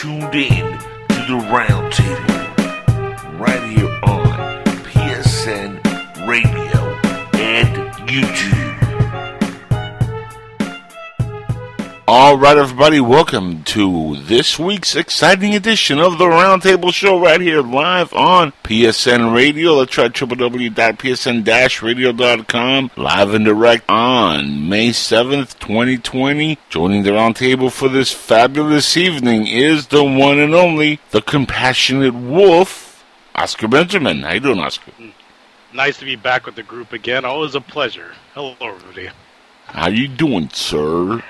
tuned in to the roundtable All right, everybody, welcome to this week's exciting edition of the Roundtable Show right here live on PSN Radio. Let's try www.psn-radio.com live and direct on May 7th, 2020. Joining the Roundtable for this fabulous evening is the one and only, the compassionate wolf, Oscar Benjamin. How you doing, Oscar? Nice to be back with the group again. Always a pleasure. Hello, everybody. How you doing, sir?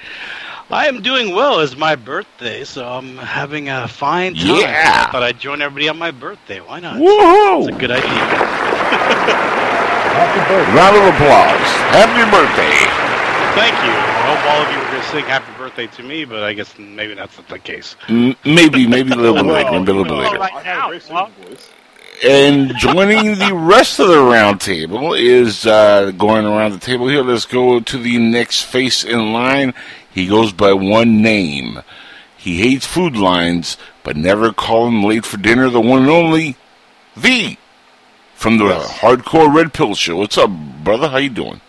I am doing well. It's my birthday, so I'm having a fine time. Yeah. I thought I'd join everybody on my birthday. Why not? Woohoo! It's a good idea. Happy birthday. Round of applause. Happy birthday. Thank you. I hope all of you were going to sing happy birthday to me, but I guess maybe that's not the case. M- maybe, maybe a little bit later. Maybe a little bit later. right now, a great well- And joining the rest of the round table is uh, going around the table here. Let's go to the next face in line. He goes by one name. He hates food lines, but never call him late for dinner. The one and only V from the Yes. Hardcore Red Pill Show. What's up, brother? How you doing?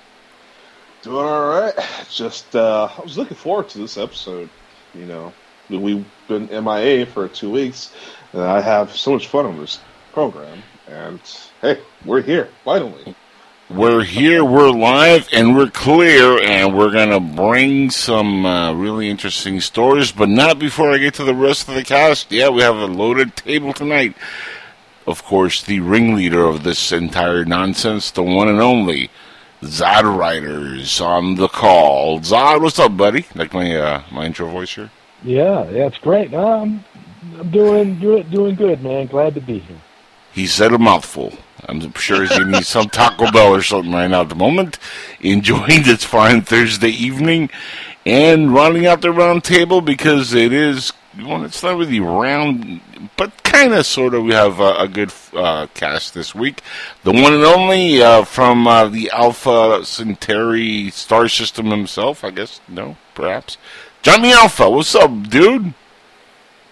Doing all right. Just uh, I was looking forward to this episode. You know, we've been MIA for two weeks, and I have so much fun on this program. And hey, we're here finally. We're here, we're live, and we're clear, and we're going to bring some uh, really interesting stories, but not before I get to the rest of the cast. Yeah, we have a loaded table tonight. Of course, the ringleader of this entire nonsense, the one and only Zod Riders on the call. Zod, what's up, buddy? Like my uh, my intro voice here? Yeah, yeah, it's great. Um, I'm doing doing doing good, man. Glad to be here. He said a mouthful. I'm sure he's eating some Taco Bell or something right now at the moment, enjoying this fine Thursday evening, and rounding out the round table because it is, well, it's not really round, but kind of, sort of, we have a, a good uh, cast this week. The one and only uh, from uh, the Alpha Centauri star system himself, I guess, no, perhaps. Johnny Alpha, what's up, dude?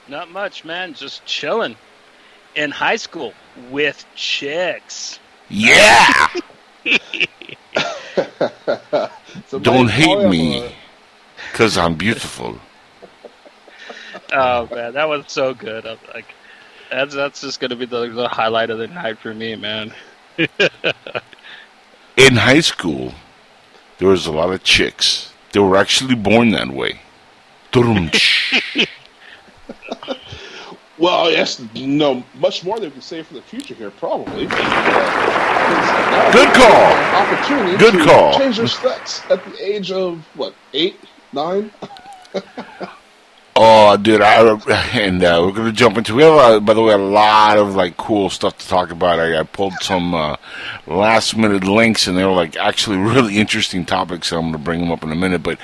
Not much, man. Just chilling. In high school with chicks. Yeah! Don't hate me, because I'm beautiful. Oh man, that was so good. I'm like, that's that's just gonna be the, the highlight of the night for me, man. in high school, there was a lot of chicks. They were actually born that way. Well, yes, no, much more than we can say for the future here, probably. Uh, Good call. Opportunity Good to call. change their sex at the age of what, eight, nine? oh, dude! I, and uh, we're gonna jump into. We have, by the way, a lot of like cool stuff to talk about. I, I pulled some uh, last minute links, and they were like actually really interesting topics. So I'm gonna bring them up in a minute. But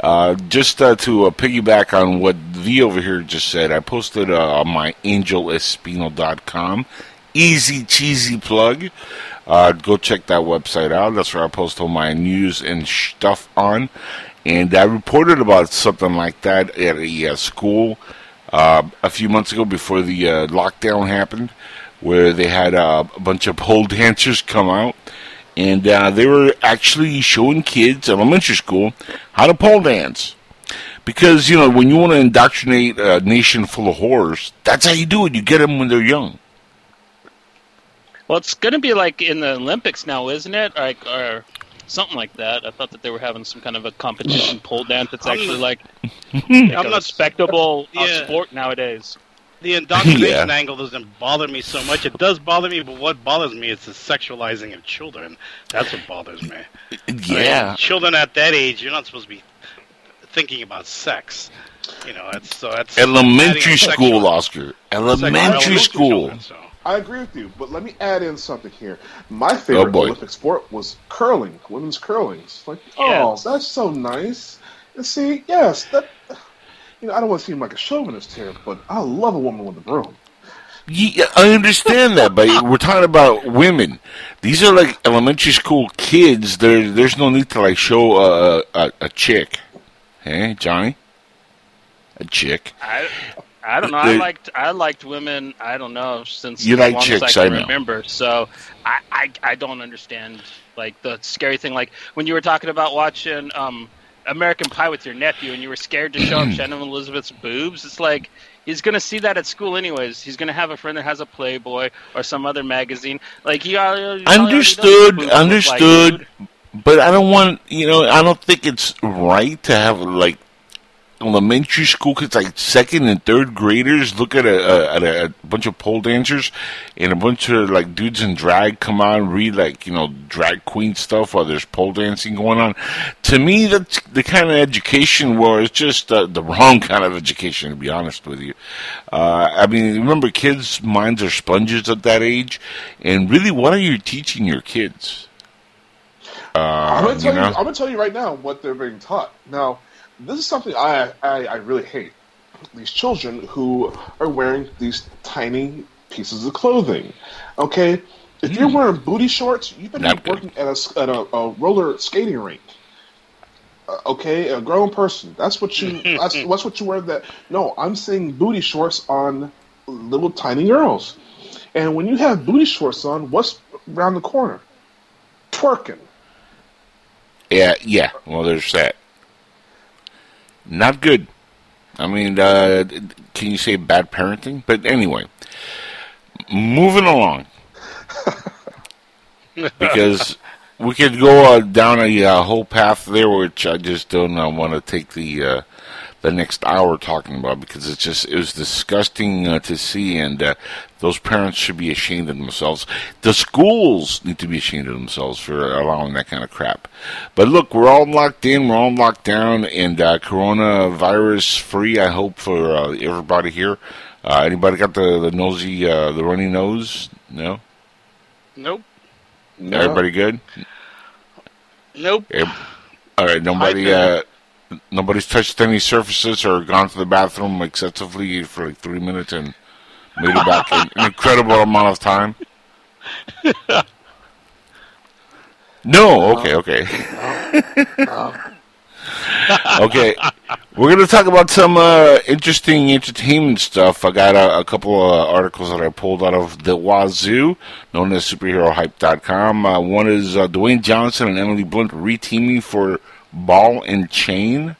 uh, just uh, to uh, piggyback on what V over here just said, I posted on my angelespino.com. Easy cheesy plug. Go check that website out. That's where I post all my news and stuff on. And I reported about something like that at a uh, school uh, a few months ago before the uh, lockdown happened, where they had a bunch of pole dancers come out. And uh, they were actually showing kids, elementary school, how to pole dance. Because, you know, when you want to indoctrinate a nation full of whores, that's how you do it. You get them when they're young. Well, it's gonna be like in the Olympics now, isn't it? Like or something like that. I thought that they were having some kind of a competition pole dance. It's I'm actually like, like I'm a not- respectable uh, Yeah. sport nowadays. The indoctrination Yeah. angle doesn't bother me so much. It does bother me, but what bothers me is the sexualizing of children. That's what bothers me. I mean, Yeah. children at that age, you're not supposed to be thinking about sex. You know, that's so that's Elementary school, sexual- Oscar. Elementary school. children, so. I agree with you, but let me add in something here. My favorite Oh, boy. Olympic sport was curling, women's curling. It's like, Yeah. oh, that's so nice. And see, yes, that. You know, I don't want to seem like a chauvinist here, but I love a woman with a broom. Yeah, I understand that, but we're talking about women. These are like elementary school kids. There, there's no need to like show a a, a chick. Hey, Johnny, a chick. I I don't know. I liked I liked women. I don't know since You as like long chicks, as I I can know. remember. So I, I I don't understand like the scary thing. Like when you were talking about watching um American Pie with your nephew, and you were scared to show him Shannon Elizabeth's boobs. It's like he's gonna see that at school anyways. He's gonna have a friend that has a Playboy or some other magazine. Like he already, he Understood, look like, understood. But I don't want, you know, I don't think it's right to have like elementary school kids, like second and third graders, look at a, a at a, bunch of pole dancers and a bunch of like dudes in drag come on, read like you know drag queen stuff while there's pole dancing going on. To me, that's the kind of education where it's just uh, the wrong kind of education. To be honest with you, uh, I mean, remember, kids' minds are sponges at that age, and really, what are you teaching your kids? Uh, I'm gonna tell you? I'm gonna tell you right now what they're being taught. Now, this is something I, I I really hate. These children who are wearing these tiny pieces of clothing. Okay, if you're wearing booty shorts, you better Hmm. Not be good. working at a at a, a roller skating rink. Uh, okay, a grown person. That's what you. that's that's what you wear. That no, I'm seeing booty shorts on little tiny girls. And when you have booty shorts on, what's around the corner? Twerking. Yeah, yeah. Well, there's that. Not good. I mean, uh, can you say bad parenting? But anyway, moving along. because we could go uh, down a uh, whole path there, which I just don't uh, want to take the uh, the next hour talking about because it's just it was disgusting uh, to see, and uh, those parents should be ashamed of themselves. The schools need to be ashamed of themselves for allowing that kind of crap. But look, we're all locked in, we're all locked down, and uh, coronavirus free. I hope for uh, everybody here. Uh, anybody got the the nosy, uh, the runny nose? No. Nope. No. Everybody good? Nope. Ev- All right. Nobody. Uh, nobody's touched any surfaces or gone to the bathroom excessively for like three minutes and made it back in an incredible amount of time. No. Okay. Okay. okay. We're going to talk about some uh, interesting entertainment stuff. I got a, a couple of articles that I pulled out of the Wazoo, known as superherohype.com. Uh, one is uh, Dwayne Johnson and Emily Blunt reteaming for Ball and Chain.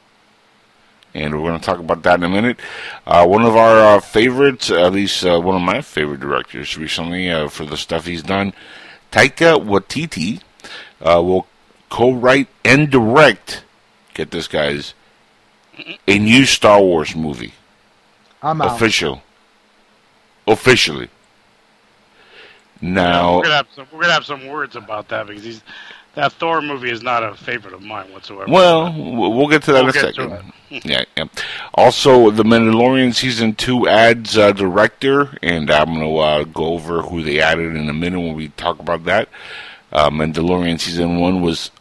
And we're going to talk about that in a minute. Uh, one of our uh, favorites, at least uh, one of my favorite directors recently uh, for the stuff he's done, Taika Waititi, uh, will co-write and direct. Get this, guys, a new Star Wars movie, I'm out. official, officially. Now, we're gonna have some, we're gonna have some words about that because he's that Thor movie is not a favorite of mine whatsoever. Well, we'll get to that We'll in a second. Yeah, yeah. Also, The Mandalorian season two adds uh, director, and I'm going to uh, go over who they added in a minute when we talk about that. Uh, Mandalorian season one was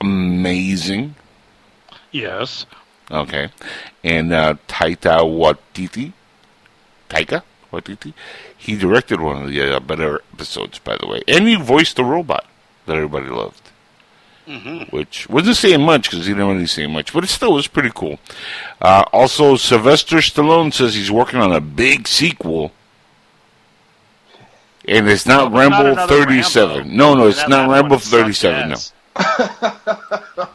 amazing. yes, Okay, and uh, Taika Waititi, Taika Waititi, he directed one of the uh, better episodes, by the way, and he voiced the robot that everybody loved which wasn't saying much because he didn't really say much, but it still was pretty cool. Uh, also, Sylvester Stallone says he's working on a big sequel, and it's not No, not Rambo 37. Rambo. No, no, it's That not Rambo 37. No.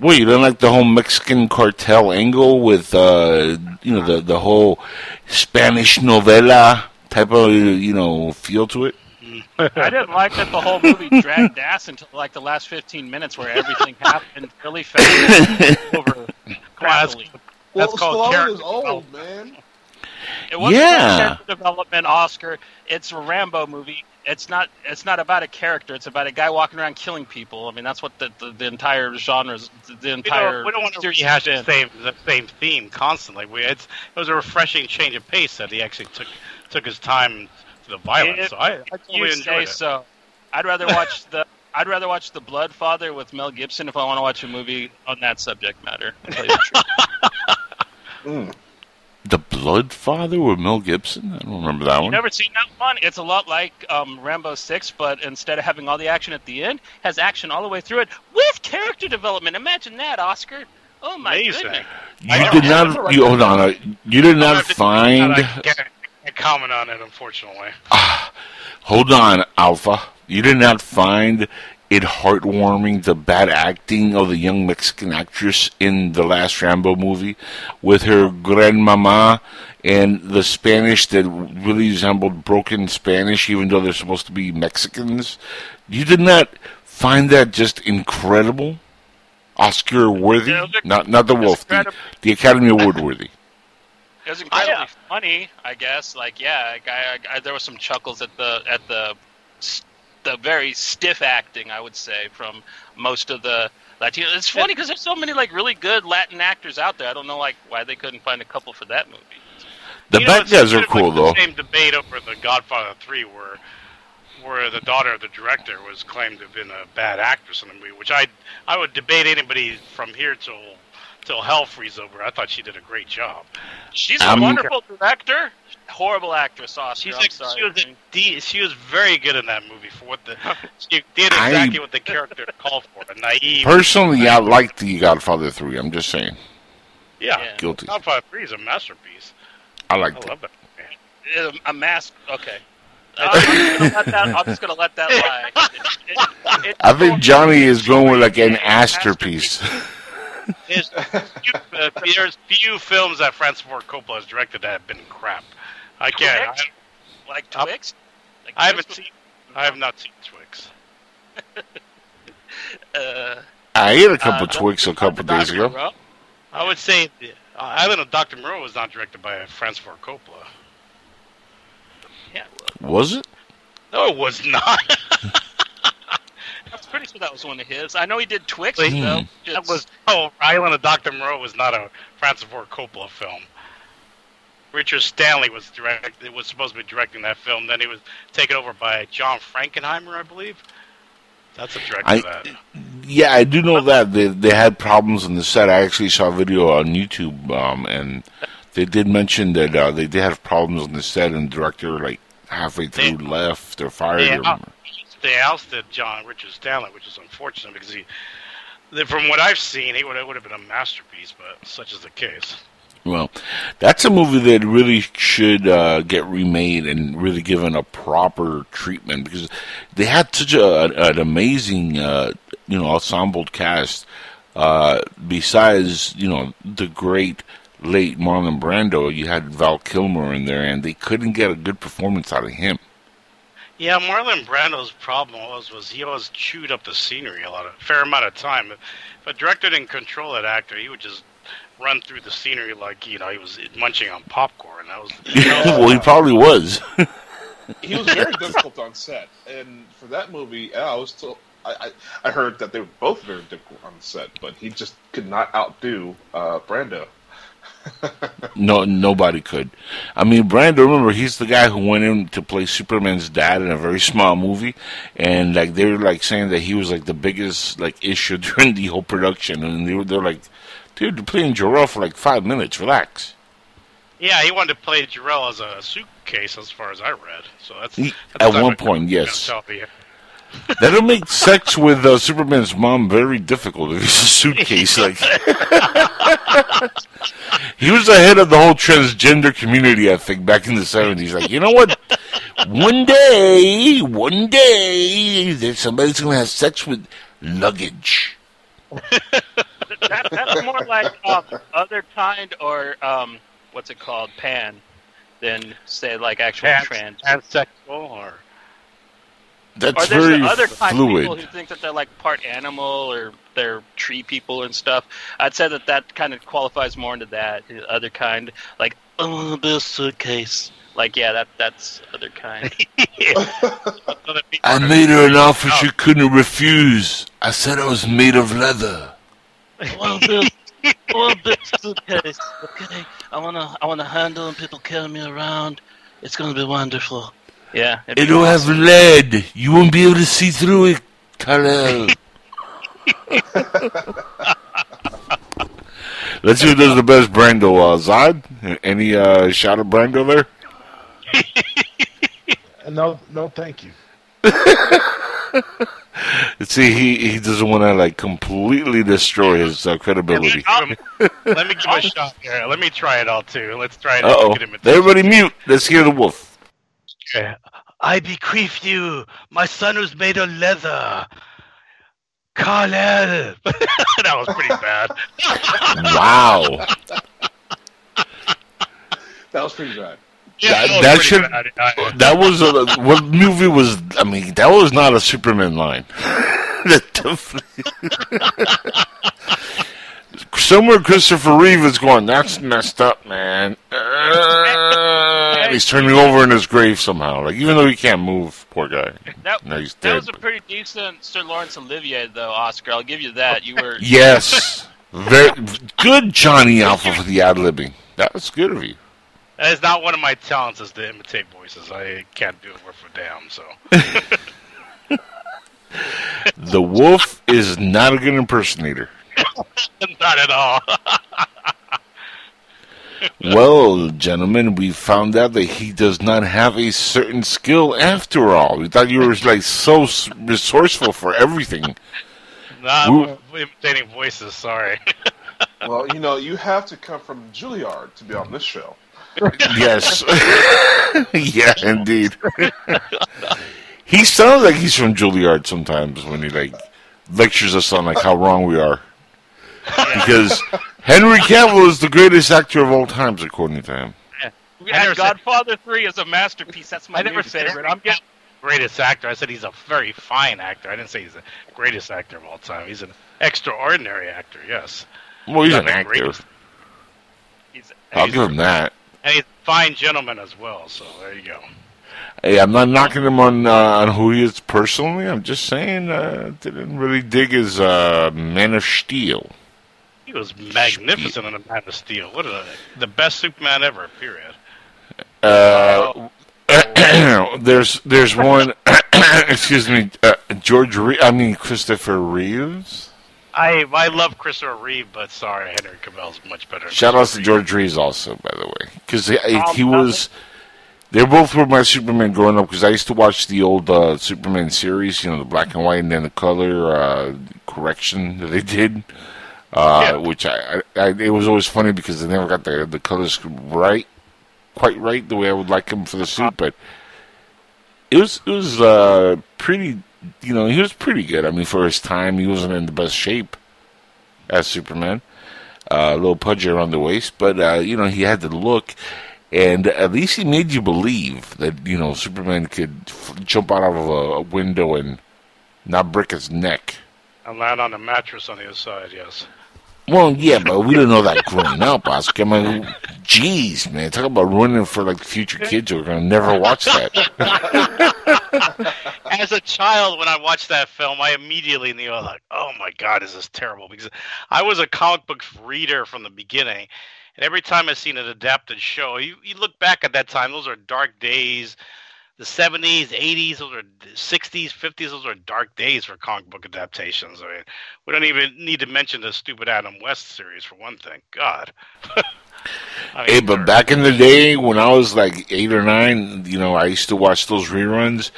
Wait, you don't like the whole Mexican cartel angle with uh, you know the the whole Spanish novela type of you know feel to it? I didn't like that the whole movie dragged ass until like the last 15 minutes where everything happened really fast over crappily. Well, That's called Stallone character is old, man. It wasn't Yeah. character development, Oscar. It's a Rambo movie. It's not. It's not about a character. It's about a guy walking around killing people. I mean, that's what the the, the entire genres, the, the we entire. don't, we don't want to rehash the same the same theme constantly. We, it's, it was a refreshing change of pace that he actually took took his time to the violence. If so I, I totally you say it. so. I'd rather watch the. I'd rather watch the Bloodfather with Mel Gibson if I want to watch a movie on that subject matter. to tell the Blood Father with Mel Gibson? I don't remember that You one. never seen that one? It's a lot like um, Rambo Six, but instead of having all the action at the end, has action all the way through it with character development. Imagine that, Oscar. Oh my Amazing. goodness! You I did don't- not. You, hold on. uh, You did not find. Can't, comment on it, unfortunately. Hold on, Alpha. You did not find it heartwarming the bad acting of the young Mexican actress in the last Rambo movie with her grandmama and the Spanish that really resembled broken Spanish, even though they're supposed to be Mexicans. You did not find that just incredible, Oscar worthy, not not the Wolf, the, the Academy Award worthy. It was incredibly I, uh, funny, I guess. Like, yeah, I, I, I, there was some chuckles at the at the the very stiff acting, I would say, from most of the Latino. It's funny because there's so many like really good Latin actors out there. I don't know like why they couldn't find a couple for that movie. The You bad it's guys are cool like though. The same debate over the Godfather Three, where where the daughter of the director was claimed to have been a bad actress in the movie, which I I would debate anybody from here till till hell freeze over. I thought she did a great job. She's a Um, wonderful director, horrible actress. Oscar, She's I'm sorry. she was a de- she was very good in that movie for what the she did I- exactly what the character called for. A naive. Personally, I like the Godfather Three. I'm just saying, yeah. Yeah. guilty. Godfather Three is a masterpiece. I I like it. I love that. movie. Um, a mask. Okay. Uh, I'm, just gonna let that, I'm just gonna let that lie. It- it- it- I think Johnny is going with like an masterpiece. There's few, uh, there's few films that Francis Ford Coppola has directed that have been crap. I can't. Twix? like Twix. Like I, I haven't Twix seen. I have not seen Twix. Uh, I ate a couple uh, Twix a couple Dr. days ago. Moreau? I would say uh, Island of Dr. Moreau was not directed by Francis Ford Coppola. Yeah, well, Was it? No, it was not. I was pretty sure that was one of his. I know he did Twix. Wait, though. Hmm. Just- that was oh, Island of Dr. Moreau was not a Francis Ford Coppola film. Richard Stanley was direct. It was supposed to be directing that film. Then he was taken over by John Frankenheimer, I believe. That's a director I- of that. Yeah, I do know that they they had problems on the set. I actually saw a video on YouTube, um, and they did mention that uh, they did have problems on the set, and the director like halfway through They- left or fired They, him. They ousted John Richard Stanley, which is unfortunate because he, from what I've seen, he would have, would have been a masterpiece. But such is the case. Well, that's a movie that really should uh, get remade and really given a proper treatment because they had such a, an amazing, uh, you know, ensemble cast. Uh, besides, you know, the great late Marlon Brando, you had Val Kilmer in there, and they couldn't get a good performance out of him. Yeah, Marlon Brando's problem was was he always chewed up the scenery a lot of fair amount of time. If a director didn't control that actor, he would just run through the scenery like you know he was munching on popcorn. That was well, he probably was. he was very difficult on set, and for that movie, I was told. I, I, I heard that they were both very difficult on set, but he just could not outdo uh, Brando. No, nobody could. I mean, Brando. Remember, he's the guy who went in to play Superman's dad in a very small movie, and like they were like saying that he was like the biggest like issue during the whole production, and they were they're like, dude, you're playing Jor-El for like five minutes. Relax. yeah. He wanted to play Jor-El as a suitcase, as far as I read. So that's, He- that's at one point, yes. Tell me. That'll make sex with uh, Superman's mom very difficult if he's a suitcase. like he was the head of the whole transgender community, I think, back in the seventies. Like, you know what? One day, one day, there's somebody's gonna have sex with luggage. that, that's more like um, other kind or um, what's it called, pan, than say like actual Trans, trans. transsexual or That's or there's very the other kind of people fluid. who think that they're like part animal or they're tree people and stuff. I'd say that that kind of qualifies more into that the other kind, like oh, this suitcase. Like yeah, that that's other kind. I made her an offer she couldn't refuse. I said I was made of leather. Oh, well, this, well, oh, this suitcase. Okay, I wanna I wanna handle and people carry me around. It's gonna be wonderful. Yeah, it'd be It'll have lead. You won't be able to see through it, Kal-El. Let's see who does the best Brando. Uh, Zod? Any uh, shot of Brando there? No, no, thank you. See, he he doesn't want to like completely destroy his uh, Let me, credibility. let me give a shot here. Let me try it all too. Let's try it. Uh oh. Get him Everybody mute. Let's hear the wolf. Okay. I bequeath you my son who's made of leather. Kal-El. that was pretty bad. Wow. That was pretty bad. That- was that pretty should bad. that was a what movie was? I mean, that was not a Superman line. That definitely- Somewhere Christopher Reeve is going. That's messed up, man. Uh, he's turning over in his grave somehow. Like even though he can't move, poor guy. That, No, he's that dead. was a pretty decent Sir Laurence Olivier, though, Oscar. I'll give you that. You were Yes, very good, Johnny Alpha for the ad libbing. That was good of you. That is not one of my talents is to imitate voices. I can't do it worth a damn. So The wolf is not a good impersonator. not at all. Well, gentlemen, we found out that he does not have a certain skill after all. We thought you were like so resourceful for everything. not Woo. imitating voices. Sorry. Well, you know, you have to come from Juilliard to be on this show. Yes. yeah, indeed. he sounds like he's from Juilliard sometimes when he like lectures us on like how wrong we are. Because Henry Cavill is the greatest actor of all times, according to him. We I never said- Godfather Three is a masterpiece. That's my I never new said favorite. I'm getting greatest actor. I said he's a very fine actor. I didn't say he's the greatest actor of all time. He's an extraordinary actor. Yes, Well, he's Not an the actor. greatest. he's, I'll he's- give him that. and he's a fine gentleman as well. So there you go. Hey, I'm not knocking him on uh, on who he is personally. I'm just saying, uh, didn't really dig his uh, Man of Steel. He was magnificent in the Man of Steel. What a, the best Superman ever. Period. Uh, there's there's one. excuse me, uh, George. Re- I mean Christopher Reeves. I I love Christopher Reeve, but sorry, Henry Cavill's much better. Shout outs to George Reeves also, by the way, because he, Um, he was. They both were my Superman growing up because I used to watch the old uh, Superman series, you know, the black and white and then the color uh, correction that they did. Uh, Yeah. Which I, I, it was always funny because they never got the the colors right, quite right the way I would like them for the suit. But it was it was uh, pretty, you know, he was pretty good. I mean, for his time, he wasn't in the best shape as Superman uh, a little pudgy around the waist, but uh, you know he had the look, and at least he made you believe that you know Superman could f- jump out of a, a window and not break his neck. and land on a mattress on the other side. Yes. Well, yeah, but we didn't know that growing up, Oscar. I mean, jeez, man, talk about ruining for like future kids who are gonna never watch that. As a child, when I watched that film, I immediately knew, like, oh my god, is this is terrible because I was a comic book reader from the beginning, and every time I've seen an adapted show, you you look back at that time; those are dark days. The seventies, eighties, those are sixties, fifties. Those are dark days for comic book adaptations. I mean, we don't even need to mention the stupid Adam West series for one thing. God. I Hey, but back in the day when I was like eight or nine, you know, I used to watch those reruns,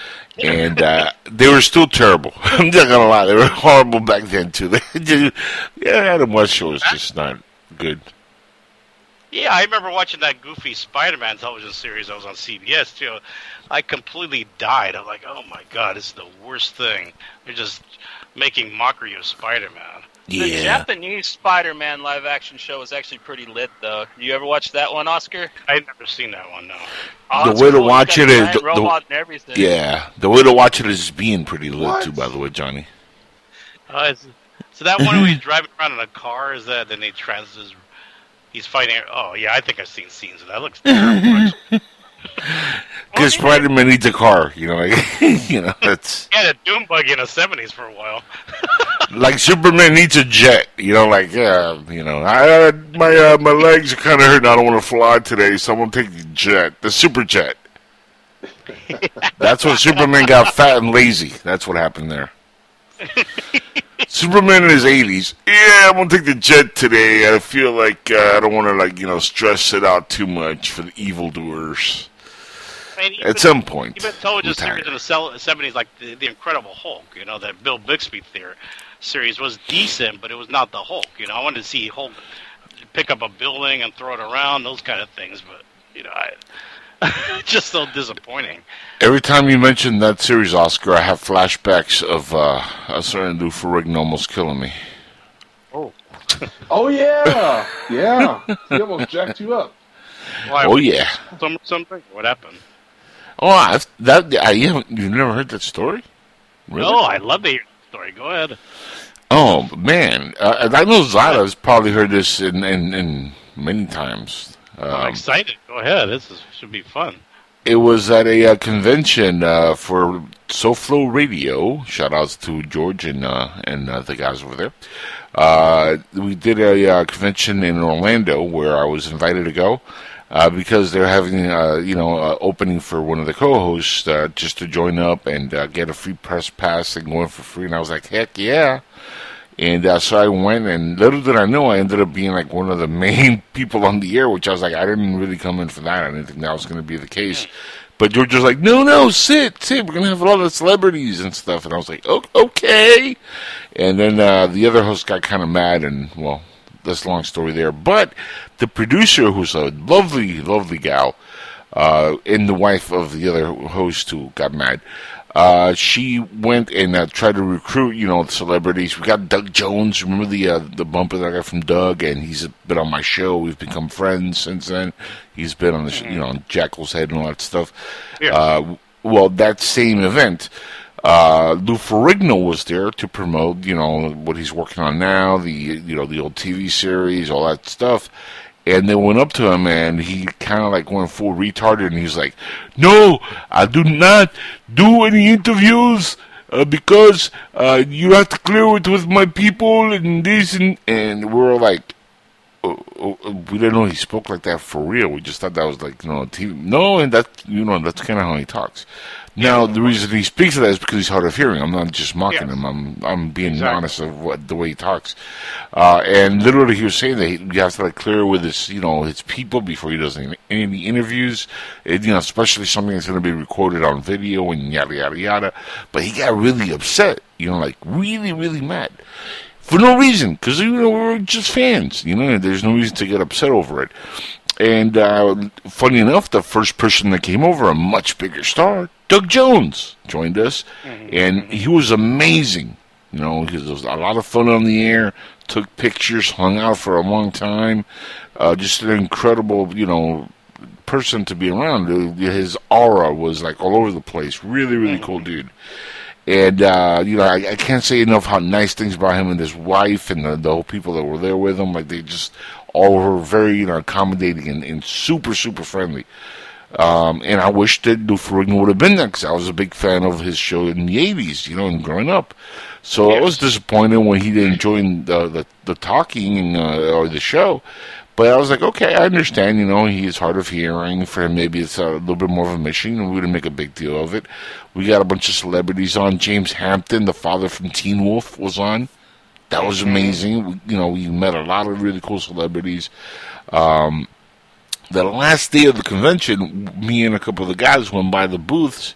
and uh, they were still terrible. I'm not gonna lie, they were horrible back then too. Yeah, Adam West show was just not good. Yeah, I remember watching that goofy Spider-Man television series that was on CBS too. I completely died. I'm like, oh my god, this is the worst thing. They're just making mockery of Spider-Man. Yeah. The Japanese Spider-Man live-action show is actually pretty lit, though. You ever watch that one, Oscar? I've never seen that one. No. Oh, The way to cool. You watch it is giant the- the- and everything. yeah. The way to watch it is being pretty lit What? too. By the way, Johnny. Uh, is, so that one where he's driving around in a car is that? Then he trans he's fighting. Oh yeah, I think I've seen scenes of that. Looks terrible. Because Spider Man needs a car, you know, like, you know, that's He had a Doom buggy in the '70s for a while. like Superman needs a jet, you know, like yeah, you know, I, uh, my uh, my legs are kind of hurting. I don't want to fly today, so I'm gonna take the jet, the super jet. That's when Superman got fat and lazy. That's what happened there. Superman in his 80s. Yeah, I'm gonna take the jet today. I feel like uh, I don't want to like you know stress it out too much for the evildoers. I mean, at some point. Even told us retire. series in the 70s, like the, the Incredible Hulk, you know, that Bill Bixby theory series was decent, but it was not the Hulk. You know, I wanted to see Hulk pick up a building and throw it around, those kind of things, but, you know, I. just so disappointing. Every time you mention that series, Oscar, I have flashbacks of uh, a certain Lou Ferrigno almost killing me. Oh. oh yeah, yeah. He almost jacked you up. Why? Oh yeah. Some, something? What happened? Oh, I've, that I haven't. You've never heard that story? Really? No, I'd love to hear the story. Go ahead. Oh man, uh, I know Zada's probably heard this in, in, in many times. I'm Um, excited. Go ahead. This is, should be fun. it was at a uh, convention uh, for SoFlo Radio. Shout outs to George and uh, and uh, the guys over there. Uh, we did a uh, convention in Orlando where I was invited to go uh, because they're having uh, you know uh, opening for one of the co-hosts uh, just to join up and uh, get a free press pass and going for free. And I was like, heck yeah! And uh, so I went, and little did I know, I ended up being like one of the main people on the air, which I was like, I didn't really come in for that. I didn't think that was going to be the case. But George was like, no, no, sit, sit. We're going to have a lot of celebrities and stuff. And I was like, "O- okay. And then uh, the other host got kind of mad, and, well, that's a long story there. But the producer, who's a lovely, lovely gal, uh, and the wife of the other host who got mad. Uh, she went and uh, tried to recruit, you know, celebrities. We got Doug Jones. Remember the uh, the bumper that I got from Doug, and he's been on my show. We've become friends since then. He's been on the, sh you know, on Jackal's Head and all that stuff. Yeah. Uh, well, that same event, uh, Lou Ferrigno was there to promote, you know, what he's working on now, the you know the old TV series, all that stuff. And they went up to him, and he kind of like went full retarded, and he's like, "No, I do not do any interviews uh, because uh, you have to clear it with my people and this and and we're like." oh, oh, oh, we didn't know he spoke like that for real. We just thought that was like you know TV. No, and that you know that's kind of how he talks. Now the reason he speaks like that is because he's hard of hearing. I'm not just mocking Yes. him. I'm I'm being Exactly. honest of what the way he talks. Uh, and literally, he was saying that he, he has to like clear with his you know his people before he does any, any interviews. It, you know, especially something that's going to be recorded on video and yada yada yada. But he got really upset. You know, like really really mad for no reason because you know we're just fans. You know, there's no reason to get upset over it. And uh, funny enough, the first person that came over, a much bigger star, Doug Jones, joined us, and he was amazing. You know, he was a lot of fun on the air. Took pictures, hung out for a long time. Uh, just an incredible, you know, person to be around. His aura was like all over the place. Really, really cool dude. And uh, you know, I, I can't say enough how nice things about him and his wife and the, the whole people that were there with him. Like they just all were very you know accommodating and, and super super friendly. Um, and I wish that Lou Ferrigno would have been there because I was a big fan of his show in the '80s, you know, and growing up. So I was disappointed when he didn't join the the, the talking uh, or the show. But I was like, okay, I understand. You know, he is hard of hearing. For him, maybe it's a little bit more of a mission, and we didn't make a big deal of it. We got a bunch of celebrities on. James Hampton, the father from Teen Wolf, was on. That was amazing. We, you know, we met a lot of really cool celebrities. Um, the last day of the convention, me and a couple of the guys went by the booths,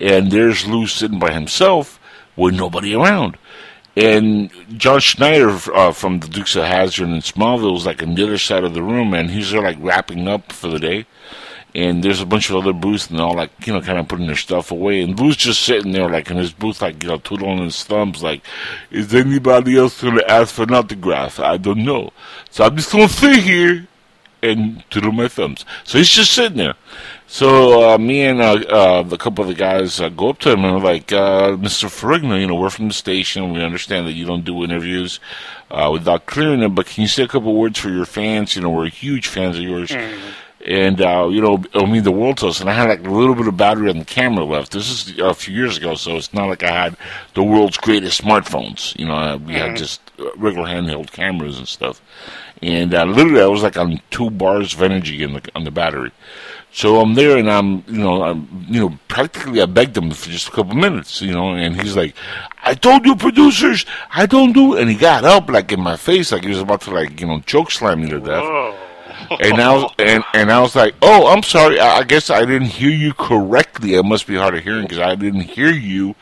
and there's Lou sitting by himself with nobody around. And John Schneider uh, from the Dukes of Hazzard in Smallville was like on the other side of the room, and he's there like wrapping up for the day. And there's a bunch of other booths, and all like, you know, kind of putting their stuff away. And Lou's just sitting there, like in his booth, like, you know, twiddling his thumbs, like, is anybody else going to ask for an autograph? I don't know. So I'm just going to sit here and twiddle my thumbs. So he's just sitting there. So uh, me and uh, uh, a couple of the guys uh, go up to him and we're like, uh, Mr. Ferrigno, you know, we're from the station. We understand that you don't do interviews uh, without clearing them, but can you say a couple words for your fans? You know, we're huge fans of yours. And, uh, you know, it'll mean the world to us. And I had like a little bit of battery on the camera left. This is a few years ago, so it's not like I had the world's greatest smartphones. You know, we had just uh, regular handheld cameras and stuff. And uh, literally, I was like on two bars of energy in the, on the battery. So I'm there, and I'm, you know, I'm, you know, practically I begged him for just a couple minutes, you know, and he's like, "I told you, producers, I don't do," and he got up like in my face, like he was about to like, you know, choke slam me to death. Whoa. and I was and, and I was like, "Oh, I'm sorry. I, I guess I didn't hear you correctly. It must be hard of hearing because I didn't hear you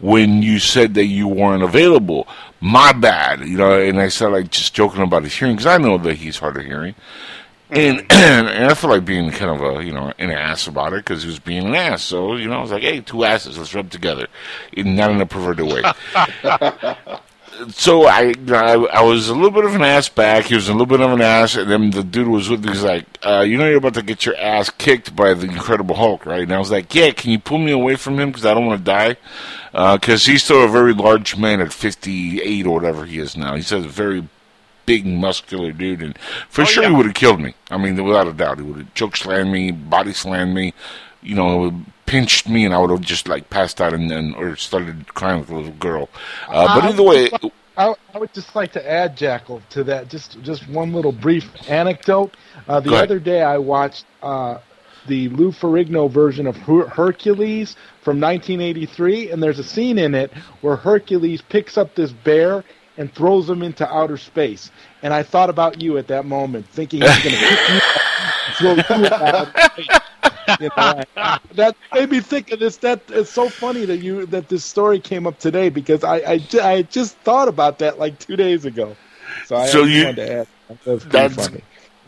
when you said that you weren't available. My bad." You know, and I said like just joking about his hearing because I know that he's hard of hearing. And, mm-hmm. and I feel like being kind of a you know an ass about it because he was being an ass. So you know I was like, hey, two asses, let's rub together, not in a perverted way. so I, I I was a little bit of an ass back. He was a little bit of an ass, and then the dude was with me. He's like, uh, you know, you're about to get your ass kicked by the Incredible Hulk, right? And I was like, yeah. Can you pull me away from him because I don't want to die? Because he's still a very large man at 58 or whatever he is now. He's a very big, muscular dude, and for Oh, sure yeah. he would have killed me. I mean, without a doubt, he would have choke slammed me, body slammed me, you know, pinched me, and I would have just like passed out and then or started crying like a little girl. Uh, but I either way, I, I would just like to add, Jackal, to that just just one little brief anecdote. Uh, the other day, I watched uh, the Lou Ferrigno version of Her- Hercules from 1983, and there's a scene in it where Hercules picks up this bear and throws him into outer space. And I thought about you at that moment, thinking he's going to pick you up throw you know, that made me think of this. That it's so funny that you that this story came up today because I I, I just thought about that like two days ago. So I So just you- wanted to add. That was pretty That's- funny.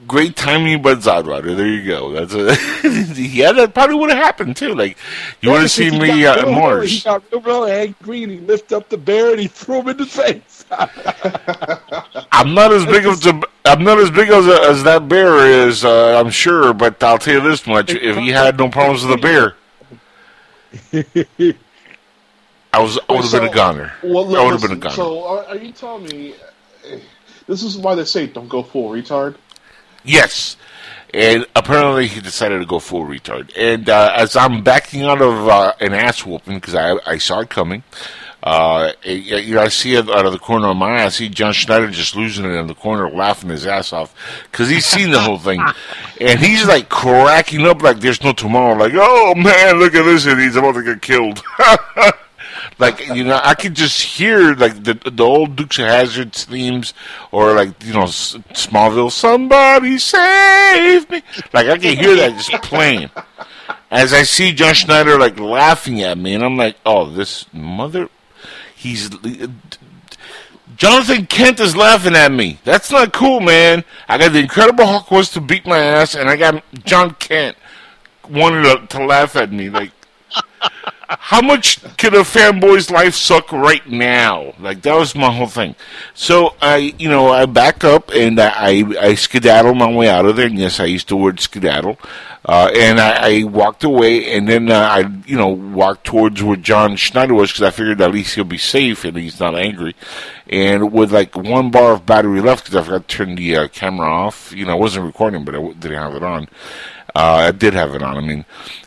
great timing, but Zodrider. There you go. That's a yeah. That probably would have happened too. Like you Yeah, want to see me uh, real- He got real, real angry and he lifted up the bear and he threw him in the face. I'm not as big as the, I'm not as big as, as that bear is. Uh, I'm sure, but I'll tell you this much: if he had no problems with the bear, I was I would have been a So- goner. Well, I would have been a goner. So, are, you telling me this is why they say don't go full retard? Yes. And apparently he decided to go full retard. And uh, as I'm backing out of uh, an ass whooping, because I, I saw it coming, uh, it- you know, I see it out of the corner of my eye. I see John Schneider just losing it in the corner, laughing his ass off, because he's seen the whole thing. And he's like cracking up like there's no tomorrow. Like, oh man, look at this, and he's about to get killed. like you know, I could just hear like the the old Dukes of Hazzard themes, or like you know S- Smallville. Somebody save me! Like I can hear that just playing as I see John Schneider like laughing at me, and I'm like, oh, this mother, he's. Jonathan Kent is laughing at me. That's not cool, man. I got the Incredible Hulk wants to beat my ass, and I got John Kent wanted to, to laugh at me. Like, how much could a fanboy's life suck right now? Like that was my whole thing. So I, you know, I back up and I, I, skedaddle my way out of there. And yes, I used the word skedaddle. Uh, and I, I walked away, and then uh, I, you know, walked towards where John Schneider was because I figured at least he'll be safe and he's not angry. And with like one bar of battery left, because I forgot to turn the uh, camera off. You know, I wasn't recording, but I didn't have it on. Uh, I did have it on. I mean,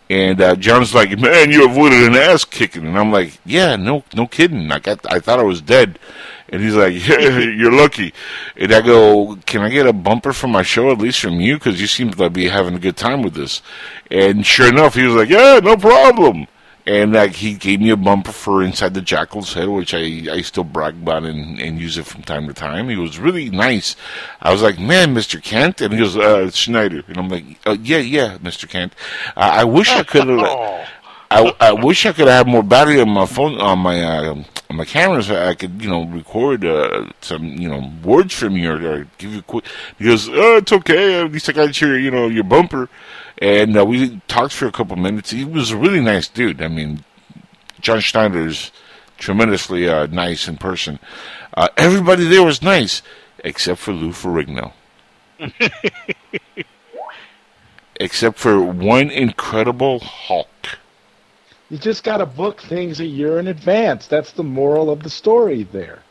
and uh, John's like, "Man, you avoided an ass kicking," and I'm like, "Yeah, no, no kidding. I, I thought I was dead." And he's like, yeah, "You're lucky." And I go, "Can I get a bumper for my show at least from you? Because you seem to be having a good time with this." And sure enough, he was like, "Yeah, no problem." And like he gave me a bumper for inside the Jackal's head, which I, I still brag about and, and use it from time to time. He was really nice. I was like, man, Mr. Kent, and he goes, uh, Schneider, and I'm like, uh, yeah, yeah, Mr. Kent. Uh, I wish I could have. I, I wish I could have more battery on my phone on my uh, on my camera so I could you know record uh, some you know words from you or, or give you quick. He goes, oh, it's okay. At least I got your you know your bumper, and uh, we talked for a couple minutes. He was a really nice dude. I mean, John Schneider's tremendously uh, nice in person. Uh, everybody there was nice except for Lou Ferrigno. except for one incredible Hulk. You just got to book things a year in advance. That's the moral of the story there.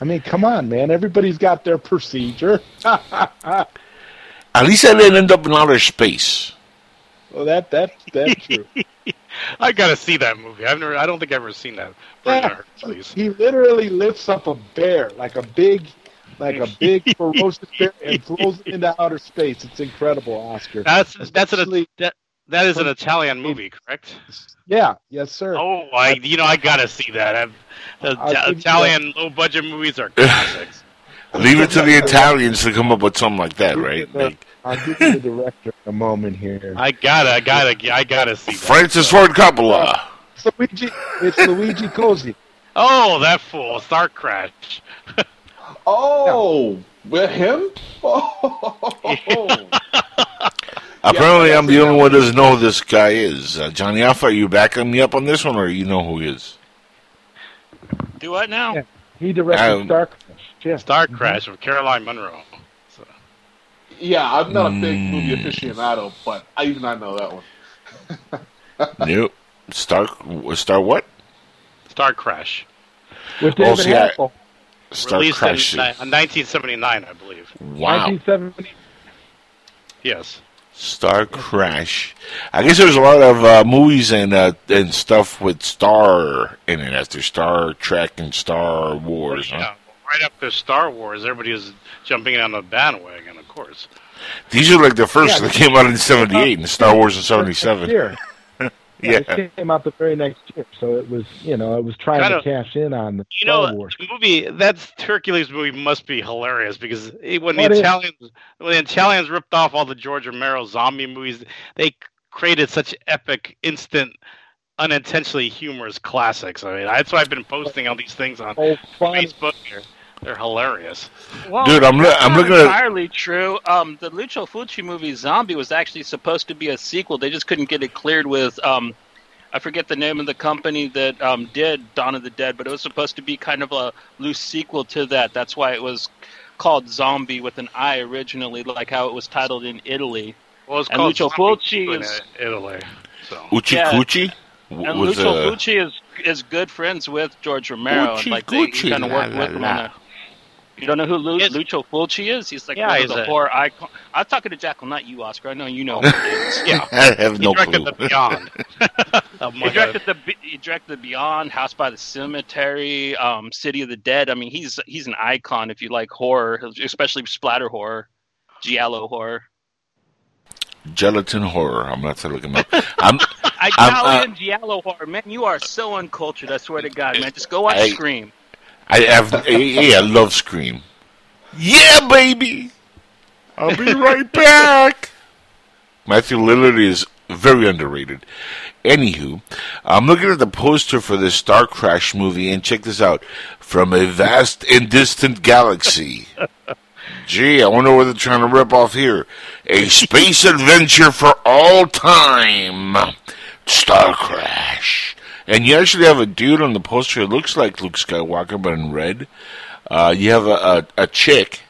I mean, come on, man. Everybody's got their procedure. At least I didn't end up in outer space. well, that that that's true. I gotta see that movie. I've never. I don't think I've ever seen that. version Yeah. Hercules. He literally lifts up a bear, like a big, like a big ferocious bear, and throws it into outer space. It's incredible, Oscar. That's that's an that, that is an Italian movie, correct? Yeah, yes, sir. Oh, I you know I gotta see that. I've, the I'll give you Italian low budget movies are classics. Leave it to the Italians to come up with something like that, right? Like, I'll give you the director in a moment here. I gotta, I gotta, I gotta see that. Francis Ford Coppola. It's Luigi, it's Luigi Cozzi. Oh, that fool, Star Crash. Oh, with him? Oh. Apparently, I'm the only one that doesn't know who this guy is. Uh, Johnny Alpha, are you backing me up on this one, or you know who he is? Do what now? Yeah. He directed Um, Star Crash. Yeah. Star Crash with Caroline Munro. So, yeah, I'm not a big Mm. movie aficionado, but I even I know that one. Nope. Star, Star what? Star Crash, With Oh, David see, I- Hasselhoff. Star released Crash. in, ni- in 1979, I believe. Wow. 1970. Yes. Star Crash. I guess there's a lot of uh, movies and uh, and stuff with Star in it. After Star Trek and Star Wars. huh? Yeah, right after Star Wars, everybody was jumping on the bandwagon, of course. These are like the first Yeah. that came out in '78, and Star Wars in '77. Yeah. It came out the very next year, so it was, you know, it was trying Kind to of- cash in on the You Star know, Wars. the movie that Hercules movie must be hilarious because it, when the What is- Italians when the Italians ripped off all the George Romero zombie movies, they created such epic, instant, unintentionally humorous classics. I mean, that's why I've been posting all these things on Oh. Facebook. Here. They're hilarious. Well, Dude, I'm loo- that's I'm not looking at- entirely true. Um, the Lucio Fulci movie Zombie was actually supposed to be a sequel. They just couldn't get it cleared with um, I forget the name of the company that um, did Dawn of the Dead, but it was supposed to be kind of a loose sequel to that. That's why it was called Zombie with an I originally, like how it was titled in Italy. Well, it's And called Lucio Zombie Fulci in is- Italy. So Uchi Yeah. Cucci w- And was Lucio uh, Fulci is is good friends with George Romero, Gucci, and like they kind of la, work la, with him la. on a. You don't know who Lu- Yes. Lucio Fulci is? He's like Yeah, one of the a- horror icon. I'm talking to Jackal, not you, Oscar. I know you know. Who he is. yeah, I have he no directed clue. the Beyond. Oh, He my directed the Be- he directed the Beyond, House by the Cemetery, um, City of the Dead. I mean, he's he's an icon if you like horror, especially splatter horror, giallo horror. Gelatin horror. I'm not to look him up. I'm, I'm, Italian giallo horror, man. You are so uncultured. I swear to God, man. Just go watch I- Scream. I have. Yeah, I love Scream. Yeah, baby. I'll be right back. Matthew Lillard is very underrated. Anywho, I'm looking at the poster for this Star Crash movie, and check this out: from a vast and distant galaxy. Gee, I wonder what they're trying to rip off here. A space adventure for all time. Star Crash. And you actually have a dude on the poster that looks like Luke Skywalker, but in red. Uh, you have a, a, a chick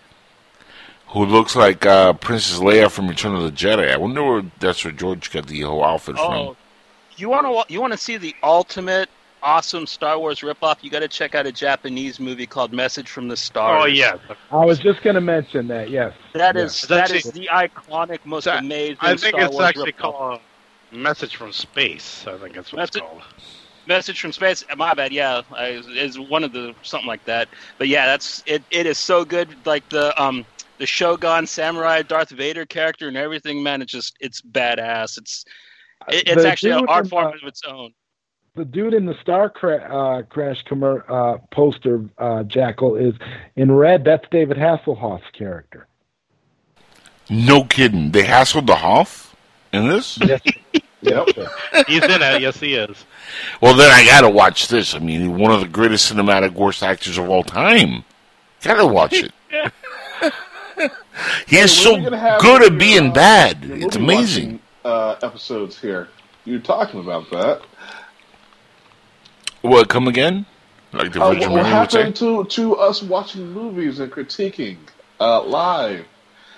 who looks like uh, Princess Leia from Return of the Jedi. I wonder where that's where George got the whole outfit Oh, from. you want to you want to see the ultimate awesome Star Wars ripoff? You got to check out a Japanese movie called Message from the Stars. Oh yeah, I was just going to mention that. Yes. that Yeah. is It's that actually- is the iconic, most It's a- amazing. I think Star it's Wars actually ripoff. called Message from Space. I think that's what it's called. Message from Space. My bad. Yeah, I, is one of the something like that. But yeah, that's it. It is so good. Like the um the Shogun Samurai Darth Vader character and everything. Man, it's just it's badass. It's it, it's The actually an dude art form uh, of its own. The dude in the Star Cra- uh, Crash commer- uh, poster, uh, Jackal, is in red. That's David Hasselhoff's character. No kidding. They hassled the Hoff in this? Yes. Yep. He's in it. Yes, he is. Well, then I gotta watch this. I mean, one of the greatest cinematic worst actors of all time. Gotta watch it. he is so are we gonna have good at your, being uh, bad. your It's amazing. watching, Uh, episodes here. You're talking about that. What, come again? Like the Uh, Virgin what what Mary would say? happened to, to us watching movies and critiquing uh, live?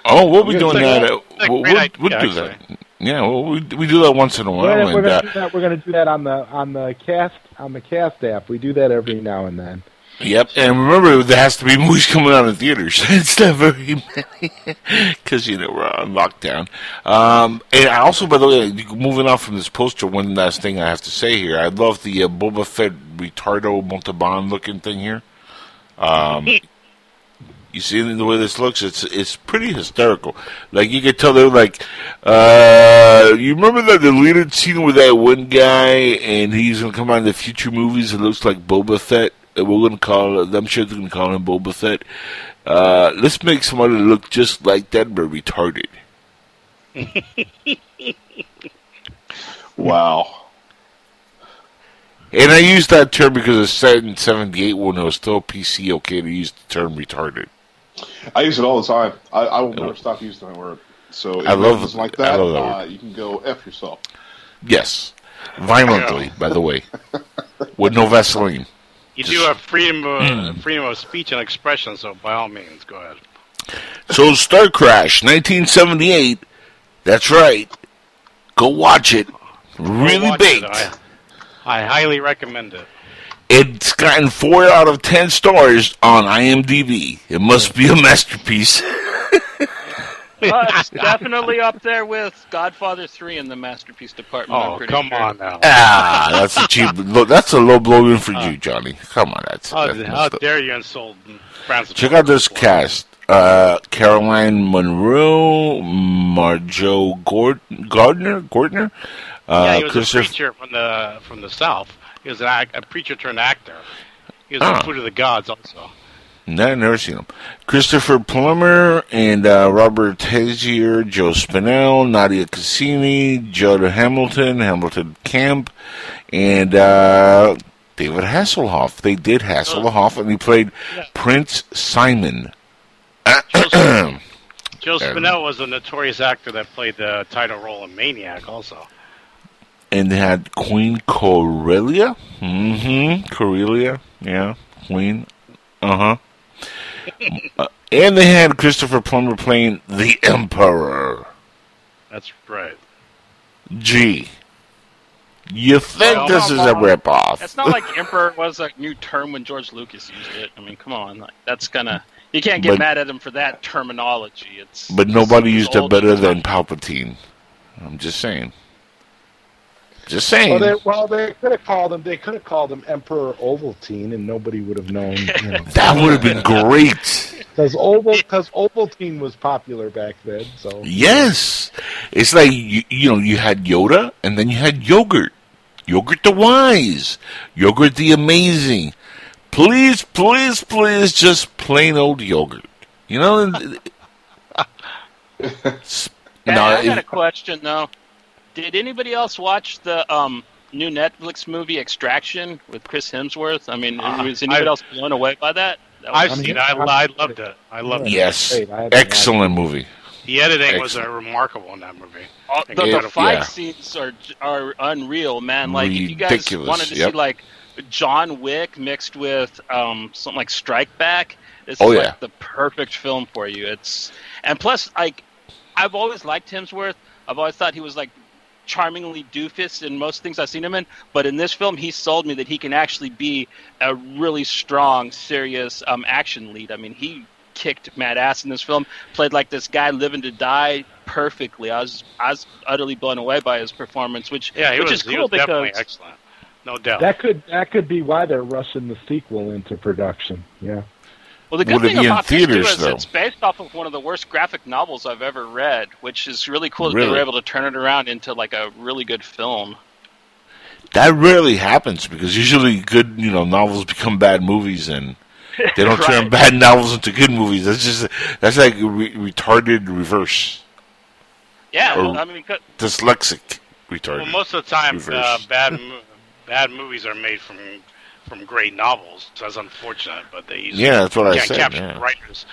Oh, we'll be doing that. like- uh, we'll great we'll, we'll do actually. that. Yeah, well, we, we do that once in a while. We're, we're gonna uh, do that. Gonna do that on the on the cast on the cast app. We do that every now and then. Yep, and remember there has to be movies coming out in theaters. it's not very many because you know we're on lockdown. Um, and I also, by the way, moving on from this poster, one last thing I have to say here: I love the uh, Boba Fett Ritardo Montalban looking thing here. Um, you see the way this looks; it's it's pretty hysterical. Like you can tell they're like, uh, you remember that deleted scene with that one guy, and he's gonna come out in the future movies. It looks like Boba Fett we're gonna call. I'm sure they're gonna call him Boba Fett. Uh, let's make somebody look just like that, but retarded. Wow. And I use that term because it's set in '78 when it was still PC okay to use the term retarded. I use it all the time. I, I will never stop using that word. So if I love- it's like I that, love that uh, you can go f yourself. Yes, violently, by the way, with no Vaseline. You Just- do have freedom of, Hmm. freedom of speech and expression, so by all means, go ahead. So Star Crash, 1978. That's right. Go watch it. Really Watch baked. it. I, I highly recommend it. It's gotten four out of ten stars on IMDb. It must be a masterpiece. Uh, it's definitely up there with Godfather 3 in the masterpiece department. I'm Oh, come sure. on now. ah, that's a cheap. Look, that's a low blow in for you, Johnny. Come on, that's. How, that's how dare you insult Francis? Check out this cast: uh, Caroline Munro, Marjoe Gord- Gardner, Gordner, uh, yeah, he was a Christopher- preacher from the from the south. He was an act, a preacher turned actor. He was Ah. in Food of the Gods also. No, I've never seen him. Christopher Plummer and uh, Robert Tessier, Joe Spinell, Nadia Cassini, Judd Hamilton, Hamilton Camp, and uh, David Hasselhoff. They did Hasselhoff, and he played Yeah. Prince Simon. Joe Um, Spinell was a notorious actor that played the title role in Maniac also. And they had Queen Corellia. Mm-hmm. Corellia, yeah, Queen. Uh-huh. uh And they had Christopher Plummer playing the Emperor. That's right. Gee. You think Well, this is a ripoff? It's not like Emperor was a new term when George Lucas used it. I mean, come on. Like, that's gonna. You can't get But- mad at him for that terminology. It's But nobody used it better than Palpatine. I'm just saying. Just Well, saying. they, well, they could have called him. They could have called him Emperor Ovaltine, and nobody would have known. You know, that would have been great. because Oval, because Ovaltine was popular back then. So Yes. It's like, you, you know, you had Yoda and then you had Yogurt. Yogurt the Wise. Yogurt the Amazing. Please, please, please, just plain old yogurt. You know? and- no, I got a question though. Did anybody else watch the um, new Netflix movie Extraction with Chris Hemsworth? I mean, Uh, was anybody I- else blown away by that? That I've was- seen it. I, I loved it. I loved it. yes. Wait, I haven't Excellent movie. The editing was uh, remarkable in that movie. all- the, the fight yeah. scenes are are unreal, man. Like if you guys wanted to yep. see like John Wick mixed with um, something like Strike Back, this Oh, is yeah. like the perfect film for you. It's and plus like I've always liked Hemsworth. I've always thought he was like charmingly doofus in most things I've seen him in, but in this film, he sold me that he can actually be a really strong, serious um, action lead. I mean, he kicked mad ass in this film. Played like this guy living to die perfectly. I was I was utterly blown away by his performance, which Yeah, he which was, is cool was definitely because excellent. No doubt. That could that could be why they're rushing the sequel into production. Yeah. Well, the good Would thing about this too theaters, is though? it's based off of one of the worst graphic novels I've ever read, which is really cool that they were able to turn it around into like a really good film. That rarely happens because usually good, you know, novels become bad movies and they don't turn bad novels into good movies. That's just that's like re- retarded reverse, Yeah, well, I mean, dyslexic retarded. well, most of the time, uh, bad bad movies are made from from great novels. So that's unfortunate, but they usually Yeah, that's what I can't said, capture yeah. the writers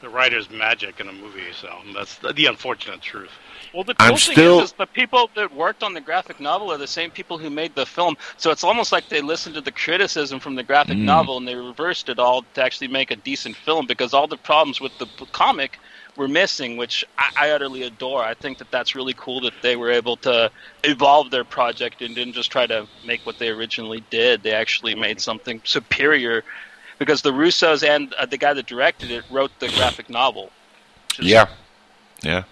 the writer's magic in a movie. So that's the, the unfortunate truth. Well, the cool I'm thing still- is, is the people that worked on the graphic novel are the same people who made the film. So it's almost like they listened to the criticism from the graphic Mm. novel and they reversed it all to actually make a decent film because all the problems with the comic were missing, which I, I utterly adore. I think that that's really cool that they were able to evolve their project and didn't just try to make what they originally did. They actually made something superior because the Russos and uh, the guy that directed it wrote the graphic novel. Yeah, yeah.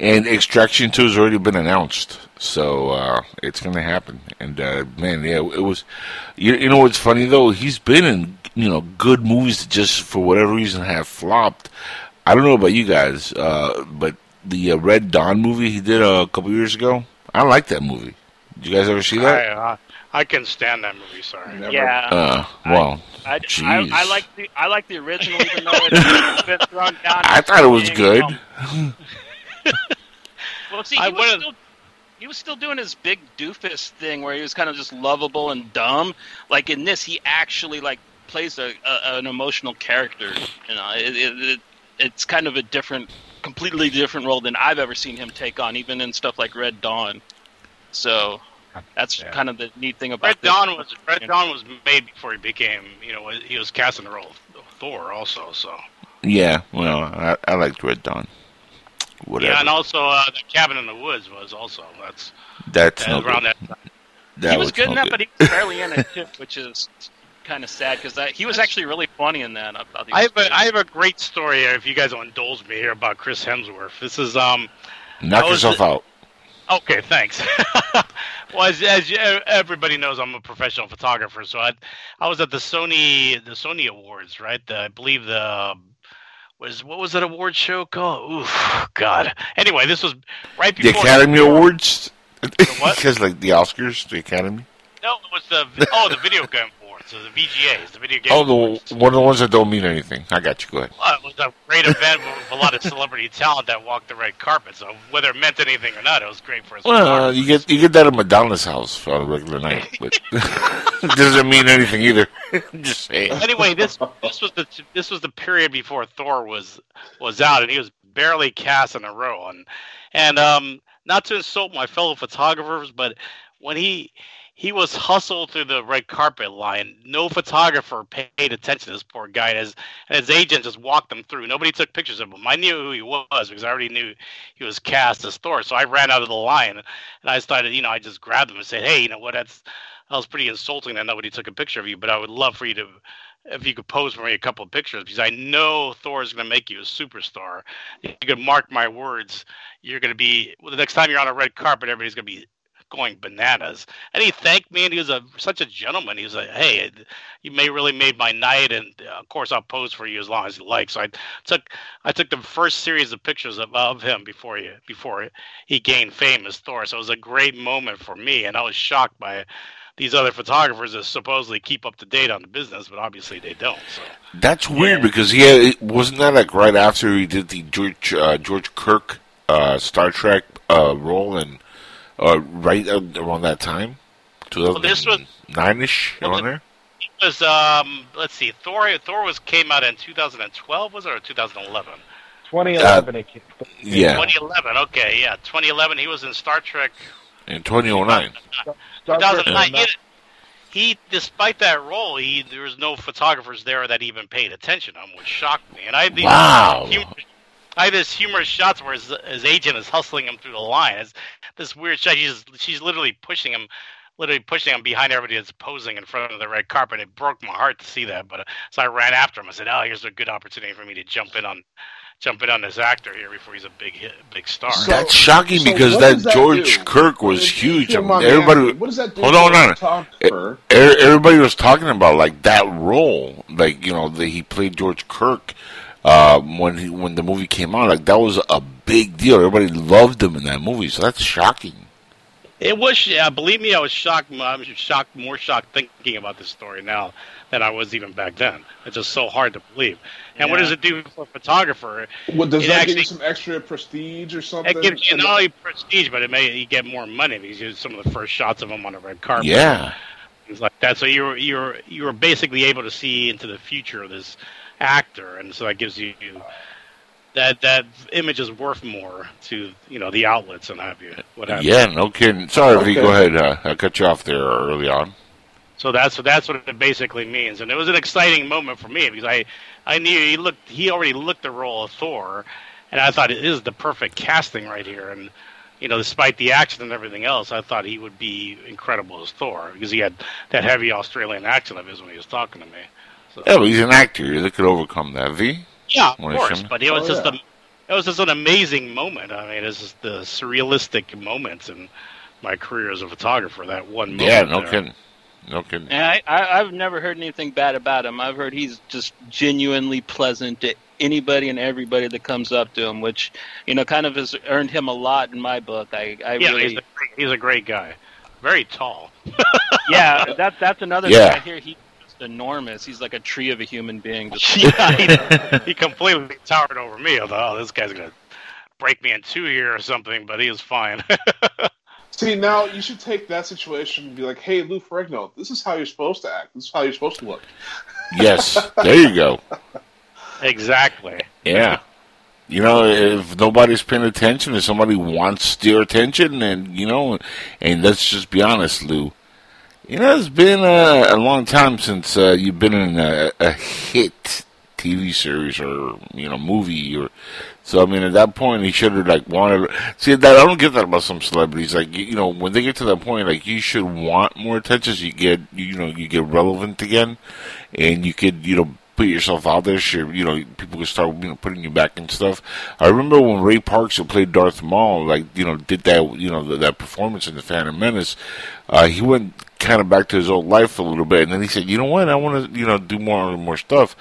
And Extraction Two has already been announced, so uh, it's going to happen. And uh, man, yeah, it was. You, you know what's funny though? He's been in you know good movies that just for whatever reason have flopped. I don't know about you guys, uh, but the uh, Red Dawn movie he did a couple years ago, I like that movie. Did you guys ever see that? I, uh, I couldn't stand that movie. Sorry. Never. Yeah, Uh, well, I, I, Jeez. I like the I like the original, even though it's been thrown down. I thought it was being, good. well, see, he was still he was still doing his big doofus thing where he was kind of just lovable and dumb. Like in this, he actually like plays a, a an emotional character. You know, it, it, it, it's kind of a different, completely different role than I've ever seen him take on, even in stuff like Red Dawn. So that's Yeah. kind of the neat thing about Red this. Dawn was Red Yeah. Dawn was made before he became, you know, he was cast in the role of Thor also. So yeah. Well, I, I liked Red Dawn. Whatever. yeah, and also uh, the Cabin in the Woods was also that's That's that no was around good. that. That he was, good no in that, but he was barely in it too, which is kind of sad because he was actually really funny in that. I, thought I have a good. I have a great story here. If you guys will indulge me here about Chris Hemsworth, this is um Knock I was- yourself out. Okay, thanks. well, as, as you- everybody knows, I'm a professional photographer, so I, I was at the Sony the Sony Awards, right? The, I believe the was what was that award show called? Oof, God. Anyway, this was right before The before Academy Awards. what? Because like the Oscars, the Academy. No, it was the oh the video game awards, so the VGAs, the video game. Oh, the one of the ones that don't mean anything. I got you. Go ahead. Well, it was a great event with a lot of celebrity talent that walked the red carpet. So whether it meant anything or not, it was great for us. Well, you get you get that at Madonna's house on a regular night, but it doesn't mean anything either. Just saying. anyway, this this was the this was the period before Thor was was out, and he was barely cast in a row. And and um, not to insult my fellow photographers, but when he he was hustled through the red carpet line, no photographer paid attention to this poor guy. And his and his agent just walked him through. Nobody took pictures of him. I knew who he was because I already knew he was cast as Thor. So I ran out of the line and I started, you know, I just grabbed him and said, "Hey, you know what? That's that was pretty insulting that nobody took a picture of you, but I would love for you to if you could pose for me a couple of pictures because I know Thor is going to make you a superstar. You can mark my words. You're going to be well, the next time you're on a red carpet, everybody's going to be going bananas. And he thanked me, and he was a such a gentleman. He was like, "Hey, you may really made my night, and uh, of course I'll pose for you as long as you like." So I took I took the first series of pictures of, of him before he before he gained fame as Thor. So it was a great moment for me, and I was shocked by these other photographers that supposedly keep up to date on the business, but obviously they don't. So That's weird because he had, wasn't that like right after he did the George uh, George Kirk uh, Star Trek uh, role and uh, right uh, around that time, two this was- thousand nine ish Well, around there. it was um let's see, Thor Thor was came out in 2012 was it or 2011? 2011 it came. Yeah, 2011. Okay, yeah, 2011. He was in Star Trek in twenty oh nine. Star Trek 2009. was He, he, despite that role, he there was no photographers there that even paid attention to him, which shocked me. And I have these Wow. humor- I have this humorous shots where his, his agent is hustling him through the line. It's this weird shot. She's she's literally pushing him, literally pushing him behind everybody that's posing in front of the red carpet. It broke my heart to see that. But uh, so I ran after him. I said, "Oh, here's a good opportunity for me to jump in on." Jump in on this actor here before he's a big hit, big star. So- That's shocking So because what that that George do? Kirk was huge. if I mean, everybody, asking, What does that do? Hold on, hold on. er- everybody was talking about like that role, like you know, that he played George Kirk uh, when he, when the movie came out. Like that was a big deal. Everybody loved him in that movie, so that's shocking. It was, yeah. Believe me, I was shocked. I'm shocked, more shocked thinking about this story now than I was even back then. It's just so hard to believe. And what does it do for a photographer? What, does It that actually- give you some extra prestige or something? It gives you not only prestige, but it may you get more money because you some of the first shots of him on a red carpet. Yeah, things like that. So you're you're you're basically able to see into the future of this actor, and so that gives you that that image is worth more to you know the outlets and have you what have you. yeah, no kidding. Sorry, V, Okay. go ahead. Uh, I cut you off there early on. So that's that's what it basically means, and it was an exciting moment for me because I I knew he looked he already looked the role of Thor, and I thought it is the perfect casting right here, and you know despite the action and everything else, I thought he would be incredible as Thor because he had that heavy Australian accent of his when he was talking to me. So, Yeah, but he's an actor. They could overcome that. V. yeah, of Wanna course, shim- but it was Oh, just yeah. a it was just an amazing moment. I mean, it's just the surrealistic moments in my career as a photographer. That one moment. Yeah, no there. kidding. No kidding. And I, I, I've never heard anything bad about him. I've heard he's just genuinely pleasant to anybody and everybody that comes up to him, which you know kind of has earned him a lot in my book. I, I Yeah, really he's, a great, he's a great guy. very tall. yeah, that that's another Yeah. thing I hear. He's just enormous. He's like a tree of a human being. Just yeah, he, he completely towered over me. I thought, oh, this guy's gonna break me in two here or something, but he was fine. See, now you should take that situation and be like, "Hey, Lou Ferrigno, this is how you're supposed to act. This is how you're supposed to look." Yes, there you go. exactly. Yeah. You know, if nobody's paying attention, if somebody wants your attention, and you know, and let's just be honest, Lou. You know, it's been a, a long time since uh, you've been in a, a hit TV series or you know movie, or so. I mean, at that point, he should have like wanted. See, that I don't get that about some celebrities. Like you, you know, when they get to that point, like you should want more attention. So you get you know you get relevant again, and you could you know put yourself out there. Sure, you know people can start you know putting you back and stuff. I remember when Ray Parks, who played Darth Maul, like you know did that you know that performance in the Phantom Menace. Uh, he went kind of back to his old life a little bit, and then he said, "You know what? I want to, you know, do more and more stuff."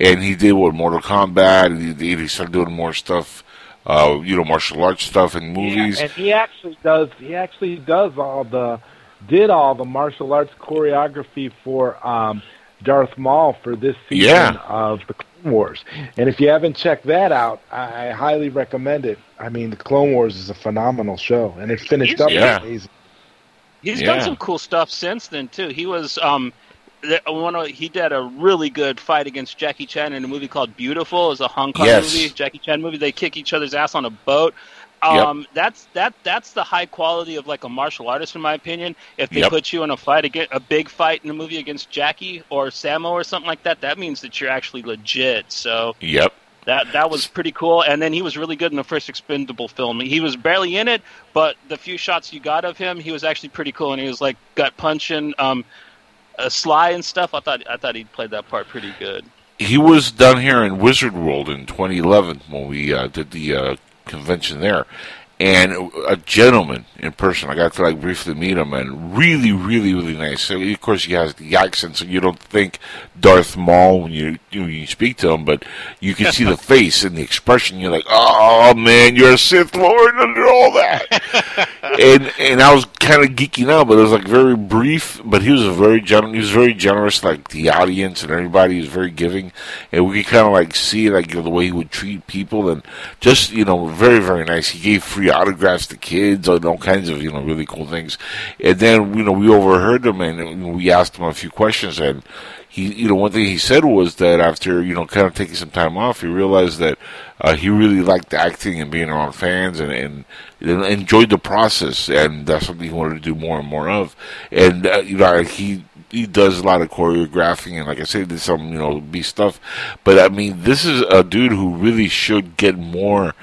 And he did what Mortal Kombat, and he, he started doing more stuff, uh, you know, martial arts stuff and movies. Yeah, and he actually does. He actually does all the did all the martial arts choreography for um, Darth Maul for this season Yeah. of the Clone Wars. And if you haven't checked that out, I, I highly recommend it. I mean, the Clone Wars is a phenomenal show, and it finished He's- up Yeah. amazing. He's Yeah. done some cool stuff since then too. He was um, one of, he did a really good fight against Jackie Chan in a movie called Beautiful. It was a Hong Kong Yes. movie, Jackie Chan movie. They kick each other's ass on a boat. Um, that's that that's the high quality of like a martial artist, in my opinion. If they Yep. put you in a fight against a big fight in a movie against Jackie or Samo or something like that, that means that you're actually legit. So Yep. That that was pretty cool. And then he was really good in the first Expendable film. He was barely in it, but the few shots you got of him, he was actually pretty cool. And he was like gut punching, um, uh, Sly and stuff. I thought I thought he played that part pretty good. he was down here in Wizard World in 2011 when we uh, did the uh, convention there, and a gentleman in person. I got to like briefly meet him, and really, really, really nice. So, of course, he has the accent, so you don't think Darth Maul when you you, know, you speak to him, but you can see the face and the expression. You're like, oh man, you're a Sith Lord under all that. and and I was kind of geeking out, but it was like very brief. But he was a very gen- he was very generous, like the audience and everybody. He was very giving, and we could kind of like see like you know, the way he would treat people, and just you know very very nice. He gave free autographs to kids and all kinds of you know really cool things. And then you know we overheard him and we asked him a few questions and. He, you know, one thing he said was that after, you know, kind of taking some time off, he realized that uh, he really liked acting and being around fans and, and, and enjoyed the process, and that's something he wanted to do more and more of. And uh, you know, he he does a lot of choreographing, and like I said, did some you know B stuff. But I mean, this is a dude who really should get more.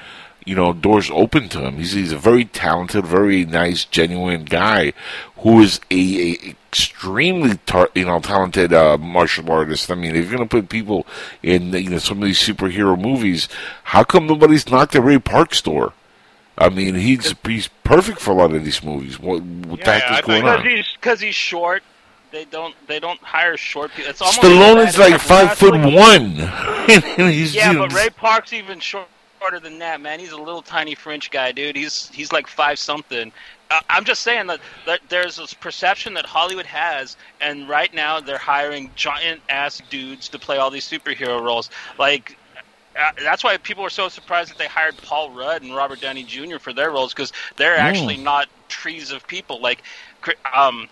You know, doors open to him. He's he's a very talented, very nice, genuine guy who is a, a extremely tar- you know talented uh, martial artist. I mean, if you're gonna put people in you know some of these superhero movies, how come nobody's knocked at Ray Park's door? I mean, he's he's perfect for a lot of these movies. What, what the Yeah, heck I is going think Because on? he's because he's short. They don't they don't hire short people. It's almost Stallone like is like five foot one. And he's, Yeah, you know, but Ray Park's even short, shorter than that, man. He's a little tiny French guy, dude. He's he's like five something. Uh, I'm just saying that, that there's this perception that Hollywood has, and right now they're hiring giant ass dudes to play all these superhero roles. Like uh, that's why people were so surprised that they hired Paul Rudd and Robert Downey Jr. for their roles because they're actually not trees of people. Like, um,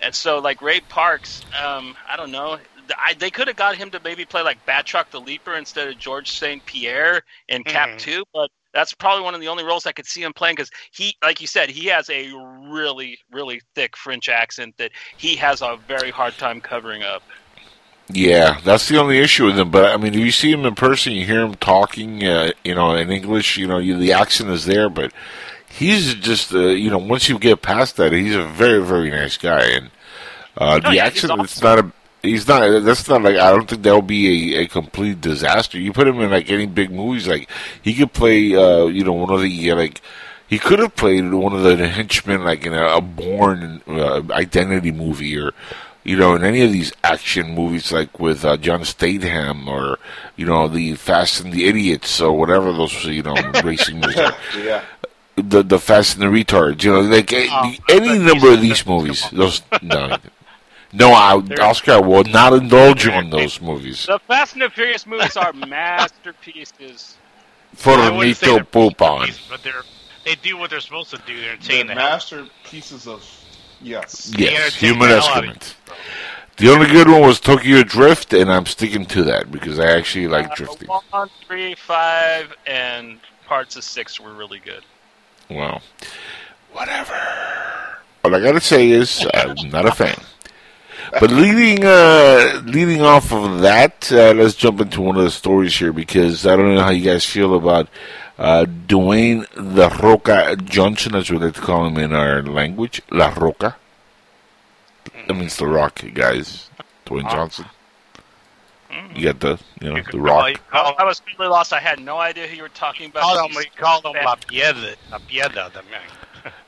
and so like Ray Parks, um, I don't know. Th- I, they could have got him to maybe play like Batroc the Leaper instead of Georges St. Pierre in Cap Mhm. Two, but that's probably one of the only roles I could see him playing because he, like you said, he has a really, really thick French accent that he has a very hard time covering up. Yeah, that's the only issue with him. But I mean, if you see him in person, you hear him talking, uh, you know, in English. You know, you, the accent is there, but he's just, uh, you know, once you get past that, he's a very, very nice guy, and uh, Oh, the yeah, he's accent it's not a. He's not. That's not like. I don't think that will be a, a complete disaster. You put him in like any big movies, like he could play. Uh, you know, one of the like. He could have played one of the henchmen, like in a, a Bourne uh, Identity movie, or you know, in any of these action movies, like with uh, John Statham, or you know, the Fast and the Idiots, or whatever those you know racing movies are. Yeah. the the Fast and the Retards. You know, like Oh, any number of these- these movies. Those no, no, I, Oscar I will not indulge you on those movies. The Fast and the Furious movies are masterpieces. For I me wouldn't to they're poop on. but they're they do what they're supposed to do. They're They're entertaining the masterpieces of yes. Yes, entertain human the hell out of excrement. The only good one was Tokyo Drift, and I'm sticking to that because I actually like Uh, drifting. one, three, five, and parts of six were really good. Well, whatever. All I gotta say is I'm not a fan. But leading uh, leading off of that, uh, let's jump into one of the stories here because I don't know how you guys feel about uh, Dwayne the Roca Johnson, as we like to call him in our language, La Roca. That means the Rock, guys. Dwayne Johnson. You got the you know You the could Rock. call, I, was completely lost. I had no idea who you were talking about. call them, you call them La Piedra, La Piedra también.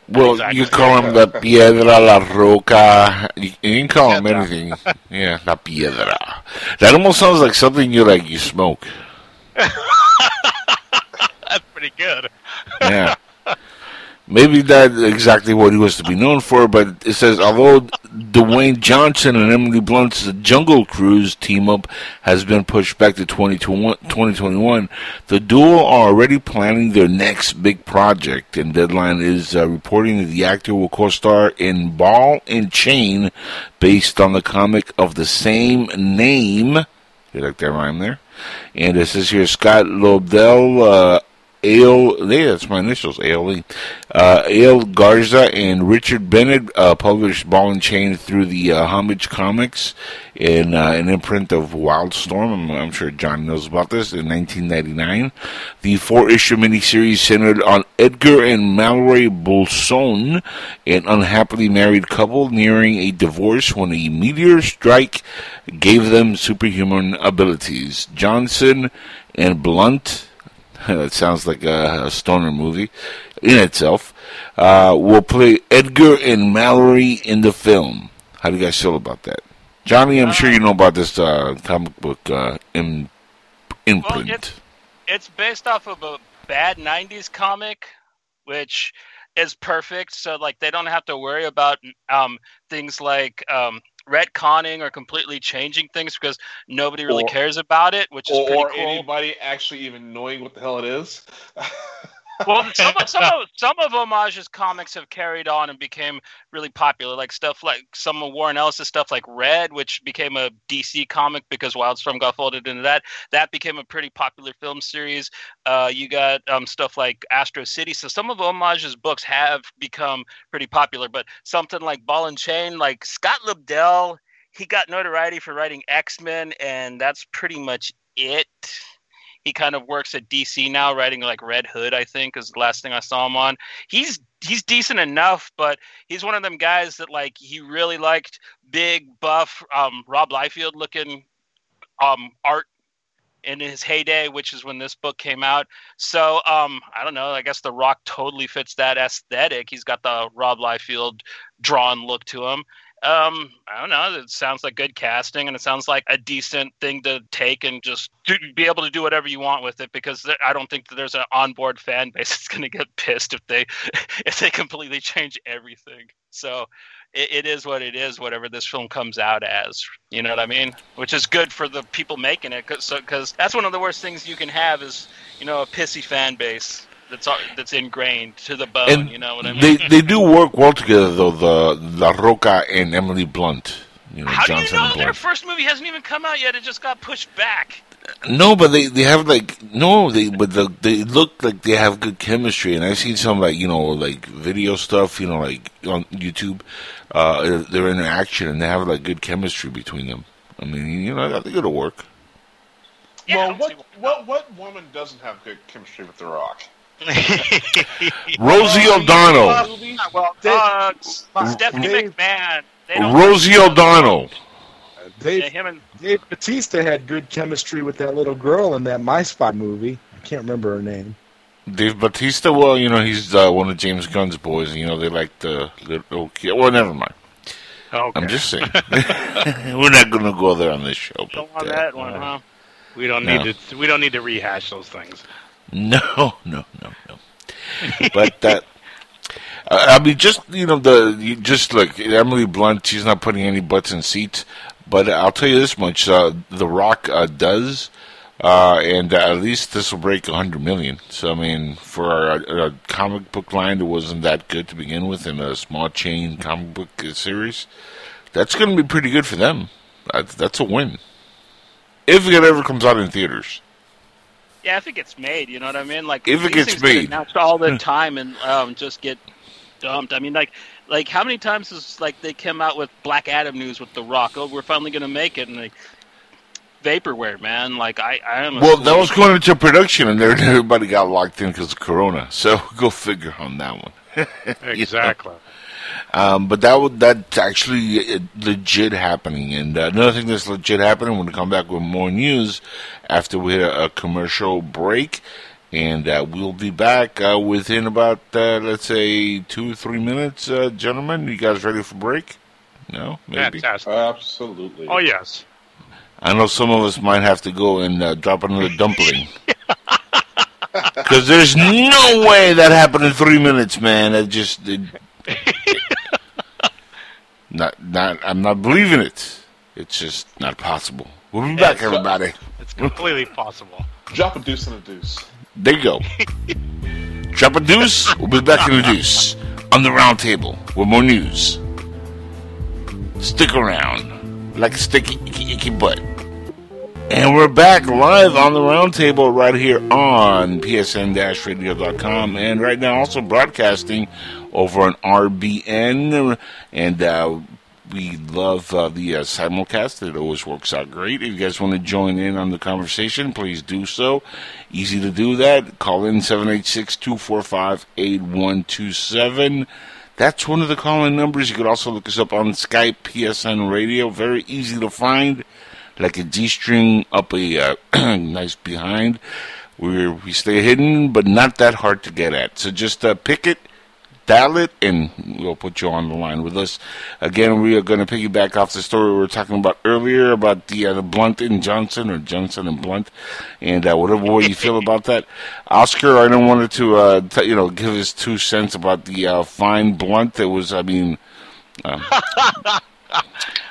Well, Exactly. you call him the Piedra, La Roca. You, you can call him anything. Yeah, La Piedra. That almost sounds like something you like. You smoke. That's pretty good. Yeah. Maybe that's exactly what he was to be known for, but it says although Dwayne Johnson and Emily Blunt's Jungle Cruise team up has been pushed back to 2021, 2021, the duo are already planning their next big project. And Deadline is uh, reporting that the actor will co-star in Ball and Chain, based on the comic of the same name. You like that rhyme there? And it says here Scott Lobdell, uh, Ale, yeah, that's my initials, ALE. Uh, Ale Garza and Richard Bennett uh, published Ball and Chain through the uh, Homage Comics in uh, an imprint of Wildstorm. I'm, I'm sure John knows about this in 1999. The four-issue miniseries centered on Edgar and Mallory Bolson, an unhappily married couple nearing a divorce when a meteor strike gave them superhuman abilities. Johnson and Blunt that sounds like a, a stoner movie in itself. Uh, will play Edgar and Mallory in the film. How do you guys feel about that? Johnny, I'm sure you know about this uh, comic book uh, in, imprint. it's- It's based off of a bad '90s comic, which is perfect. So like they don't have to worry about um, things like um, retconning or completely changing things because nobody really Or- cares about it, which is Or, pretty or cool. anybody actually even knowing what the hell it is. well, some of, some of some of Homage's comics have carried on and became really popular, like stuff like some of Warren Ellis's stuff, like Red, which became a DC comic because Wildstorm got folded into that. That became a pretty popular film series. Uh, you got um, stuff like Astro City. So some of Homage's books have become pretty popular, but something like Ball and Chain, like Scott Lobdell, he got notoriety for writing X Men, and that's pretty much it he kind of works at DC now, writing like Red Hood. I think is the last thing I saw him on. He's he's decent enough, but he's one of them guys that like he really liked big buff um, Rob Liefeld looking um, art in his heyday, which is when this book came out. So um, I don't know. I guess The Rock totally fits that aesthetic. He's got the Rob Liefeld drawn look to him. Um, I don't know. It sounds like good casting, and it sounds like a decent thing to take and just do, be able to do whatever you want with it. Because I don't think that there's an onboard fan base that's going to get pissed if they if they completely change everything. So it, it is what it is. Whatever this film comes out as, you know what I mean? Which is good for the people making it, because because that's one of the worst things you can have is you know a pissy fan base that's that's ingrained to the bone. and you know what I mean? they they do work well together, though. The La Roca and Emily Blunt. You know, How do you know and their first movie hasn't even come out yet? It just got pushed back. No, but they, they have like no, they but the, they look like they have good chemistry, and I've seen some like you know like video stuff, you know like on YouTube, uh, they're in action and they have like good chemistry between them. I mean, you know, I think it'll work. Yeah, well, what, what what woman doesn't have good chemistry with The Rock? Rosie Uh, O'Donnell, movies? Well, Dave- uh, Stephanie Dave- McMahon. Rosie O'Donnell. Uh, Yeah, Dave, him and Dave Batista had good chemistry with that little girl in that My Spy movie. I can't remember her name. Dave Batista, well, you know, he's uh, one of James Gunn's boys, you know they like the little kid. Well, never mind. okay. I'm just saying. We're not going to go there on this show. don't But, want uh, that one, huh? we don't No. need to. We don't need to rehash those things. No, no, no, no. but that. I mean, just you know, the you just look Emily Blunt. She's not putting any butts in seats, but I'll tell you this much: uh, The Rock uh, does, uh, and at least this will break a hundred million. So I mean, for a, a comic book line that wasn't that good to begin with, in a small chain comic book series, that's going to be pretty good for them. That's, that's a win. If it ever comes out in theaters. Yeah, if it gets made, you know what I mean. Like If it gets things get made. announced all the time and um, just get dumped. I mean, like, like how many times is like they came out with Black Adam news with The Rock? Oh, we're finally gonna make it, and like vaporware, man. Like I, I am. Well, that was going into production, and then everybody got locked in because of Corona. So go figure on that one. Exactly. Um, but that would that's actually uh, legit happening. And uh, another thing that's legit happening, we're going to come back with more news after we hit a, a commercial break. And uh, we'll be back uh, within about, uh, let's say, two, or three minutes. Uh, gentlemen, you guys ready for break? No? Maybe? Fantastic. Absolutely. Oh yes. I know some of us might have to go and uh, drop another dumpling. Because there's no way that happened in three minutes, man. It just. It, not, not, I'm not believing it. It's just not possible. We'll be back, so- everybody. It's completely possible. Drop a deuce and a deuce. There you go. Drop a deuce. We'll be back in the deuce on the round table with more news. Stick around like a sticky icky, icky butt. And we're back live on the round table right here on psn-radio.com and right now also broadcasting over on RBN and uh, we love uh, the uh, simulcast. It always works out great. If you guys want to join in on the conversation, please do so. Easy to do that. Call in 786-245-8127. That's one of the calling numbers. You could also look us up on Skype, PSN Radio. Very easy to find. Like a G-string up a uh, nice behind. Where we stay hidden, but not that hard to get at. So just uh, pick it dial it and we'll put you on the line with us. Again, we are going to piggyback off the story we were talking about earlier about the, uh, the Blunt and Johnson or Johnson and Blunt and uh, whatever way you feel about that. Oscar, I don't want to, uh, t- you know, give his two cents about the uh, fine Blunt that was, I mean, uh,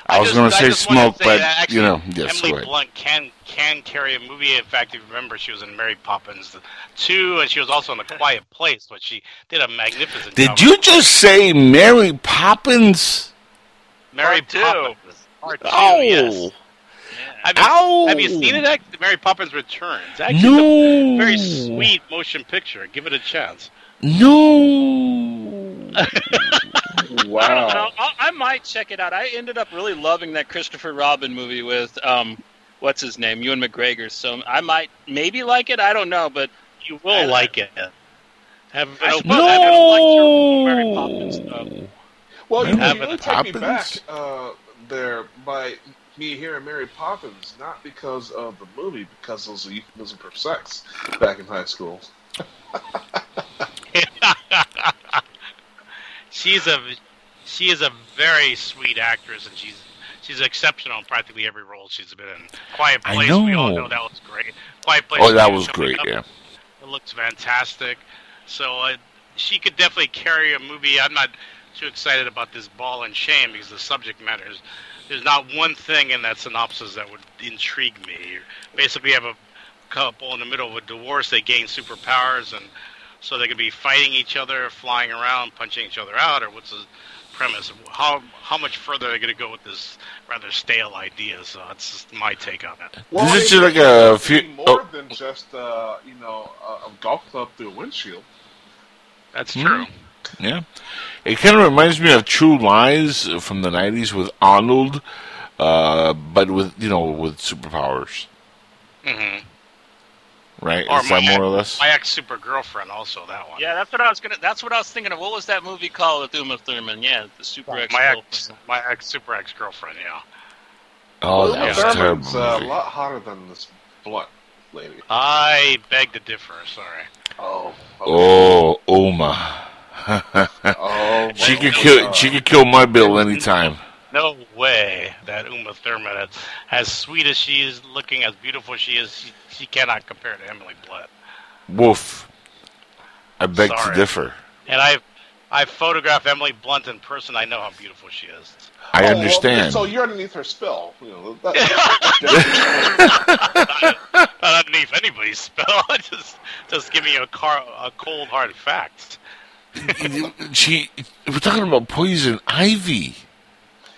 I, was going to say smoke, say but, actually you know, yes, Emily go. Blunt can can carry a movie. In fact, if you remember, she was in Mary Poppins two, and she was also in The Quiet Place, but she did a magnificent Did job. you just say Mary Poppins? Mary Part. Poppins? Part two, Oh, yes. Have you, have you seen it? Mary Poppins Returns. It's actually no, a very sweet motion picture. Give it a chance. No. I don't know. Wow. I, I might check it out. I ended up really loving that Christopher Robin movie with um, what's his name, Ewan McGregor. So I might maybe like it. I don't know, but You will I- like it. Have I no, suppose I don't like your Mary Poppins stuff. Well, you, Have you it really take me back Poppins? uh, there by me hearing Mary Poppins, not because of the movie, because it was a euphemism for sex back in high school. she's a she is a very sweet actress, and she's she's exceptional in practically every role she's been in. Quiet Place, we all know. that was great. Quiet Place. Oh, that was great. up. Yeah. It looks fantastic. So uh, she could definitely carry a movie. I'm not too excited about this ball and chain because the subject matter is there's not one thing in that synopsis that would intrigue me. You basically have a couple in the middle of a divorce. They gain superpowers, and so they could be fighting each other, flying around, punching each other out, or what's the premise? How how much further are they going to go with this rather stale idea? So that's just my take on it. This is just like a few- more oh. than just uh, you know a, a golf club through a windshield. That's Hmm. true. Yeah. It kind of reminds me of True Lies from the 90s with Arnold, uh, but with, you know, with superpowers, hmm right? Or Is that my- more or less? My ex super girlfriend, also that one. Yeah, that's what I was gonna. That's what I was thinking of. What was that movie called with Uma Thurman? Yeah, the Super X. my ex, my ex super ex girlfriend. Yeah. Oh, Well, that Uma was a terrible Thurman's, uh, a lot hotter than this blunt lady. I beg to differ. Sorry. Oh. Oh, Oma. Oh. she could kill. God. She could kill my bill anytime. No way that Uma Thurman, is. as sweet as she is, looking as beautiful as she is, she, she cannot compare to Emily Blunt. Woof. I beg to differ. And I've I've photographed Emily Blunt in person. I know how beautiful she is. I Oh, well, understand. so you're underneath her spell. You know, that, Not underneath anybody's spell. just just give me a car a cold hard fact. she we're talking about poison ivy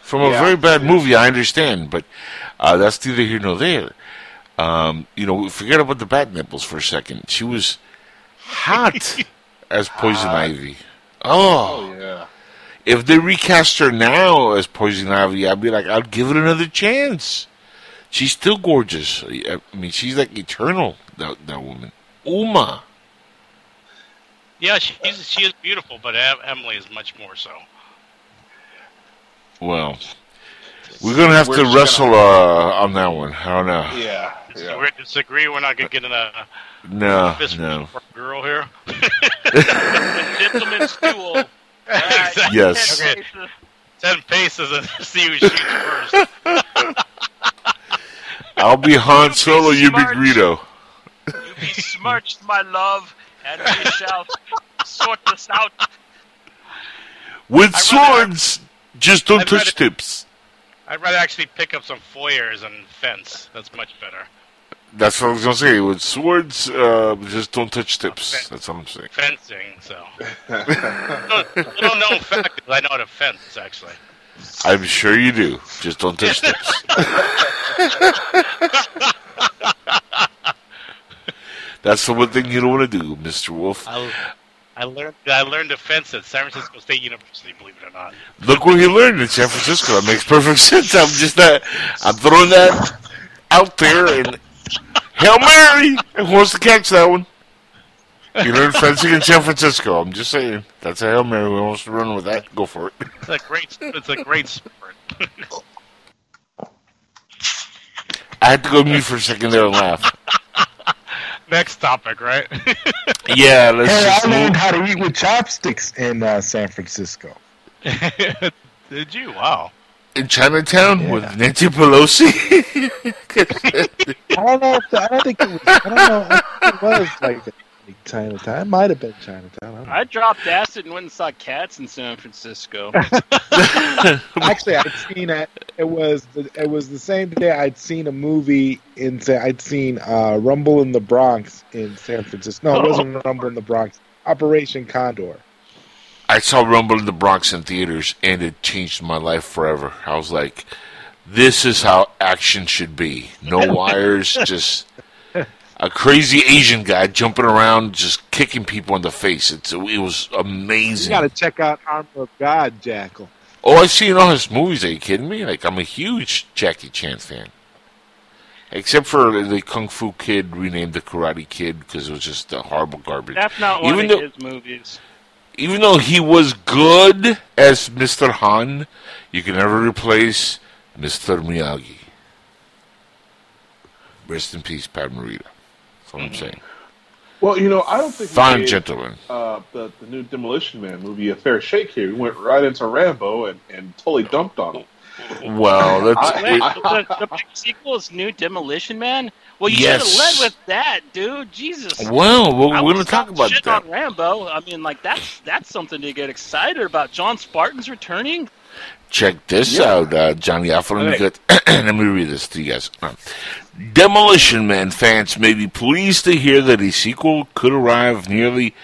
from a Yeah. very bad movie i understand but uh, that's neither here nor there. Um, you know forget about the bat nipples for a second. She was hot as poison ivy. Oh, oh yeah. if they recast her now as poison ivy i'd be like i'd give it another chance. She's still gorgeous. I mean she's like eternal that, that woman. Uma. Yeah, she's she is beautiful, but Emily is much more so. Well we're gonna have Where's to she wrestle uh, on that one. I don't know. Yeah. Disagree, yeah. disagree we're not gonna get in a No, fist no. for a girl here. Gentleman's duel. Exactly. Yes. Okay. Ten paces and see who shoots first. I'll be Han Solo. You be smart. Greedo. You be smirched, my love, and we shall sort this out. With I'd rather- swords. Just don't I'd touch rather- tips. I'd rather actually pick up some foyers and fence. That's much better. That's what I was gonna say. With swords, uh, just don't touch tips. That's what I'm saying. Fencing, so. little, little known fact is I know how to fence, actually. I'm sure you do. Just don't touch tips. That's the one thing you don't want to do, Mr. Wolf. I, I learned I learned to fence at San Francisco State University, believe it or not. Look where he learned in San Francisco. That makes perfect sense. I'm just not. I'm throwing that out there and Hail Mary. Who wants to catch that one? You learned fencing in San Francisco. I'm just saying. That's a Hail Mary. Who wants to run with that? Go for it. It's a great it's a great sport. I had to go mute for a second there and laugh. Next topic, right? Yeah, let's Hey, just I learned move. how to eat with chopsticks in uh, San Francisco. Did you? Wow. In Chinatown Yeah. with Nancy Pelosi. I don't know. If the, I don't think it was. I don't know. I it was like, like Chinatown. It might have been Chinatown. I. I dropped acid and went and saw cats in San Francisco. Actually, I'd seen it. It was the, it was the same day I'd seen a movie in. Sa- I'd seen uh, Rumble in the Bronx in San Francisco. No, it wasn't Rumble in the Bronx. Operation Condor. I saw Rumble in the Bronx in theaters, and it changed my life forever. I was like, "This is how action should be. No wires, just a crazy Asian guy jumping around, just kicking people in the face. It's it was amazing. You amazing. got to check out Armor of God, Jackal. Oh, I've seen all his movies. Are you kidding me? Like I'm a huge Jackie Chan fan. Except for the Kung Fu Kid renamed the Karate Kid because it was just uh, horrible garbage. That's not one Even of though- his movies. even though he was good as Mr. Han, you can never replace Mr. Miyagi. Rest in peace, Pat Morita. That's what I'm saying. Well, you know, I don't think Fine gave, gentleman. uh, the the new Demolition Man movie a fair shake here. We went right into Rambo and, and totally dumped on him. Well, that's I- Wait, it, the, the big sequel is New Demolition Man? Well, you Yes. should have led with that, dude. Jesus. well. We're, we're going to talk about shitting that. on Rambo. I mean, like that's that's something to get excited about. John Spartan's returning. Check this Yeah. out, uh, Johnny Alpha. Let me, Okay. get, let me read this to you guys. Uh, Demolition Man fans may be pleased to hear that a sequel could arrive nearly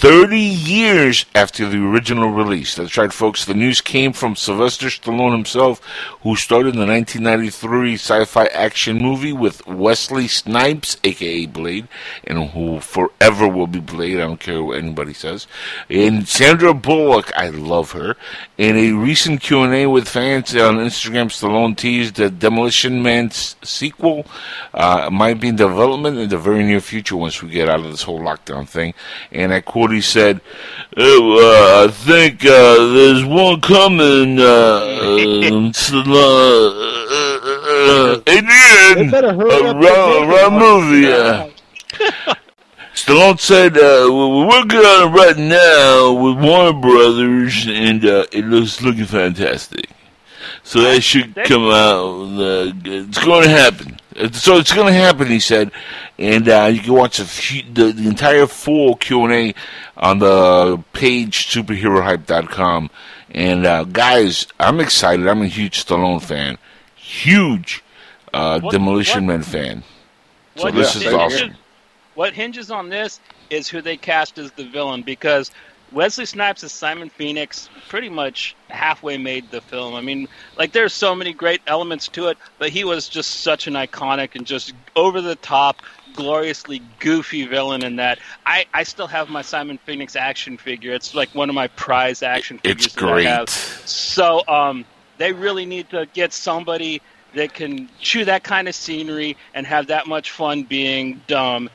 30 years after the original release. That's right, folks. The news came from Sylvester Stallone himself, who starred in the 1993 sci-fi action movie with Wesley Snipes, aka Blade, and who forever will be Blade. I don't care what anybody says. And Sandra Bullock, I love her. In a recent Q&A with fans on Instagram, Stallone teased that Demolition Man's sequel uh, might be in development in the very near future once we get out of this whole lockdown thing. And I quote, he said, oh, uh, I think uh, there's one coming, uh, um, Stallone, uh, uh, Adrian, better hurry a up. and raw, make raw it. movie. Uh, Stallone said, uh, we're working on it right now with Warner Brothers, and uh, it looks looking fantastic. So that should come out. Uh, it's going to happen. So it's going to happen, he said, and uh, you can watch the, the, the entire full Q and A on the page superherohype.com. And uh, guys, I'm excited. I'm a huge Stallone fan, huge uh, What- Demolition what- Man fan. So this is awesome. What hinges on this is who they cast as the villain because Wesley Snipes as Simon Phoenix pretty much halfway made the film. I mean, like there's so many great elements to it, but he was just such an iconic and just over the top, gloriously goofy villain in that. I, I still have my Simon Phoenix action figure. It's like one of my prize action figures It's that I have. great. So um, they really need to get somebody that can chew that kind of scenery and have that much fun being dumb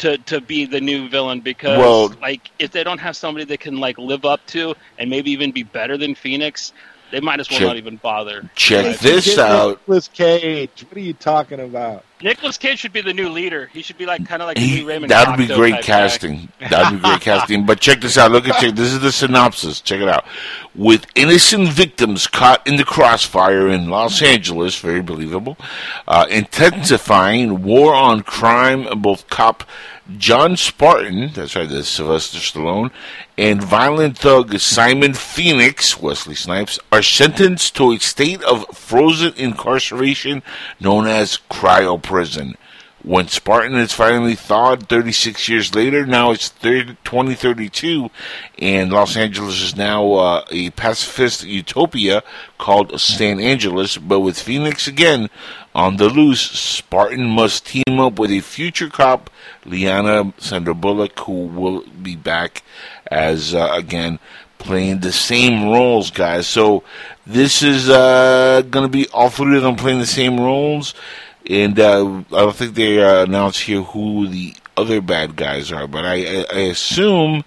to, to be the new villain because Well- like if they don't have somebody that can like live up to and maybe even be better than Phoenix, they might as well Check- not even bother. Check Right. this out. Nicolas Cage. What are you talking about? Nicolas Cage should be the new leader. He should be like kind of like the He, new Raymond. that'd be great type guy. casting. That'd be great casting. But check this out. Look at check. This is the synopsis. Check it out. With innocent victims caught in the crossfire in Los Angeles, very believable. Uh, intensifying war on crime. Both cop John Spartan, that's right, that's Sylvester Stallone, and violent thug Simon Phoenix, Wesley Snipes, are sentenced to a state of frozen incarceration known as cryo prison. When Spartan is finally thawed 36 years later, now it's 30, 2032, and Los Angeles is now uh, a pacifist utopia called San Angeles. But with Phoenix again on the loose, Spartan must team up with a future cop, Liana Sandra Bullock, who will be back as, uh, again, playing the same roles, guys. So this is uh, going to be all three of them playing the same roles. And uh, I don't think they uh, announced here who the other bad guys are, but I, I, I assume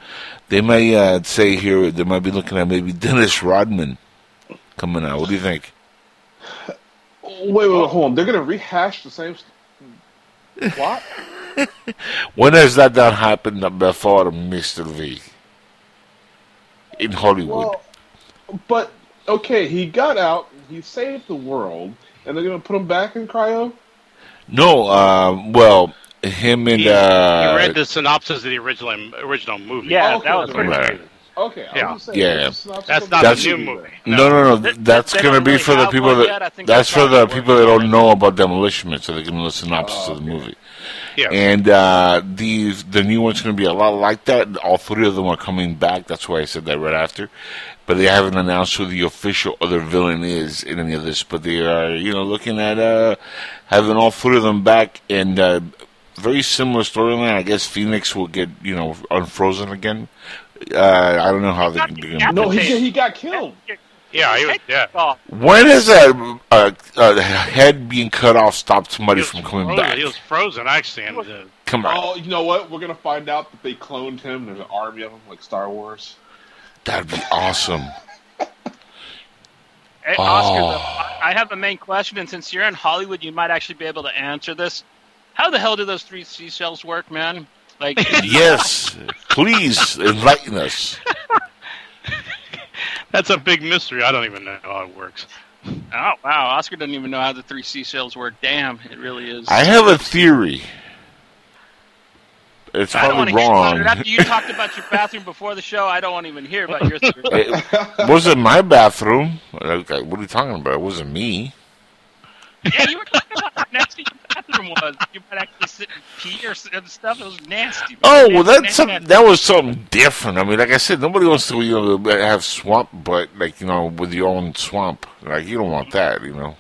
they may uh, say here they might be looking at maybe Dennis Rodman coming out. What do you think? Wait, wait, wait, hold on. They're gonna rehash the same plot. When has that not happened before, Mister V? In Hollywood, Well, but okay, he got out. He saved the world, and they're gonna put him back in cryo. no. Um, well, him and He, uh, he read the synopsis of the original original movie. Yeah, Okay, that was pretty Right. good. Okay, Yeah. was Yeah. that's not That's something not That's- the new movie. No, no, no. They- That's they going to be really for the people that. yet. I That's for the people that don't know about Demolition Man, so they can know the synopsis Oh, of the okay. movie. Yeah. And uh, these the new one's going to be a lot like that. All three of them are coming back. That's why I said that right after. But they haven't announced who the official other villain is in any of this. But they are, you know, looking at uh, having all three of them back and uh, very similar storyline. I guess Phoenix will get, you know, unfrozen again. Uh, I don't know how they can. Yeah. No, he he got killed. Yeah, he was, yeah. Oh, When has a, a, a head being cut off stopped somebody from coming frozen. back? He was frozen, actually. And, uh, Come on, Oh, you know what? We're gonna find out that they cloned him. There's an army of them, like Star Wars. that'd be awesome. Hey, Oscar, Oh. though, I I have a main question, and since you're in Hollywood, you might actually be able to answer this. How the hell do those three seashells work, man? Like, yes, please enlighten us. that's a big mystery. I don't even know how it works. oh wow, Oscar doesn't even know how the three seashells work. Damn, it really is. I have a theory. It's I don't want probably to hear it. wrong. After you talked about your bathroom before the show, I don't want to even hear about your theory. It wasn't my bathroom. Okay, What are you talking about? It wasn't me. Yeah, you were talking about how nasty your bathroom was. You might actually sit and pee or and stuff. It was nasty. man. Oh well, that's nasty, some, that was something different. I mean, like I said, nobody wants to you know have swamp butt like you know with your own swamp. Like you don't want that, you know.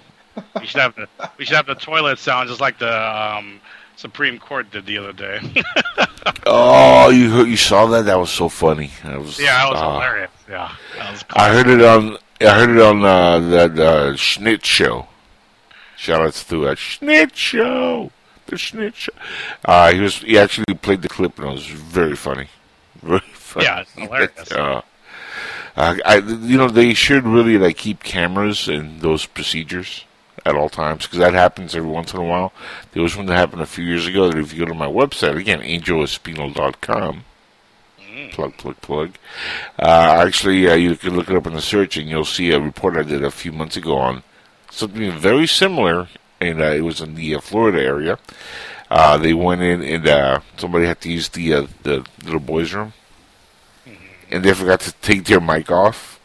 We should have the we should have the toilet sound just like the um, Supreme Court did the other day. Oh, you heard, you saw that? That was so funny. That was yeah, that was ah. hilarious. Yeah, that was I heard it on I heard it on uh, that uh, Schnitz show. Shout out to that Schnitz show, the Schnitz show. Uh, he was he actually played the clip and it was very funny, very funny. Yeah, it's hilarious. uh, uh, I you know they should really like keep cameras in those procedures at all times because that happens every once in a while. There was one that happened a few years ago that if you go to my website again, angelespinal.com, plug, plug, plug. Uh, actually, uh, you can look it up in the search and you'll see a report I did a few months ago on something very similar and uh, it was in the uh, Florida area. Uh, they went in and uh, somebody had to use the uh, the little boys' room, and they forgot to take their mic off,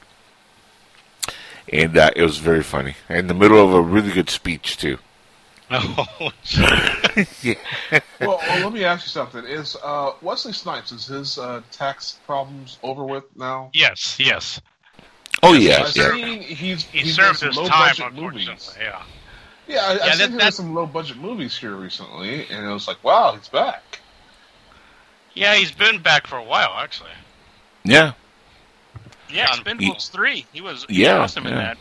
and uh, it was very funny. In the middle of a really good speech too. Oh, Yeah. well, well, let me ask you something. Is uh, Wesley Snipes is his uh, tax problems over with now? yes, yes. Oh yes, I've yeah. seen he's He he's done served some his low time, budget movies. Yeah. Yeah, I, Yeah, I've that- seen him in some low budget movies here recently, and it was like, wow, he's back. Yeah, he's been back for a while, actually. Yeah. Yeah, Um, Expendables three. He was he Yeah, was awesome in that.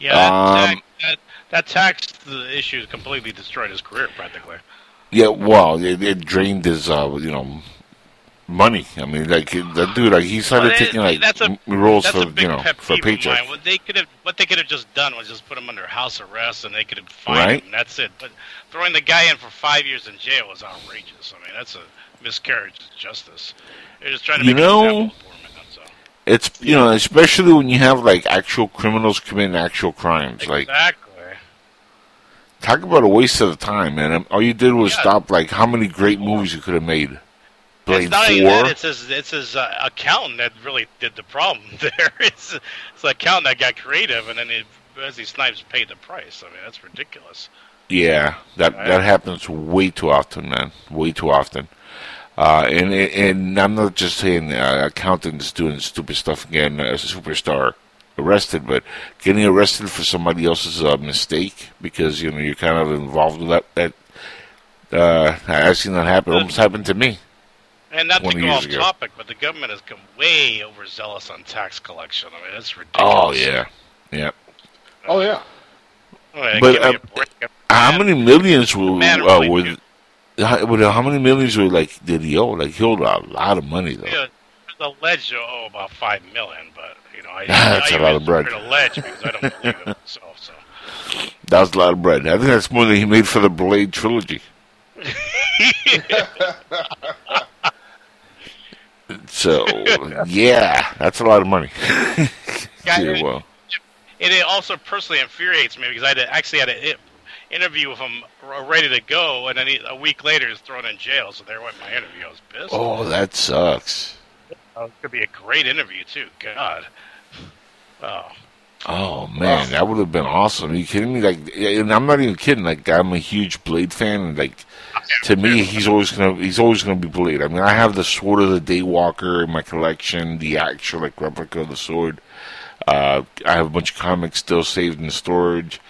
Yeah, that, Um, tax, that, that tax the issue completely destroyed his career, practically. Yeah, well, it, it drained his, uh, you know, money. I mean, like that dude, like he started Well, taking like that's a- roles That's for you know for a paycheck. What they could have, what they could have just done was just put him under house arrest, and they could have fined Right. him. That's it. But throwing the guy in for five years in jail was outrageous. I mean, that's a miscarriage of justice. They're just trying to You make know- an example for him. and That's all. It's you know, especially when you have like actual criminals committing actual crimes. Like Exactly. talk about a waste of time, man. All you did was Yeah. stop like how many great movies you could have made. Blade it's not even that. It's his, it's his uh, accountant that really did the problem there. It's, it's the accountant that got creative, and then it, Wesley Snipes paid the price. I mean, that's ridiculous. Yeah, that Right. that happens way too often, man. Way too often. Uh, and and I'm not just saying uh, accountants doing stupid stuff again. a superstar arrested, but getting arrested for somebody else's uh, mistake because you know you're kind of involved with that. That uh, I've seen that happen. It almost happened to me. And not to go off ago. topic, but the government has come way overzealous on tax collection. I mean, that's ridiculous. Oh yeah, yeah. Oh yeah, Oh, But, uh, a break. How many millions were uh, really were? good. How, were- how many millions were like did he owe? Like he owed a lot of money though. Yeah, the ledge you owe about five million, but you know, I, That's I a lot of bread. consider a ledge because I don't believe it myself. So. That was a lot of bread. I think that's more than he made for the Blade trilogy. So yeah, that's a lot of money. Yeah, well, And it also personally infuriates me because I had to- actually had an interview with him ready to go, and then he, a week later he's thrown in jail. So there went my interview. I was pissed. oh, that sucks. Oh, it could be a great interview too. God. Oh. Oh man, that would have been awesome. Are you kidding me? Like, and I'm not even kidding. Like, I'm a huge Blade fan, and like, to me, he's always gonna he's always gonna be Blade. I mean, I have the Sword of the Daywalker in my collection, the actual like replica of the sword. Uh, I have a bunch of comics still saved in storage.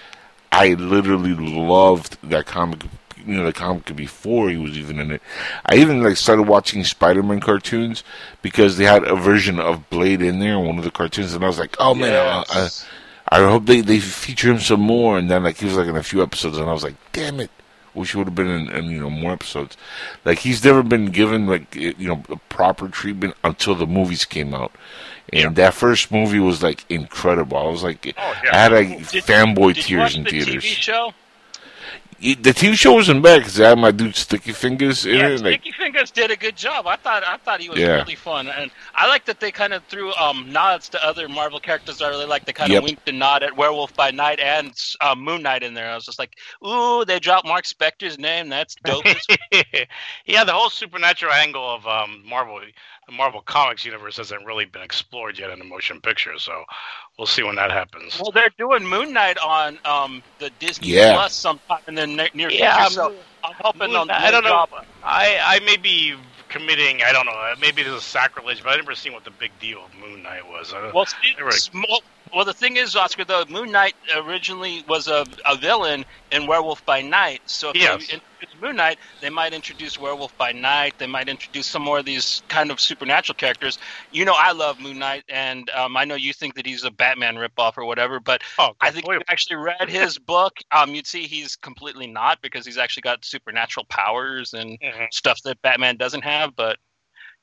I literally loved that comic. You know, the comic before he was even in it. I even like started watching Spider-Man cartoons because they had a version of Blade in there in one of the cartoons, and I was like, "Oh man, I, I, I hope they, they feature him some more. And then like he was like in a few episodes, and I was like, damn it, wish he would have been in, in you know more episodes. Like he's never been given like you know a proper treatment until the movies came out. And that first movie was like incredible. I was like, Oh, yeah. I had like Did- fanboy Did tears in the theaters. TV show? It- The TV show wasn't bad because I had my dude Sticky Fingaz in Yeah, it. Like, Sticky Fingaz did a good job. I thought I thought he was Yeah. really fun, and I like that they kind of threw um, nods to other Marvel characters. I really like they kind of Yep. winked and nod at Werewolf by Night and uh, Moon Knight in there. I was just like, ooh, they dropped Mark Spector's name. That's dope. yeah, the whole supernatural angle of um, Marvel, the Marvel Comics universe hasn't really been explored yet in the motion picture. So we'll see when that happens. Well, they're doing Moon Knight on um, the Disney Yeah. Plus sometime in the ne- near Yeah, future. So I'm hoping Moon they'll I don't know. drop- I I may be committing. I don't know. Maybe this is sacrilege, but I never seen what the big deal of Moon Knight was. I don't- Well, see, They small, well, the thing is, Oscar, though, Moon Knight originally was a, a villain in Werewolf by Night. So if Yes. they introduce Moon Knight, they might introduce Werewolf by Night. They might introduce some more of these kind of supernatural characters. You know, I love Moon Knight, and um, I know you think that he's a Batman ripoff or whatever, but oh, I think if you actually read his book, um, you'd see he's completely not because he's actually got supernatural powers and Mhm. stuff that Batman doesn't have. But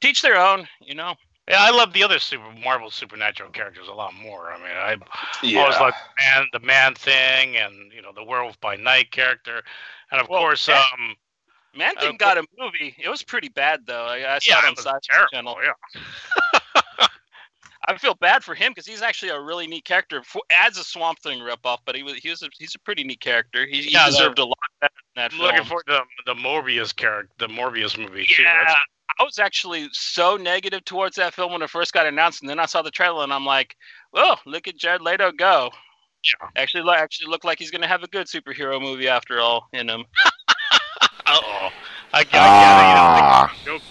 teach their own, you know. Yeah, I love the other super Marvel supernatural characters a lot more. I mean, I yeah. always like the man, the man thing, and you know the Werewolf by Night character, and of Well, course, that- um, Man Uh, Thing got a movie. It was pretty bad though. I, I saw yeah, it it on was Sci terrible. Channel. Yeah, I feel bad for him because he's actually a really neat character. For, as a Swamp Thing ripoff, but he was he was a, he's a pretty neat character. He, he Yeah, deserved a lot better than that I'm film. looking forward to the, the Morbius character, the Morbius movie too. yeah, That's- I was actually so negative towards that film when it first got announced, and then I saw the trailer, and I'm like, "Oh, look at Jared Leto go!" Yeah. Actually, lo- actually looked like he's gonna have a good superhero movie after all in him. Uh-oh. I, I, Ah, I, Joker.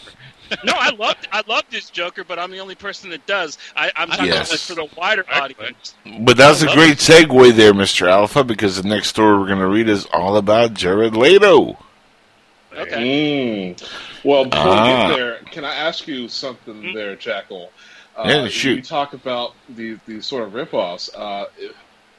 no, I loved I loved this Joker, but I'm the only person that does. I, I'm talking Yes. about for the wider audience. but that's a I love great segue there, Mr. Alpha, because the next story we're going to read is all about Jared Leto. Okay. Mm. Well, before we Ah. get there, can I ask you something Mhm. there, Jackal? Uh, Yeah, shoot. You talk about the these sort of ripoffs. Uh,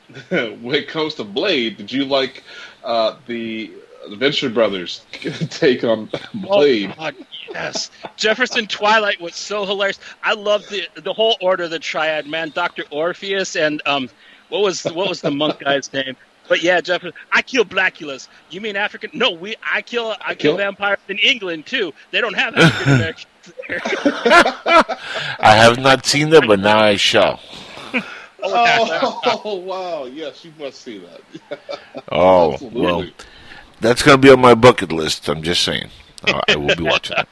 when it comes to Blade, did you like uh, the the Venture Brothers take on Blade? Oh, God, yes. Jefferson Twilight was so hilarious. I loved the the whole order of the triad, man. Doctor Orpheus and um, what was what was the monk guy's name? But yeah, Jefferson. I kill Blaculas. You mean African? No, we. I kill. I kill Kill? vampires in England too. They don't have African Americans there. I have not seen them, but now I shall. Oh, oh, wow! Yes, you must see that. Oh, Absolutely. well, that's going to be on my bucket list. I'm just saying. Uh, I will be watching that.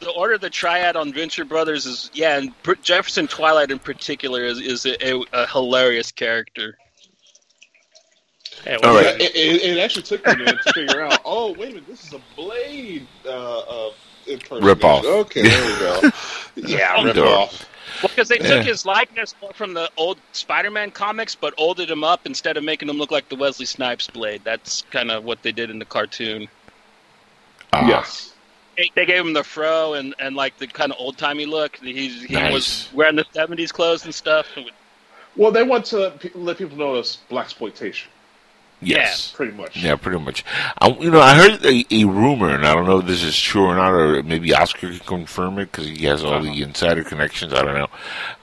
the order of the triad on Venture Brothers is yeah, and Jefferson Twilight in particular is is a, a, a hilarious character. Hey, All well, right. It, it, it actually took me a minute to figure out. Oh, wait a minute! This is a Blade uh, uh, impersonation. Rip-off. Okay, there we go. yeah, rip off. Well, because they Yeah. took his likeness from the old Spider-Man comics, but olded him up instead of making him look like the Wesley Snipes Blade. That's kind of what they did in the cartoon. Ah, Yes. They, they gave him the fro and, and like the kind of old timey look. He's, he Nice. was wearing the '70s clothes and stuff. Well, they want to let people know it's black exploitation, Yes. pretty much. Yeah, pretty much. I, you know, I heard a, a rumor, and I don't know if this is true or not, or maybe Oscar can confirm it because he has all the insider connections. I don't know.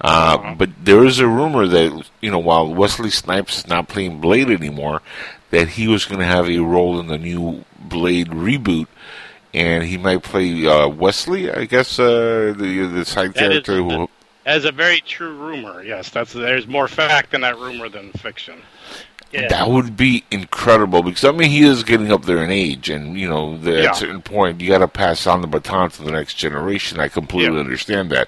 Uh, But there is a rumor that you know, while Wesley Snipes is not playing Blade anymore, that he was going to have a role in the new Blade reboot. And he might play uh, Wesley, I guess, uh, the the side That is- character who that is a very true rumor. Yes, that's there's more fact in that rumor than fiction. Yeah. That would be incredible because I mean he is getting up there in age, and you know the, at a certain point you got to pass on the baton to the next generation. I completely Yeah. understand that,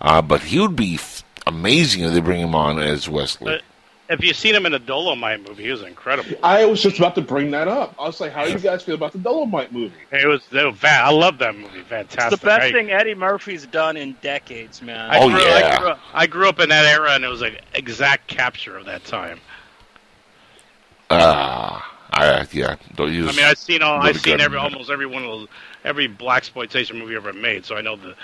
uh, but he would be f- amazing if they bring him on as Wesley. But- If you've seen him in a Dolomite movie, he was incredible. I was just about to bring that up. I was like, how do you guys feel about the Dolomite movie? It was, it was va- I love that movie. Fantastic. It's the best I, thing Eddie Murphy's done in decades, man. I Oh, grew, yeah. I grew, up, I grew up in that era, and it was an exact capture of that time. Ah, I yeah. Don't use. I mean, I've seen all, I've seen every almost every one of those, every black exploitation movie ever made. So I know the,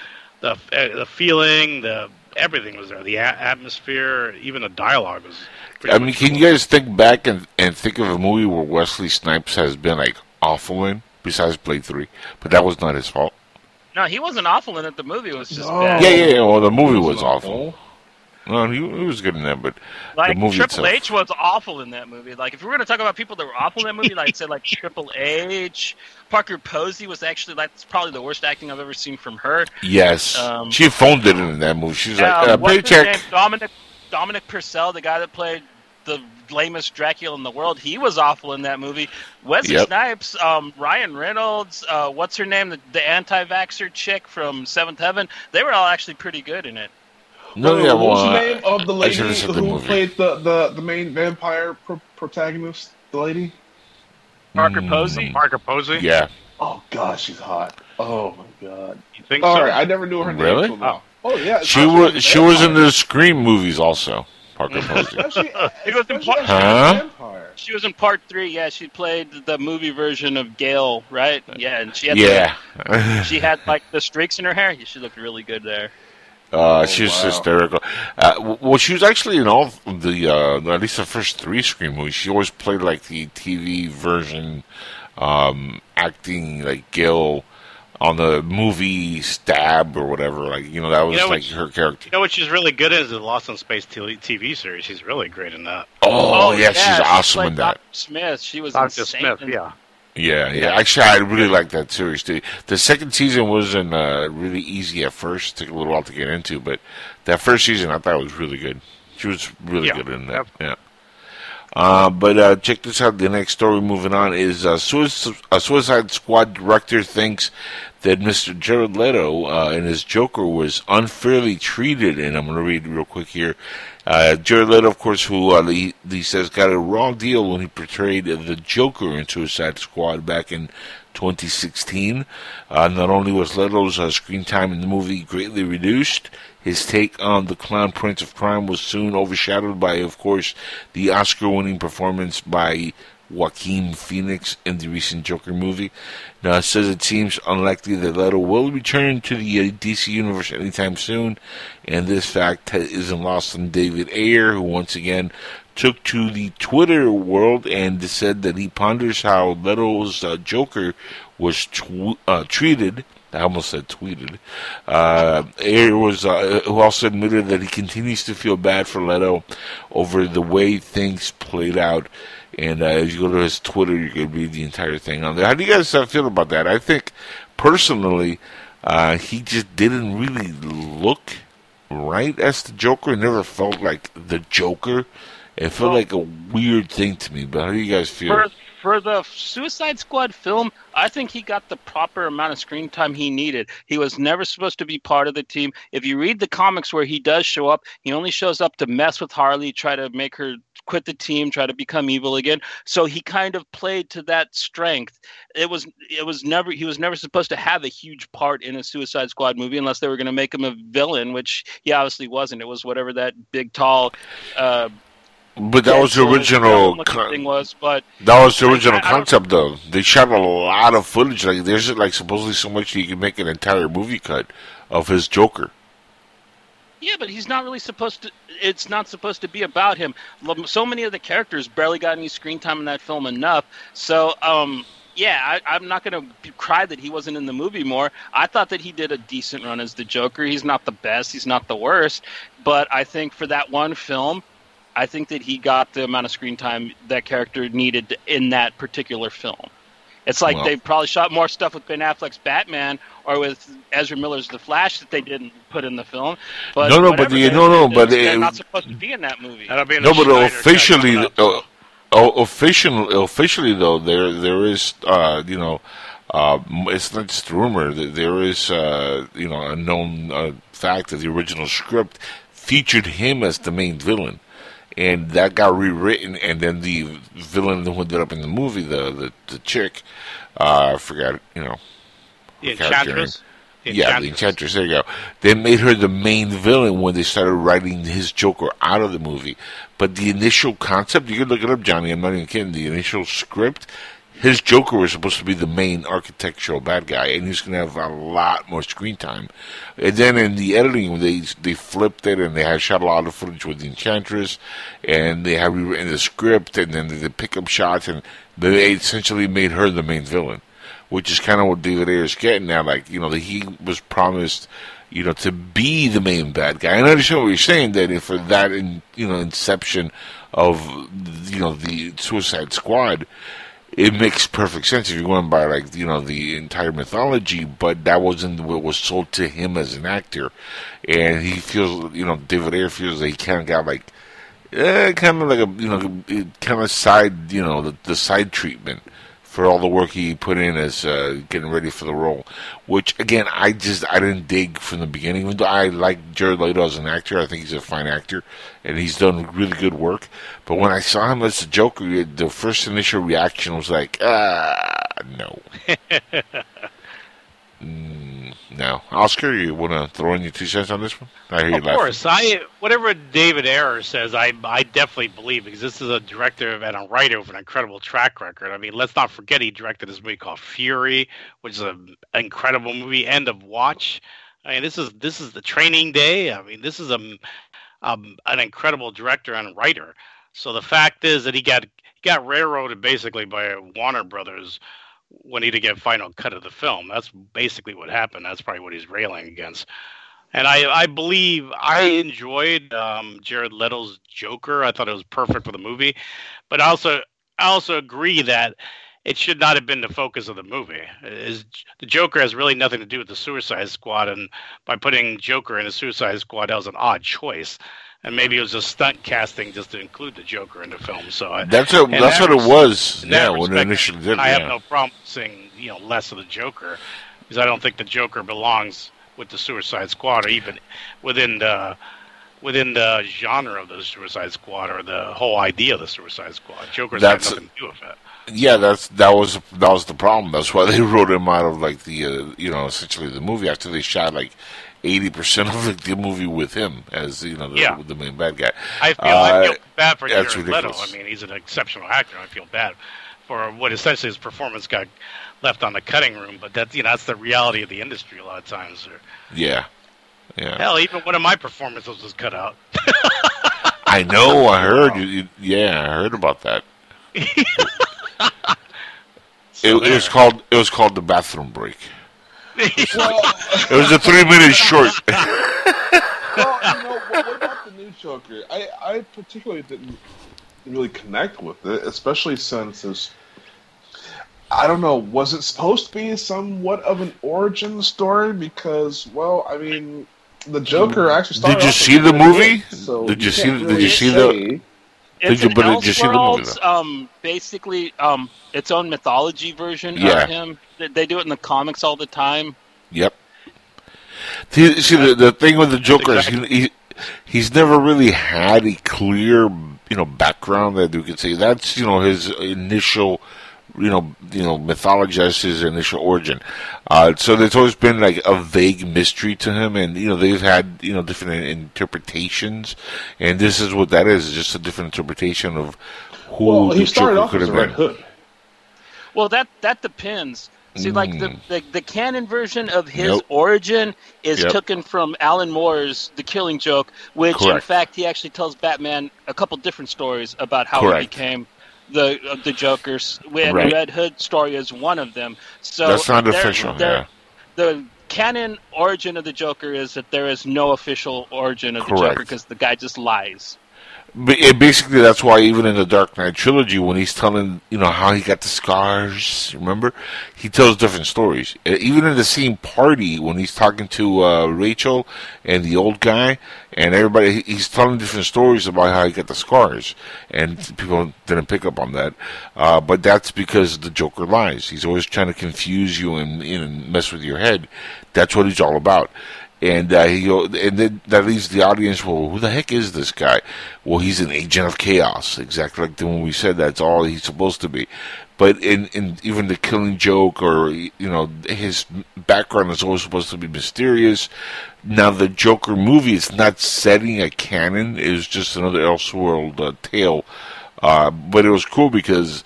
the, uh, the feeling, the everything was there. The a- atmosphere, even the dialogue was. pretty I mean, can cool. you guys think back and and think of a movie where Wesley Snipes has been like awful in, besides Blade Three, but that was not his fault. No, he wasn't awful in it. The movie was just No. bad. Yeah, yeah. yeah well, the movie was It's awful. No, he, he was good in that, but Like the movie Triple itself. H was awful in that movie. Like if we were going to talk about people that were awful in that movie, like say like Triple H, Parker Posey was actually like that's probably the worst acting I've ever seen from her. yes, Um, she phoned it in that movie. She was like, uh, what's his "Paycheck." Dominic Dominic Purcell, the guy that played the lamest Dracula in the world, he was awful in that movie. Wesley Yep. Snipes, um, Ryan Reynolds, uh, what's her name, the, the anti-vaxxer chick from Seventh Heaven, they were all actually pretty good in it. No, What yeah, was well, the name of the lady should've the who played the, the, the main vampire pro- protagonist? The lady? Parker Mm, Posey. Parker Posey. Yeah, Oh God, she's hot. Oh my God. You think All so? right, I never knew her Really? name. Really? now. Oh yeah, she was. She was in the Scream movies also. Parker Posey. Especially, It was in especially as a Huh? She was in part three. Yeah, she played the movie version of Gale, right? Yeah, and she had yeah, the, she had like the streaks in her hair. She looked really good there. Uh, she was wow. hysterical. Uh, well, she was actually in all the uh, at least the first three Scream movies. She always played like the TV version, um, acting like Gil on the movie Stab or whatever. Like you know, that was You know like what- her character. You know what she's really good at is the Lost in Space TV TV series. She's really great in that. Oh, yeah, she's she awesome played in that. Dr. Smith. She was Doctor insane Smith, yeah. Yeah, yeah. Actually, I really like that series. The, the second season wasn't uh, really easy at first. It took a little while to get into, but that first season I thought was really good. She was really Yeah. good in that. Yeah. Uh, but uh, check this out. The next story moving on is uh, Suicide, uh, Suicide Squad director thinks that Mr. Jared Leto uh, and his Joker was unfairly treated. And I'm going to read real quick here. Uh, Jared Leto, of course, who uh, he, he says got a raw deal when he portrayed the Joker in Suicide Squad back in 2016. Uh, not only was Leto's uh, screen time in the movie greatly reduced, his take on the clown prince of crime was soon overshadowed by, of course, the Oscar-winning performance by Joaquin Phoenix in the recent Joker movie. Now, it says it seems unlikely that Leto will return to the uh, DC universe anytime soon, and this fact isn't lost on David Ayer, who once again took to the Twitter world and said that he ponders how Leto's uh, Joker was tw- uh, treated. I almost said tweeted. Uh, Ayer was uh, who also admitted that he continues to feel bad for Leto over the way things played out. And uh, as you go to his Twitter, you can read the entire thing on there. How do you guys uh, feel about that? I think personally, uh, he just didn't really look right as the Joker. It never felt like the Joker. It felt Well- like a weird thing to me. But how do you guys feel? For for the Suicide Squad film, I think he got the proper amount of screen time he needed. He was never supposed to be part of the team. If you read the comics where he does show up, he only shows up to mess with Harley, try to make her quit the team, try to become evil again. So he kind of played to that strength. It was it was never he was never supposed to have a huge part in a Suicide Squad movie unless they were going to make him a villain, which he obviously wasn't. It was whatever that big tall uh but that was the original. con- thing was, but That was the original I- I concept, though. They shot a lot of footage. Like there's like supposedly so much that you can make an entire movie cut of his Joker. Yeah, but he's not really supposed to. It's not supposed to be about him. So many of the characters barely got any screen time in that film enough. So, um, yeah, I, I'm not going to cry that he wasn't in the movie more. I thought that he did a decent run as the Joker. He's not the best. He's not the worst. But I think for that one film, I think that he got the amount of screen time that character needed in that particular film. It's like Well- they probably shot more stuff with Ben Affleck's Batman or with Ezra Miller's The Flash that they didn't put in the film. But No, no, but whatever, the- no, no, but they're it- not supposed to be in that movie. That'll be in No, the but Snyder officially, uh, oh, official, officially though, there there is, uh, you know, uh, it's not just rumor. There is, uh, you know, a known uh, fact that the original script featured him as the main villain, and that got rewritten, and then the villain who ended up in the movie, the the, the chick, uh, I forgot, you know, the Enchantress. The yeah, the Enchantress. There you go. They made her the main villain when they started writing his Joker out of the movie. But the initial concept, you can look it up, Johnny. I'm not even kidding. The initial script, his Joker was supposed to be the main architectural bad guy, and he's going to have a lot more screen time. And then in the editing, they they flipped it, and they had shot a lot of footage with the Enchantress, and they had rewritten the script, and then did pickup shots, and they essentially made her the main villain which is kind of what David Ayer is getting now. Like, you know, that he was promised, you know, to be the main bad guy. And I understand what you're saying, that if for that, in, you know, inception of, you know, the Suicide Squad, it makes perfect sense if you're going by, like, you know, the entire mythology, but that wasn't what was sold to him as an actor. And he feels, you know, David Ayer feels that he kind of got, like, eh, kind of like a, you know, kind of side, you know, the, the side treatment for all the work he put in as uh, getting ready for the role. Which again, I just I didn't dig from the beginning. Even though I like Jared Leto as an actor, I think he's a fine actor, and he's done really good work. But when I saw him as the Joker, the first initial reaction was like, ah, no. Mm, no, Oscar, you want to throw in your two cents on this one? I hear you Of laughing. course, I whatever David Ayer says, I I definitely believe because this is a director and a writer with an incredible track record. I mean, let's not forget he directed this movie called Fury, which is an incredible movie. End of Watch. I mean, this is this is the Training Day. I mean, this is a um, an incredible director and writer. So the fact is that he got he got railroaded basically by Warner Brothers when he did get final cut of the film. That's basically what happened. That's probably what he's railing against. And I, I believe I enjoyed um, Jared Leto's Joker. I thought it was perfect for the movie, but I also I also agree that it should not have been the focus of the movie. Is the Joker has really nothing to do with the Suicide Squad, and by putting Joker in the Suicide Squad, that was an odd choice. And maybe it was a stunt casting just to include the Joker in the film. So I- That's what that's that what it was. Yeah, that when it initially did. I have yeah. no problem saying you know less of the Joker because I don't think the Joker belongs with the Suicide Squad or even within the within the genre of the Suicide Squad or the whole idea of the Suicide Squad. Joker's That's- got nothing to do with it. Yeah, that's that was that was the problem. That's why they wrote him out of like the uh, you know essentially the movie after they shot like eighty percent of the movie with him as you know the, Yeah. the main bad guy. I feel Uh, I feel bad for Jared Leto. I mean, he's an exceptional actor. I feel bad for what essentially his performance got left on the cutting room. But that's you know that's the reality of the industry a lot of times. Or, Yeah, yeah. hell, even one of my performances was cut out. I know. I heard. You, you, yeah, I heard about that. So It, it was called. It was called the bathroom break. Well, It was a three minute short. well, you know, what, what about the new Joker? I, I particularly didn't really connect with it, especially since it's. I don't know. Was it supposed to be somewhat of an origin story? Because, well, I mean, the Joker actually started. Did you see the movie? so Did you see the- did you see the- It's Did you- an but did you see the movie, Elseworlds, um, basically um, its own mythology version Yeah. of him. They, do it in the comics all the time. Yep. See, see the the thing with the Joker is he, he he's never really had a clear you know background that you could say that's you know his initial you know you know mythology as his initial origin. Uh, so there's always been like a vague mystery to him, and you know they've had you know different interpretations, and this is what that is just a different interpretation of who Well, the he started Joker off could as have a Red been. Hood. Well, that that depends. See, like the, Mm. the the canon version of his Nope. origin is Yep. taken from Alan Moore's The Killing Joke, which in fact he actually tells Batman a couple different stories about how Correct. he became the uh, the Joker's. And Right. Red Hood story is one of them. So That's not there- official, there- yeah. The canon origin of the Joker is that there is no official origin of the Joker because the guy just lies. Basically, that's why even in the Dark Knight trilogy, when he's telling you know how he got the scars, remember, he tells different stories. Even in the same party, when he's talking to uh, Rachel and the old guy and everybody, he's telling different stories about how he got the scars, and people didn't pick up on that. Uh, but that's because the Joker lies. He's always trying to confuse you and, and mess with your head. That's what he's all about and uh, he and then that leaves the audience. Well, who the heck is this guy? Well, he's an agent of chaos, exactly like the when we said that's all he's supposed to be. But in, in even the Killing Joke, or you know, his background is always supposed to be mysterious. Now the Joker movie is not setting a canon; it was just another Elseworld uh, tale. Uh, but it was cool because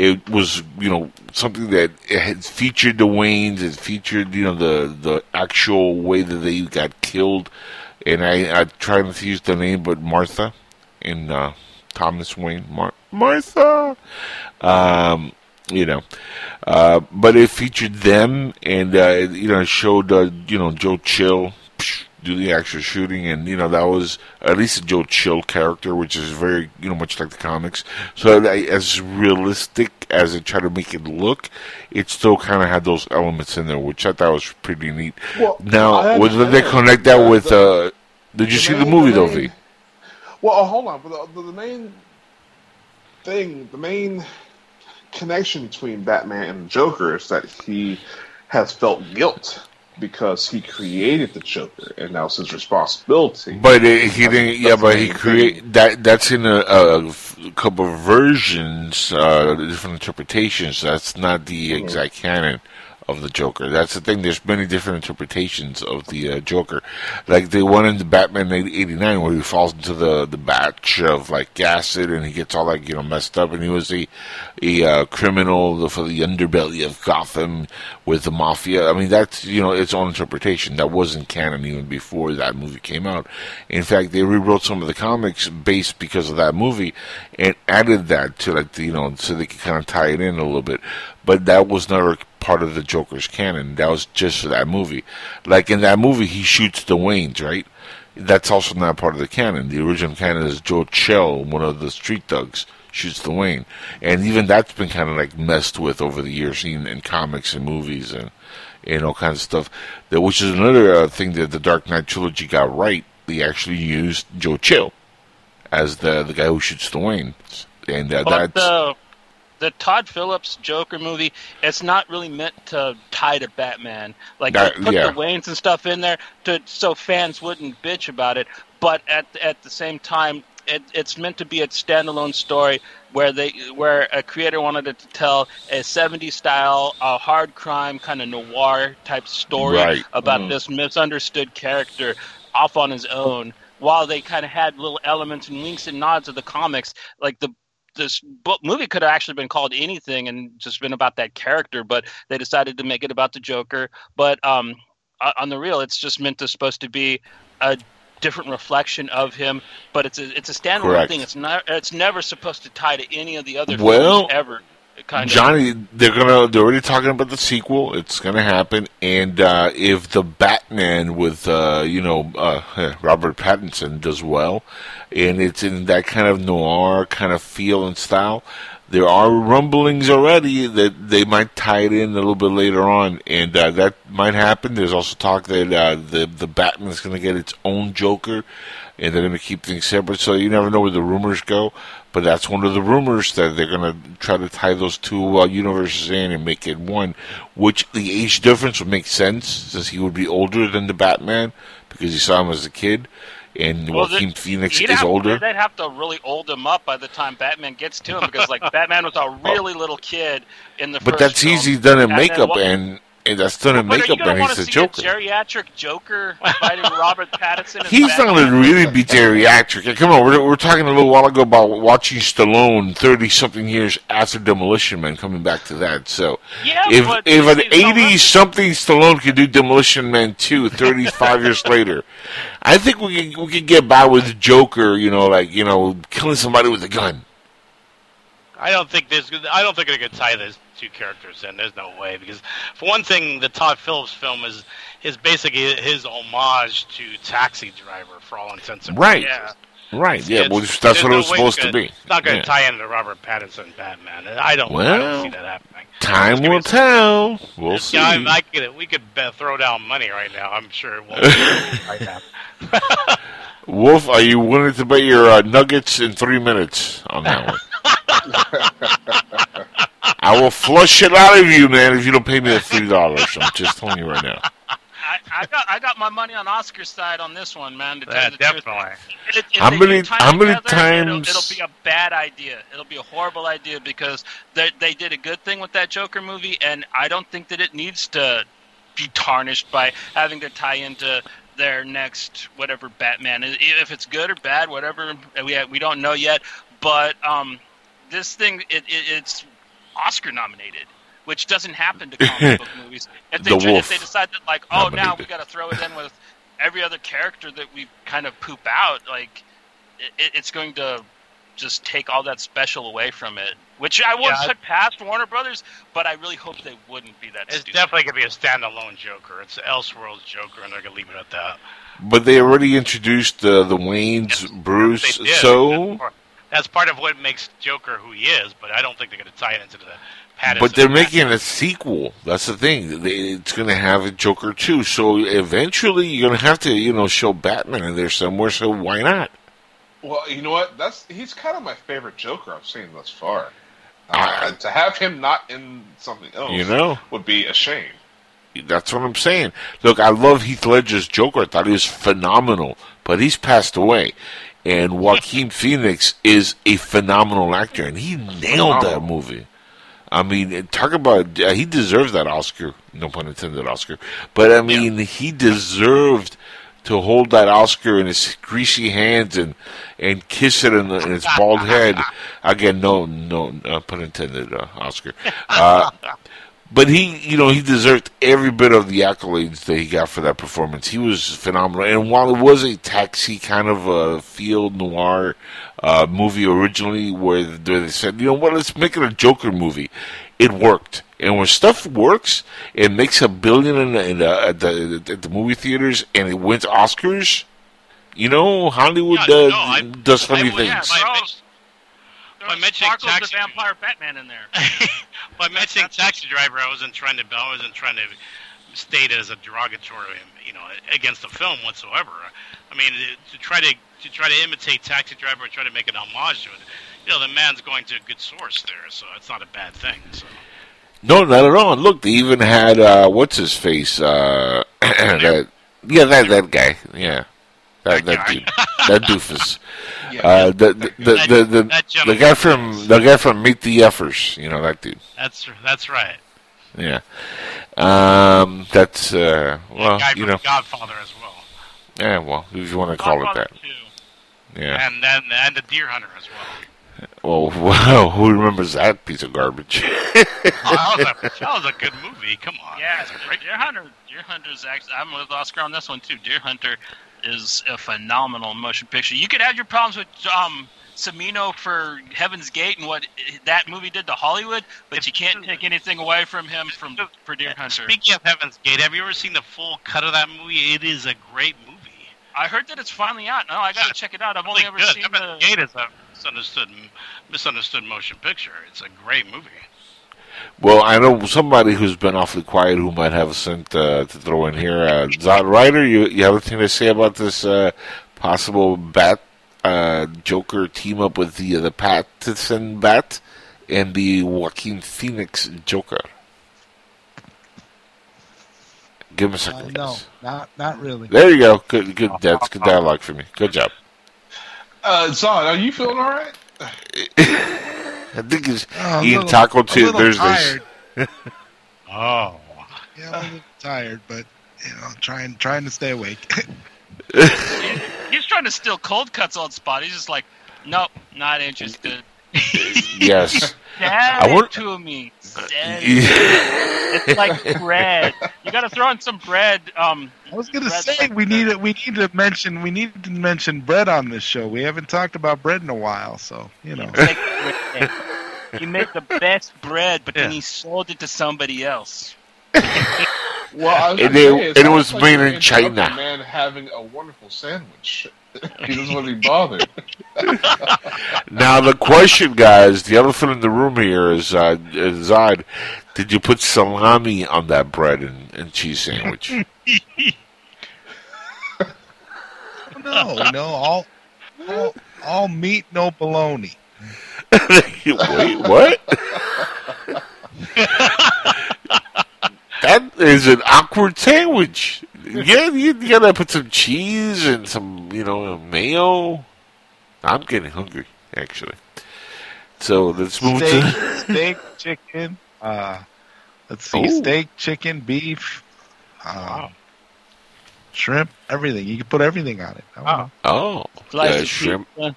it was you know something that it had featured the Waynes, it featured you know the the actual way that they got killed, and I I tried to use the name, but Martha, and uh, Thomas Wayne, Mar- Martha, um, you know, uh, but it featured them, and uh, you know showed uh, you know Joe Chill do the actual shooting, and you know that was at least a Joe Chill character, which is very you know much like the comics. So as realistic as it tried to make it look, it still kind of had those elements in there, which I thought was pretty neat. Well, now, would they connect that The- with? the- uh Did you see the movie though, main- V? Well, uh, hold on. But the, the, the main thing, the main connection between Batman and Joker is that he has felt guilt because he created the Joker, and now it's his responsibility. But it, he didn't. Yeah, but he main create that. That's in a couple of versions, uh, different interpretations. That's not the Mm-hmm. exact canon of the Joker. That's the thing. There's many different interpretations of the uh, Joker. Like the one in the Batman '89 where he falls into the the batch of like acid and he gets all like you know messed up, and he was a a uh, criminal for the underbelly of Gotham with the mafia. I mean, that's you know its own interpretation. That wasn't canon even before that movie came out. In fact, they rewrote some of the comics based because of that movie and added that to like you know so they could kind of tie it in a little bit. But that was never part of the Joker's canon. That was just for that movie. Like in that movie, he shoots the Waynes, right? That's also not part of the canon. The original canon is Joe Chill, one of the street thugs, shoots the Wayne, and even that's been kind of like messed with over the years seen in comics and movies and and all kinds of stuff. That which is another uh, thing that the Dark Knight trilogy got right. They actually used Joe Chill as the the guy who shoots the Wayne, and uh, But that's the the Todd Phillips Joker movie, it's not really meant to tie to Batman. Like That- they put yeah. the Waynes and stuff in there to so fans wouldn't bitch about it. But at at the same time, it, it's meant to be a standalone story where they where a creator wanted it to tell a 70s style, uh, hard crime kind of noir type story Right. about Mhm. this misunderstood character off on his own. While they kind of had little elements and winks and nods of the comics, like the this book movie could have actually been called anything and just been about that character, but they decided to make it about the Joker. But um, on the real, it's just meant to supposed to be a different reflection of him. But it's a it's a standalone Correct. thing. It's not it's never supposed to tie to any of the other Well, films ever. Kind. Johnny, they're gonna. They're already talking about the sequel. It's gonna happen, and uh, if the Batman with uh, you know uh, Robert Pattinson does well, and it's in that kind of noir kind of feel and style, there are rumblings already that they might tie it in a little bit later on, and uh, that might happen. There's also talk that uh, the the Batman is gonna get its own Joker, and they're gonna keep things separate. So you never know where the rumors go. But that's one of the rumors that they're going to try to tie those two uh, universes in and make it one, which the age difference would make sense since he would be older than the Batman because you saw him as a kid, and Well, Joaquin the- Phoenix is have- older. They'd have to really old him up by the time Batman gets to him because, like, Batman was a really little kid in the But that's film. easy done in And then makeup, and, and that's done in But are you makeup, gonna and want he's to the see Joker. a geriatric Joker fighting Robert Pattinson? He's not going to really be geriatric. Come on, we're, we're talking a little while ago about watching Stallone 30 something years after Demolition Man, coming back to that. So, Yeah, if if an 80 something Stallone could do Demolition Man 2 35 years later, I think we could, we could get by with Joker, you know, like, you know, killing somebody with a gun. I don't think there's. I don't think they're going to tie those two characters in. There's no way because, for one thing, the Todd Phillips film is is basically his homage to Taxi Driver for all intents and Right. purposes. Right, yeah, It's- well, that's what no it was supposed it's to gonna- be. It's not going to Yeah. tie into Robert Pattinson Batman. I don't. I don't see that happening. Time will be- tell. We'll see. Yeah, I, I could. We could bet, throw down money right now. I'm sure it won't. right. Wolf, are you willing to bet your uh, nuggets in three minutes on that one? I will flush it out of you, man, if you don't pay me the three dollars. I'm just telling you right now. I, I got I got my money on Oscar's side on this one, man. To tell Yeah, you the truth. definitely. If- if How many- how many together, it'll- times- It'll, be a bad idea. It'll be a horrible idea because they they did a good thing with that Joker movie, and I don't think that it needs to be tarnished by having to tie into their next whatever Batman. If it's good or bad, whatever we we don't know yet. But um, this thing it, it it's Oscar nominated. Which doesn't happen to comic book movies. If they, The if they decide that, like, oh, now nominated. we got to throw it in with every other character that we kind of poop out, like it, it's going to just take all that special away from it. Which I won't Yeah. put past Warner Brothers, but I really hope they wouldn't be that It's stupid. definitely going to be a standalone Joker. It's Elseworlds Joker, and they're going to leave it at that. But they already introduced uh, the Wayne's Yes, Bruce, They did. so. That's part- of what makes Joker who he is. But I don't think they're going to tie it into the Pattinson. But they're making a sequel. That's the thing. They- It's going to have a Joker too. So eventually, you're going to have to, you know, show Batman in there somewhere. So why not? Well, you know what? That's he's kind of my favorite Joker I've seen thus far. I- Uh, to have him not in something else, You know? would be a shame. That's what I'm saying. Look, I love Heath Ledger's Joker. I thought he was phenomenal, but he's passed away. And Joaquin Phoenix is a phenomenal actor, and he nailed that movie. I mean, talk about uh, he deserves that Oscar. No pun intended, Oscar. But I mean, he deserved to hold that Oscar in his greasy hands and and kiss it in, the, in his bald head. Again, no, no, uh, pun intended, uh, Oscar. Uh, but he, you know, he deserved every bit of the accolades that he got for that performance. He was phenomenal. And while it was a taxi kind of a field noir uh, movie originally, where, where they said, you know what, let's make it a Joker movie, it worked. And when stuff works, it makes a billion in the, in the, at, the, at the movie theaters, and it wins Oscars. You know, Hollywood Yeah, does, no, I- does funny would- things. yeah, by mentioning Sparkles the taxi, vampire Batman in there. by mentioning that's- taxi driver, I wasn't trying to. I wasn't trying to state it as a derogatory, you know, against the film whatsoever. I mean, to try to to try to imitate taxi driver, and try to make an homage to it. You know, the man's going to a good source there, so it's not a bad thing. So. No, not at all. Look, they even had uh, what's his face? Uh, that yeah, that that guy. Yeah, that That that dude, that doofus. Yeah. Uh, the the the That- the, the, that the guy from the guy from Meet the Effers. You know that dude. That's that's right. Yeah. Um, that's uh, The well, guy you know, Godfather as well, yeah. Well, if you want to call it that, two. yeah. and then and the Deer Hunter as well. Well, wow, who remembers that piece of garbage? Oh, that, was a, that was a good movie. Come on. Yeah, That's a great. Deer Hunter. Deer Hunter's actually. I'm with Oscar on this one too. Deer Hunter is a phenomenal motion picture. You could have your problems with um, Cimino for Heaven's Gate and what that movie did to Hollywood, but you can't take anything away from him from for Deer Hunter. Speaking of Heaven's Gate, have you ever seen the full cut of that movie? It is a great movie. I heard that it's finally out. No, I got to check it out. I've only Really ever good. seen Heaven's the. Gate is a misunderstood misunderstood motion picture. It's a great movie. Well, I know somebody who's been awfully quiet who might have a cent uh, to throw in here. Uh, Zod Ryder, you you have anything to say about this uh, possible Bat uh, Joker team up with the uh, the Pattinson Bat and the Joaquin Phoenix Joker? Give him a Uh, second. no, please. not not really. There you go. Good, good. That's good dialogue for me. Good job. Uh, Zod, are you feeling all right? I think he's Oh, I'm eating little- taco a too. little There's this. Oh, Yeah, I'm a little tired, but you know, trying trying to stay awake. He's trying to steal cold cuts on spot. He's just like, nope, not interested. Yes. Dad I it want- to me. Dad it It's like bread. You got to throw in some bread. Um, I was gonna say we need to, we need to mention we need to mention bread on this show. We haven't talked about bread in a while, so you know. he made the best bread, but then he sold it to somebody else. Well, I was And gonna it- say, and it was made you're in China. Man having a wonderful sandwich. he doesn't want to be bothered. Now the question, guys, the elephant in the room here is, uh, is Zod. Did you put salami on that bread and, and cheese sandwich? no, no, all, all all meat, no bologna. Wait, what? that is an awkward sandwich. Yeah, you, you gotta put some cheese and some, you know, mayo. I'm getting hungry, actually. So let's move Steak, to. steak, chicken. Uh, let's see, Ooh. steak, chicken, beef, um, Wow. shrimp, everything. You can put everything on it. Oh. know. Oh, Slice uh, shrimp. pizza.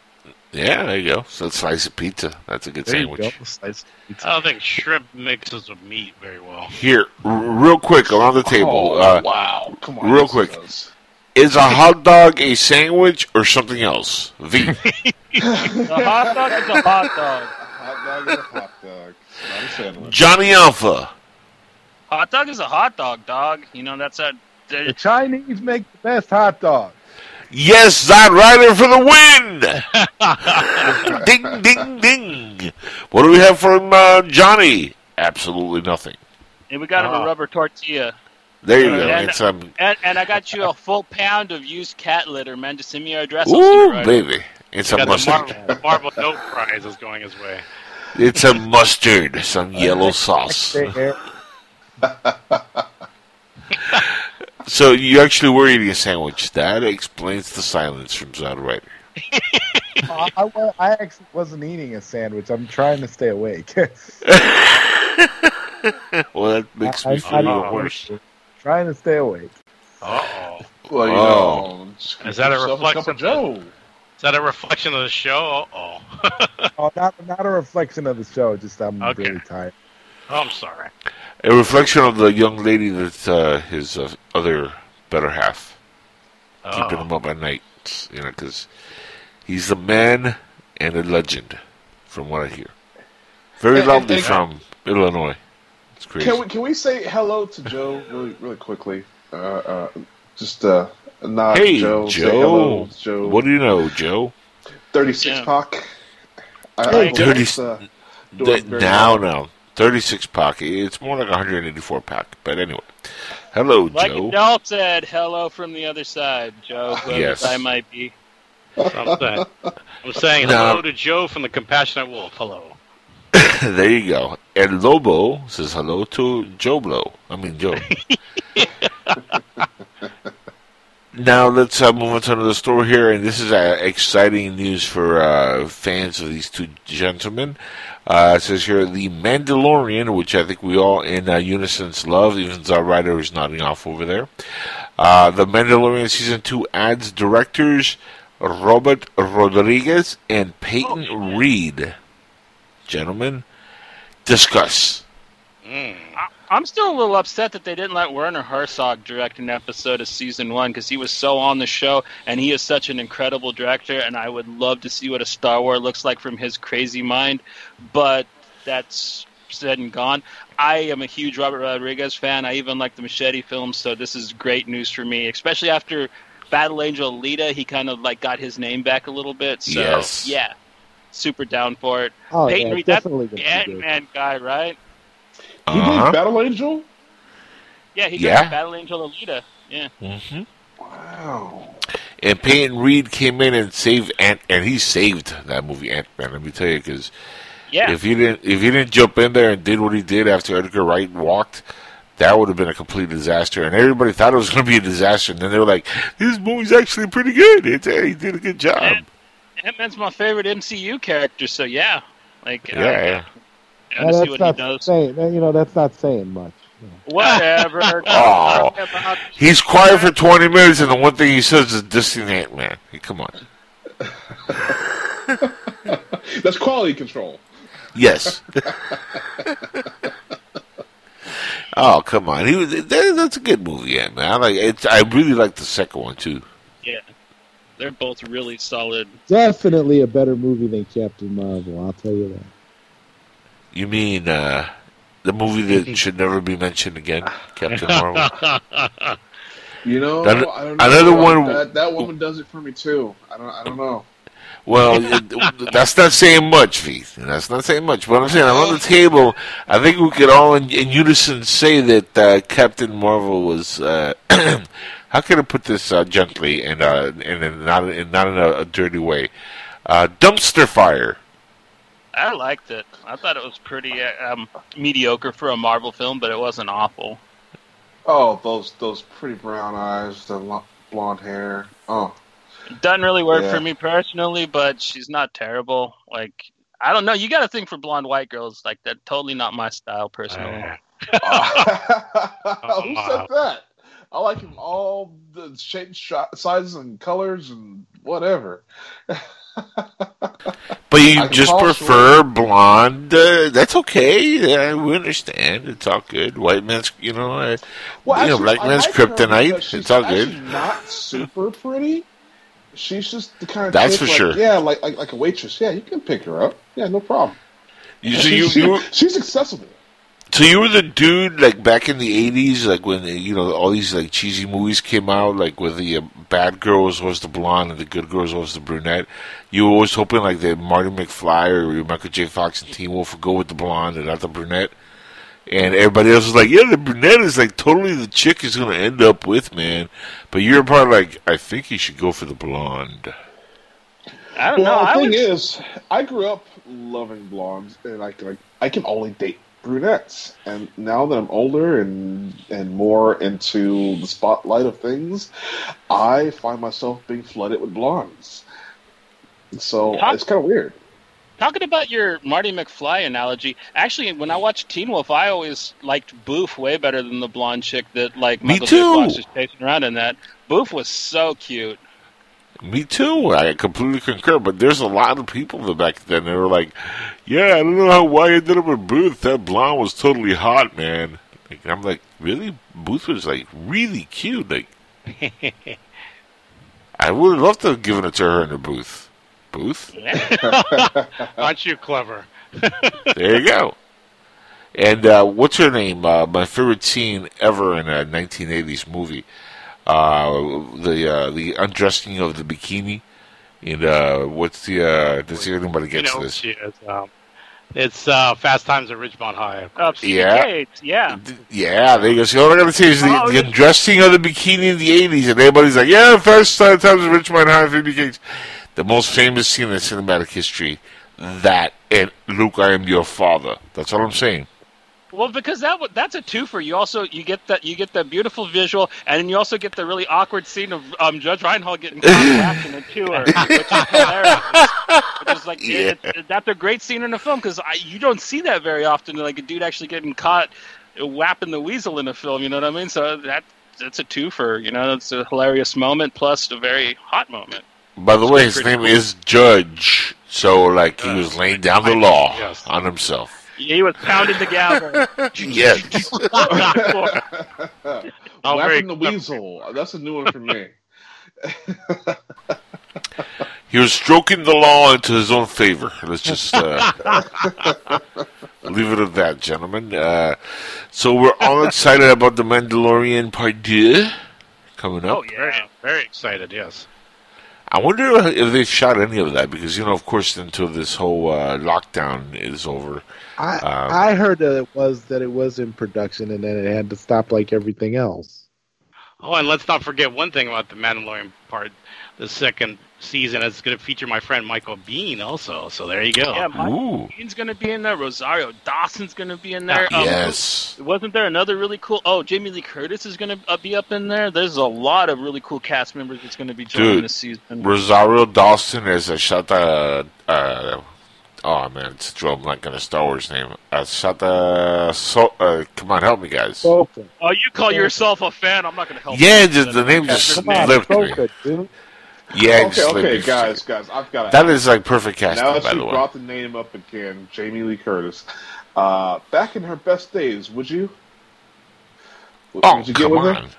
Yeah, there you go. So a slice of pizza. That's a good There sandwich. you go. Slice pizza. I don't think shrimp mixes with meat very well. Here, r- real quick, around the table. Oh, uh, wow. Come on. real quick. Is a hot dog a sandwich or something else? V. The hot dog is a hot dog. A hot dog is a hot dog. Not a sandwich. Johnny Alpha. Hot dog is a hot dog, dog. You know that's a. The Chinese make the best hot dog. Yes, Zod Rider for the win! ding, ding, ding. What do we have from uh, Johnny? Absolutely nothing. And we got him Ah. a rubber tortilla. There you Uh, go. and- It's um, And, and I got you a full pound of used cat litter, man. Just send me your address. Ooh, right baby. It's a Got the mustard. Marvel, Marvel Note Prize is going his way. It's a mustard. Some yellow sauce. Stay here. So you actually were eating a sandwich. That explains the silence from Zod Rider. Uh, I, I actually wasn't eating a sandwich. I'm trying to stay awake. Well, that makes me feel I- even worse. trying to stay awake. Uh oh. Well, you Oh. know, Is that a get yourself reflection cup of Joe? Is that a reflection of the show? Uh oh. Oh, not not a reflection of the show. Just I'm Okay. really tired. oh, I'm sorry. A reflection of the young lady that uh, his uh, other better half keeping Oh. him up at night. You know, because he's a man and a legend, from what I hear. Very And- lovely and- from Illinois. It's crazy. Can we can we say hello to Joe really really quickly? Uh, uh, just uh, a nod Hey, to Joe. Say Joe. hello Joe. What do you know, Joe? Thirty six Yeah. Pac. I, I believe Dirty it's, uh, The- doing now, well. no. 36 pack. It's more like 184 pack. But anyway. Hello, Like Joe. Adele said, hello from the other side, Joe. Yes. I might be. I'm saying, I'm saying No. hello to Joe from the Compassionate Wolf. Hello. there you go. And Lobo says hello to Joe Blow. I mean, Joe. now let's uh, move on to another story here, and this is uh, exciting news for uh, fans of these two gentlemen. Uh, it says here the Mandalorian, which I think we all in uh, unison love, even Zarrider is nodding off over there. Uh, the Mandalorian season two adds directors Robert Rodriguez and Peyton Reed. Gentlemen, discuss. Mm. I'm still a little upset that they didn't let Werner Herzog direct an episode of season one because he was so on the show and he is such an incredible director. And I would love to see what a Star Wars looks like from his crazy mind. But that's said and gone. I am a huge Robert Rodriguez fan. I even like the Machete films, so this is great news for me, especially after Battle Angel Alita. He kind of like got his name back a little bit. So Yes. yeah, super down for it. Oh, Peyton yeah, Reed, that's definitely gonna Ant. Man guy, right? You Uh-huh. did Battle Angel? Yeah, he Yeah. Battle Angel Alita. Yeah. hmm Wow. And Peyton Reed came in and saved Ant, and he saved that movie Ant Man. Let me tell you, because Yeah. if he didn't, if he didn't jump in there and did what he did after Edgar Wright walked, that would have been a complete disaster. And everybody thought it was going to be a disaster. And then they were like, "This movie's actually pretty good. It's, uh, he did a good job." Ant- Ant-Man's my favorite MCU character, so yeah. Like, Yeah, uh, yeah. I Well, see that's what he not does. saying. You know, that's not saying much. Whatever. Oh. He's quiet for twenty minutes, and the one thing he says is dissing Ant Man. Hey, come on. That's quality control. Yes. oh come on, he was. That, that's a good movie, yeah, man. I like it. I really like the second one too. yeah. They're both really solid. Definitely a better movie than Captain Marvel. I'll tell you that. You mean uh, the movie that should never be mentioned again, Captain Marvel? You know, Another- I don't know. another one- That, that woman does it for me too. I don't. I don't know. Well, that's not saying much, Keith. That's not saying much. But I'm saying I'm on the table, I think we could all in, in unison say that uh, Captain Marvel was. Uh, how can I put this uh, gently and uh, and in not in, not in a, a dirty way? Uh, dumpster fire. I liked it. I thought it was pretty uh, um, mediocre for a Marvel film, but it wasn't awful. Oh, those those pretty brown eyes, the blonde hair. Oh, It doesn't really work Yeah. for me personally, but she's not terrible. Like, I don't know. You got to think for blonde white girls. Like, that totally not my style personally. who said that? I like them all the shapes, sh- sizes, and colors, and whatever. But you I just prefer blonde. Uh, that's okay. Yeah, we understand. It's all good. White man's, you know, uh, you know, black I man's like kryptonite. It's all good. Not super pretty. She's just the kind of That's for like- sure. Yeah, like, like like a waitress. Yeah, you can pick her up. Yeah, no problem. You, so She's- you, she's accessible. So you were the dude like back in the eighties, like when you know all these like cheesy movies came out, like where the uh, bad girls was the blonde and the good girls was the brunette. You were always hoping like that Marty McFly or Michael J. Fox and Teen Wolf would go with the blonde and not the brunette. And everybody else was like, "Yeah, the brunette is like totally the chick he's gonna end up with, man." But you're probably like, "I think he should go for the blonde." I don't Well, know. the I thing would, is, I grew up loving blondes, and I can like, I can only date brunettes. And now that I'm older and and more into the spotlight of things, I find myself being flooded with blondes. So Talk- it's kind of weird. talking about your Marty McFly analogy. Actually, when I watched Teen Wolf, I always liked Boof way better than the blonde chick that like Me Michael J. too. Fox was chasing around in that. Boof was so cute. Me too. I completely concur. But there's a lot of people back then they were like, "Yeah, I don't know how why I ended up with Boof. That blonde was totally hot, man." Like, I'm like, really? Boof was like really cute. Like, I would love to have given it to her in the booth. Booth. Aren't you clever? There you go. And uh, what's her name? Uh, my favorite scene ever in a 1980s movie. Uh, the uh, the undressing of the bikini And uh, what's the? Uh, does anybody You know this? is. Um, it's uh, Fast Times at Ridgemont High. Yeah. Cates, yeah. Yeah, there you go. See, all I gotta say is the, Oh, the undressing of the bikini in the '80s, and everybody's like, "Yeah, first uh, times Ridgemont High, Phoebe Cates." The most famous scene in cinematic history. That and Luke, I am your father. That's all I'm saying. Well, because that that's a twofer. You also you get that you get the beautiful visual, and then you also get the really awkward scene of um, Judge Reinhold getting caught laughing at tour, which is hilarious. Which is like it, it- that's a great scene in the film because you don't see that very often. Like a dude actually getting caught whapping the weasel in a film. You know what I mean? So that that's a twofer. You know, it's a hilarious moment plus a very hot moment. By the way, his name cool. is Judge, so like he was laying down the law Yes. on himself. He was pounding the gavel. Yes. Oh, very Laughing the Weasel. That's a new one for me. He was stroking the law into his own favor. Let's just uh, leave it at that, gentlemen. Uh, so we're all excited about the Mandalorian Part Deux coming up. oh Very, yeah. very excited. Yes. I wonder if they shot any of that because you know, of course, until this whole uh, lockdown is over. I Um, I heard that it was that it was in production and then it had to stop like everything else. Oh, and let's not forget one thing about the Mandalorian part. The second season is going to feature my friend Michael Biehn also. So there you go. Yeah, Mike Ooh, Biehn's gonna be in there. Rosario Dawson's gonna be in there. Um, yes. Wasn't there another really cool? Oh, Jamie Lee Curtis is going to uh, be up in there. There's a lot of really cool cast members that's going to be joining Dude, this season. Rosario Dawson is a Shata. Uh, oh man, it's Joe. I'm not gonna Star Wars name. Uh, Shata. So, uh, come on, help me, guys. Soka. Oh, you call yourself a fan? I'm not going to help. Yeah, you. just the name just slipped me. Soka, dude. Yeah, okay, slipped okay, me. guys, guys, I've got That is like perfect casting, Now that by you the way. brought the name up again, Jamie Lee Curtis. Uh, back in her best days, would you? Would, Oh, would you get come with her? on.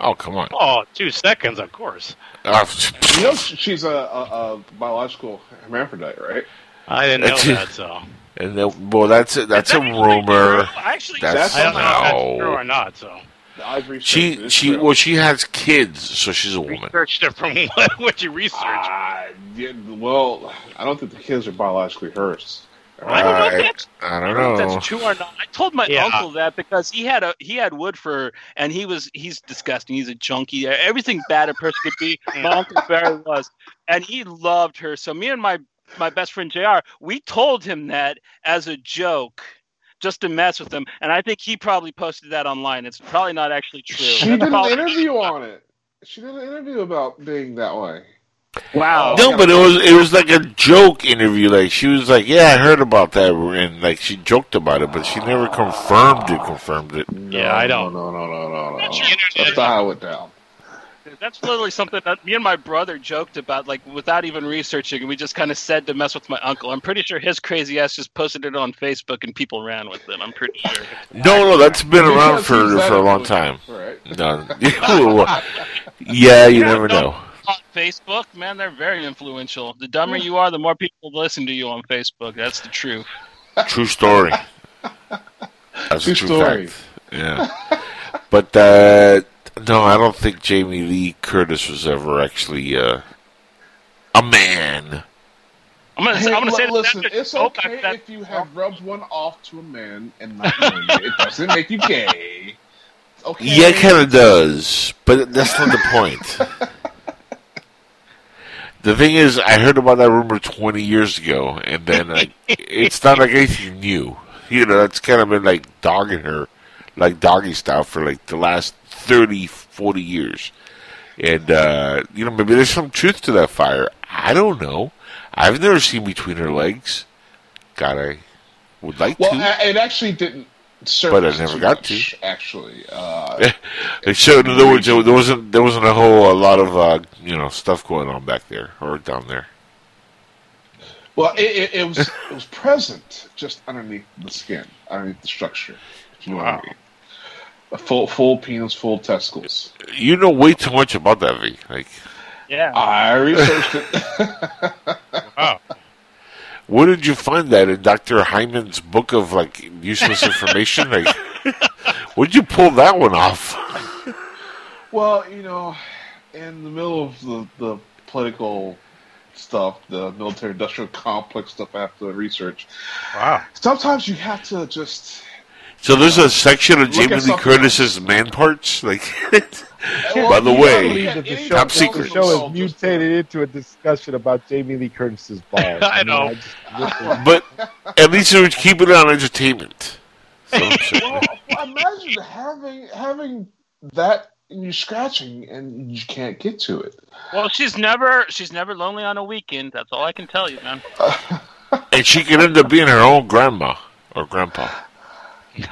Oh, come on. Oh, two seconds, of course. Uh, You know she's a, a, a biological hermaphrodite, right? I didn't know That's- that. So and then, well, that's a, that's Is a rumor. true? Actually, That's- I don't know if that's true or not. So I've researched She it. She real. well she has kids, so she's a woman. researched it from what, what you researched. Ah, yeah, well, I don't think the kids are biologically hers. I don't know if I- that's I I don't don't know if that's true or not. I told my Yeah. uncle that because he had a he had wood for and he was he's disgusting. He's a junkie. Everything bad a person could be. My uncle Barry was, and he loved her. So me and my my best friend Jr. We told him that as a joke. Just to mess with him, and I think he probably posted that online. It's probably not actually true. She did an interview on it. She did an interview about being that way. Wow. Oh, no, but it was it was like a joke interview. Like she was like, "Yeah, I heard about that," and like she joked about it, but she never confirmed it. Confirmed it. Yeah, I don't. No, no, no, no, no. That's no. the internet. That's not how it went down. That's literally something that me and my brother joked about, like without even researching. We just kind of said to mess with my uncle. I'm pretty sure his crazy ass just posted it on Facebook and people ran with it. I'm pretty sure. No, no, that's been around for for a long time. influential, No, Right. Yeah, you Yeah, never no. know. On Facebook, man, they're very influential. The dumber you are, the more people listen to you on Facebook. That's the truth. True story. That's True a true story. fact. Yeah, but uh, no, I don't think Jamie Lee Curtis was ever actually uh, a man. I'm gonna, Hey, say, I'm gonna li- say that- listen, that- it's okay that- that- if you have rubbed one off to a man and not known it. It doesn't make you gay. Okay. Yeah, it kind of does, but that's not the point. The thing is, I heard about that rumor 20 years ago, and then like, it's not like anything new. You know, it's kind of been like dogging her, like doggy style for like the last 30, 40 years. And, uh, you know, maybe there's some truth to that fire. I don't know. I've never seen between her legs. God, I would like Well, to. a- it actually didn't But I never got much, Actually, uh, So in other words, there wasn't there wasn't a whole a lot of uh, you know stuff going on back there or down there. well, it, it, it was it was present just underneath the skin, underneath the structure. You know Wow. I mean. A full full penis, full testicles. You know way too much about that, V. Like, yeah. I researched it. Wow. where did you find that in Doctor Hyman's book of like useless information? like, where'd you pull that one off? Well, you know, in the middle of the, the political stuff, the military industrial complex stuff after have to research. Wow. Sometimes you have to just. So there's a section of Jamie Lee something Curtis's man parts. Like, by the way, at the show, Top of the show has mutated into a discussion about Jamie Lee Curtis's balls. I know. mean, just- but at least it was keeping it on entertainment. So I'm well, well, imagine having having that and you're scratching and you can't get to it. Well, she's never she's never lonely on a weekend. That's all I can tell you, man. and she could end up being her own grandma or grandpa.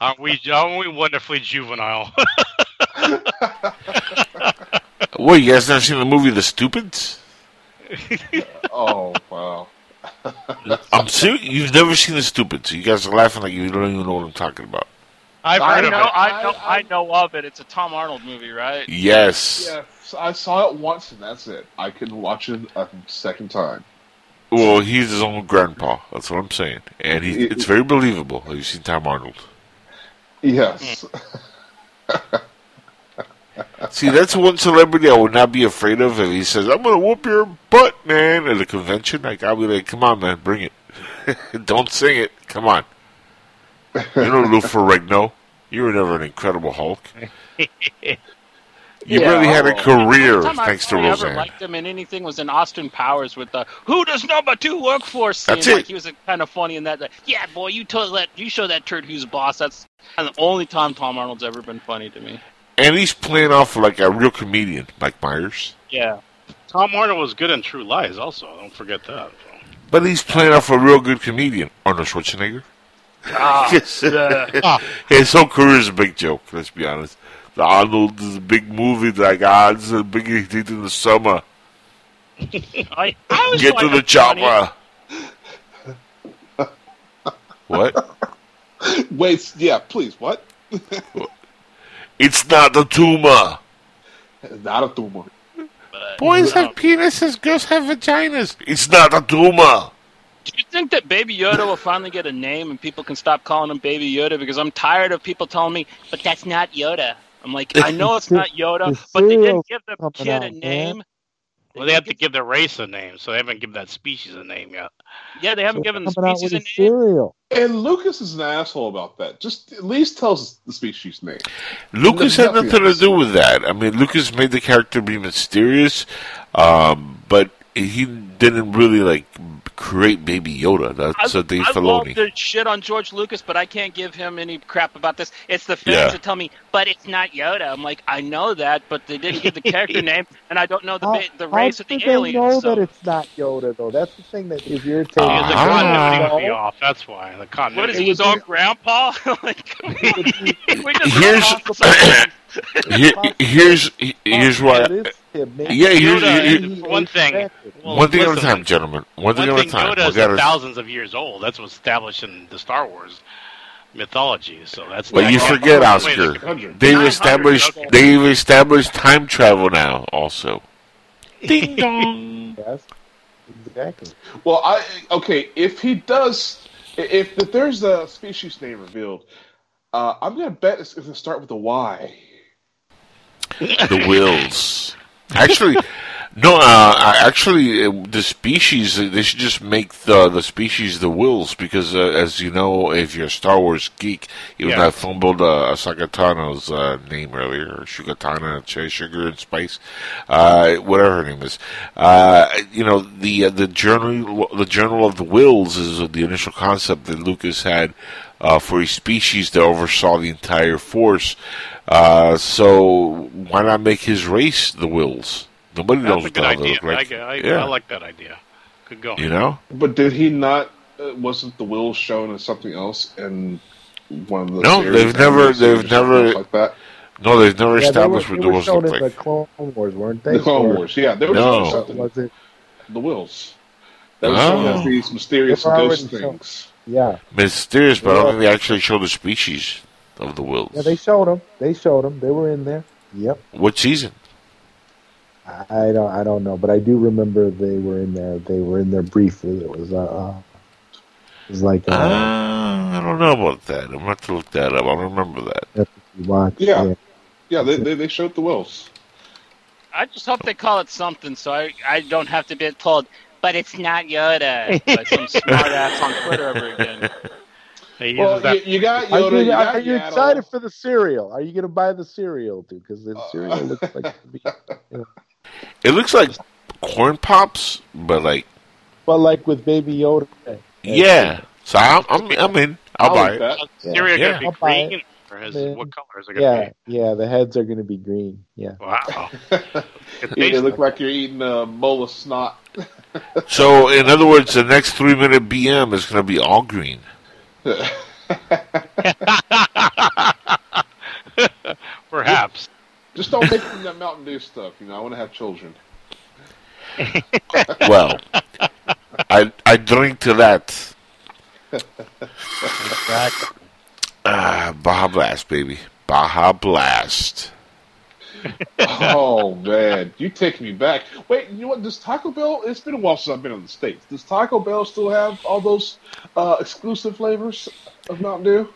Aren't we, aren't we wonderfully juvenile? What, you guys never seen the movie The Stupids? Oh wow! I'm serious. You've never seen The Stupids. You guys are laughing like you don't even know what I'm talking about. I've I heard I of know, it. I know, I- I know of it. It's a Tom Arnold movie, right? Yes. Yeah, I saw it once and that's it. I couldn't watch it a second time. Well, he's his own grandpa. That's what I'm saying. And he, it's very believable. Have you seen Tom Arnold? Yes. See, that's one celebrity I would not be afraid of if he says, I'm going to whoop your butt, man, at a convention. Like, I'll be like, come on, man, bring it. Don't sing it. Come on. You know Lou Ferrigno? You were never an Incredible Hulk. You Yeah, really had a career The time thanks to I really ever Roseanne. liked him in anything was in Austin Powers with the "Who does number two work for?" scene. That's like it. he was kind of funny in that. Like, yeah, boy, you told that you show that turd who's boss. That's kind of the only time Tom Arnold's ever been funny to me. And he's playing off like a real comedian, Mike Myers. Yeah, Tom Arnold was good in True Lies, also. Don't forget that. But he's playing off a real good comedian, Arnold Schwarzenegger. Ah, Yes. yeah. His whole career is a big joke, let's be honest. The Arnold is a big movie, like, ah, this is the biggest hit in the summer. I, I was Get to the chopper. what? Wait, yeah, please. What? It's not a tumor. Not a tumor. But, Boys um, have penises, girls have vaginas. It's not a tumor. Do you think that Baby Yoda will finally get a name and people can stop calling him Baby Yoda? Because I'm tired of people telling me, but that's not Yoda. I'm like, I know it's not Yoda, The but they didn't give the kid out, a man. name. Well, they have to give their race a name, so they haven't given that species a name yet. Yeah, they haven't given the coming out species with a a name. cereal. And Lucas is an asshole about that. Just at least tell us the species name. Lucas had nothing to do with that. I mean, Lucas made the character be mysterious, um, but he didn't really like create Baby Yoda. That's a Dave I love Filoni. to shit on George Lucas, but I can't give him any crap about this. It's the fans Yeah. that tell me, but it's not Yoda. I'm like, I know that, but they didn't give the character name, and I don't know the How, ba- the how race of do the they aliens. know so- that it's not Yoda, though? That's the thing that is irritating. Because the continuity ah. would be off. That's why. The what is continuity. he, his own grandpa? like, come we just Here's- wrote off something. Here, here's here's why. It is him, maybe Yeah, here's- Yoda, here- he one thing. Well, one thing at a time, gentlemen. One thing One at thing, a time. Yoda We is gotta- thousands of years old. That's what's established in the Star Wars mythology. So that's. But not- you forget, Wait, Oscar. wait, They've established okay. they've established time travel now. Also, ding dong. Yes, exactly. Well, I okay. If he does, if, if there's a species name revealed, uh, I'm gonna bet it's, it's gonna start with a Y. the Whills. Actually, no. Uh, actually, uh, the species uh, they should just make the the species the Whills because, uh, as you know, if you're a Star Wars geek, even Yeah. I fumbled uh, Ahsoka Tano's uh, name earlier, Shugatana, Cherry Sugar and Spice, uh, whatever her name is. Uh, you know, the uh, the journal the journal of the Whills is the initial concept that Lucas had uh, for a species that oversaw the entire force. Uh, so why not make his race the Whills? Nobody knows That's a good the hell idea. look like. I, I, yeah, I like that idea. Good go. you know. But did he not? Uh, wasn't the Whills shown as something else in one of the? No, they've never- they've never- like that. No, they've never Yeah, they were, established they what the Whills shown look in like. the Clone Wars, weren't they? The Clone Or- Wars, yeah, they were No. something. Was it? The Whills. That was Oh. shown as these mysterious ghost already shown. Things. Yeah, Mysterious, but I don't think they actually show the species of the Whills. yeah. They showed them. They showed them. They were in there. Yep. what season? I I don't. I don't know, but I do remember they were in there. They were in there briefly. It was. Uh, uh it was like. Uh, Uh, I don't know about that. I'm gonna look that up. I don't remember that. you watch. Yeah. Yeah, they, they they showed the Whills. I just hope they call it something, so I I don't have to be told. But it's not Yoda by some smart ass on Twitter ever again. Well, you, you got Are you, you got are you excited for the cereal? Are you going to buy the cereal too? Because the uh. cereal looks like It looks like corn pops, but like but like with Baby Yoda. yeah. So I'm I'm, I'm in. I'll I'll buy it. that. Cereal Yeah. gonna I'll be buy green, or is Yeah. what color is it gonna Yeah, yeah. The heads are going to be green. Yeah. Wow. It You look like you're eating a bowl of snot. So in other words, the next three minute BM is going to be all green. Perhaps. Just don't make from that Mountain Dew stuff. You know, I want to have children. Well, I I drink to that. Exactly. Ah, Baja Blast, baby. Baja Blast. oh man, you take me back. Wait, you know what? Does Taco Bell? It's been a while since I've been in the states. Does Taco Bell still have all those uh, exclusive flavors of Mountain Dew?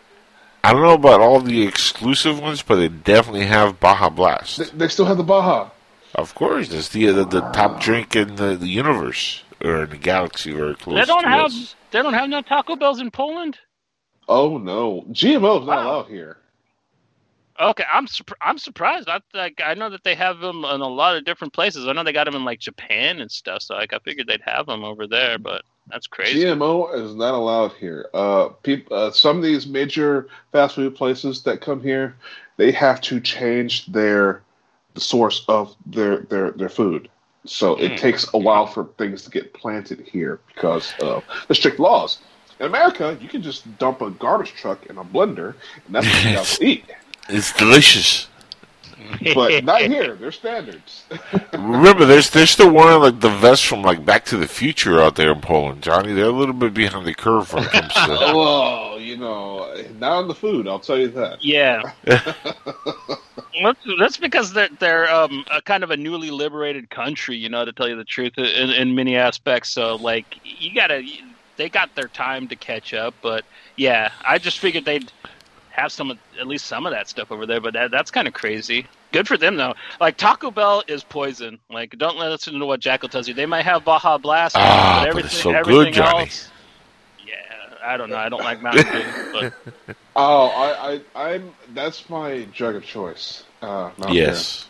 I don't know about all the exclusive ones, but they definitely have Baja They, Blast. they still have the Baja. Of course, it's the the, the top drink in the, the universe or in the galaxy or close. They don't to have us. they don't have no Taco Bells in Poland. Oh no, GMO is not Wow. allowed here. Okay, I'm I'm surprised. I like I know that they have them in a lot of different places. I know they got them in like Japan and stuff. So like I figured they'd have them over there, but that's crazy. GMO is not allowed here. Uh, peop, uh, some of these major fast food places that come here, they have to change their the source of their their their food. So it Hmm. takes a while for things to get planted here because of the strict laws. In America, you can just dump a garbage truck in a blender, and that's what you have to eat. It's delicious. But not here. They're standards. Remember, there's they're still wearing like the vest from like Back to the Future out there in Poland, Johnny. They're a little bit behind the curve when it comes to. oh, you know, not on the food. I'll tell you that. Yeah. that's, that's because they're they're um a kind of a newly liberated country, you know, to tell you the truth in, in many aspects. So like you gotta they got their time to catch up, but yeah, I just figured they'd have some of at least some of that stuff over there. But that, that's kind of crazy. Good for them though. Like Taco Bell is poison. Like don't listen to what Jackal tells you. They might have Baja Blast, Ah, but but everything it's so good, everything Johnny. else. Yeah, I don't know. I don't like Mountain Dew, but Oh, I, I, I'm. That's my drug of choice. Uh, yes.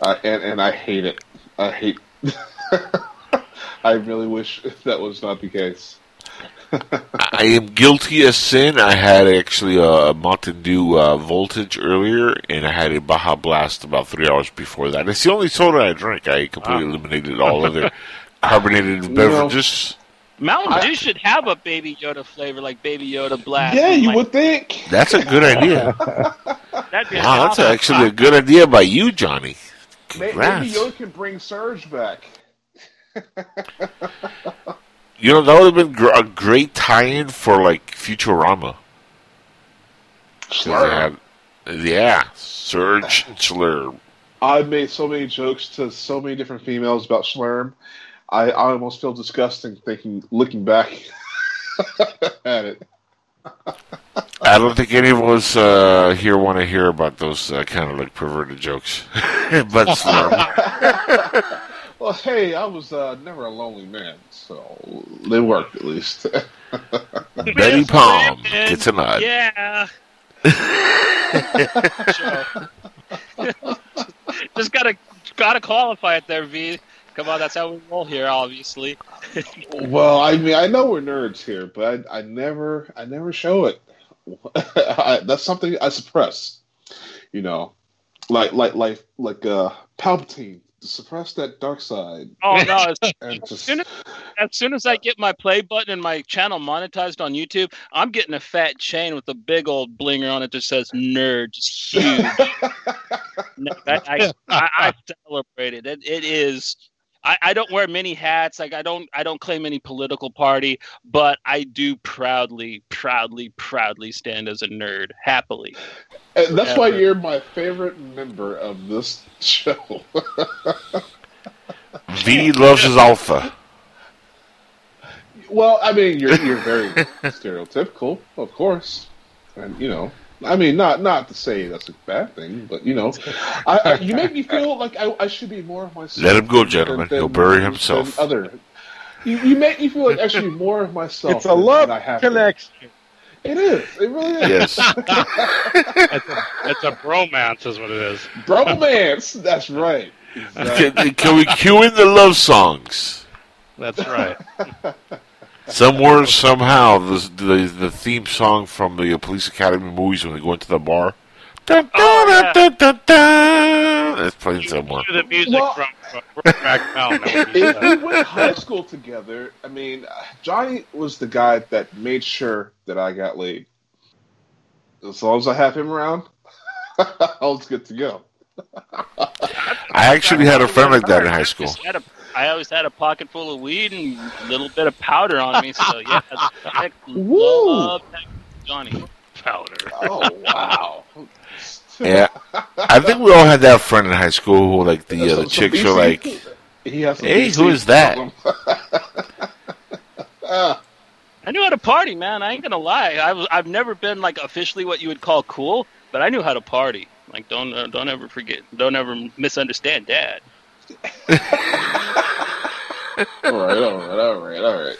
Uh, and and I hate it. I hate. I really wish that was not the case. I am guilty of sin. I had actually a Mountain Dew uh, voltage earlier, and I had a Baja Blast about three hours before that. It's the only soda I drink. I completely eliminated all other carbonated beverages. Mountain I- Dew should have a Baby Yoda flavor, like Baby Yoda Blast. yeah, you like, would think. That's a good idea. That'd be Wow, that's awesome. actually a good idea by you, Johnny. May- Congrats. Maybe Yoda can bring Surge back. You know, that would have been gr- a great tie-in for like Futurama. had- yeah, Surge and Slurm. I've made so many jokes to so many different females about Slurm. I, I almost feel disgusting thinking, looking back at it. I don't think any of us uh, here want to hear about those uh, kind of like perverted jokes. but Slurm. Well, hey, I was uh, never a lonely man, so they worked at least. Betty Palm gets a nod. Yeah. Just gotta gotta qualify it there, V. Come on, that's how we roll here, obviously. well, I mean, I know we're nerds here, but I, I never, I never show it. I, that's something I suppress. You know, like, like, like, like, uh, Palpatine to suppress that dark side Oh no! As, just. soon as, as soon as I get my play button and my channel monetized on YouTube, I'm getting a fat chain with a big old blinger on it that says "nerd," just huge. No, I, I, I celebrate it. It, it is. I, I don't wear many hats. Like I don't. I don't claim any political party, but I do proudly, proudly, proudly stand as a nerd, happily. And that's why you're my favorite member of this show. V loves his alpha. well, I mean, you're you're very stereotypical, of course, and you know, I mean, not not to say that's a bad thing, but you know, I, I, you make me feel like I, I should be more of myself. Let him go, gentlemen. than- He'll bury himself. Other, you, you make me feel like I should be more of myself. It's a love than I have been. connection. It is. It really is. Yes. It's a, it's a bromance, is what it is. Bromance. That's right. Exactly. can, can we cue in the love songs? That's right. Somewhere, somehow, the, the the theme song from the uh, Police Academy movies when they go into the bar. Dun, dun, Oh, yeah. dun, dun, dun, It's playing somewhere. The music Well- from Brokeback Mountain. that would be if we went to high school together, I mean, uh, Johnny was the guy that made sure that I got laid. As long as I have him around, I was good to go. I actually had a friend like that in high school. Just had a- I always had a pocket full of weed and a little bit of powder on me. So yeah, that's Woo. love Johnny. powder. Oh wow! Yeah, I think we all had that friend in high school who, like, the uh, Some- the chicks BC were like, He has Hey, BC who is that? I knew how to party, man. I ain't gonna lie. I was, I've never been like officially what you would call cool, but I knew how to party. Like don't uh, don't ever forget, don't ever misunderstand Dad. All right, all right, all right, all right.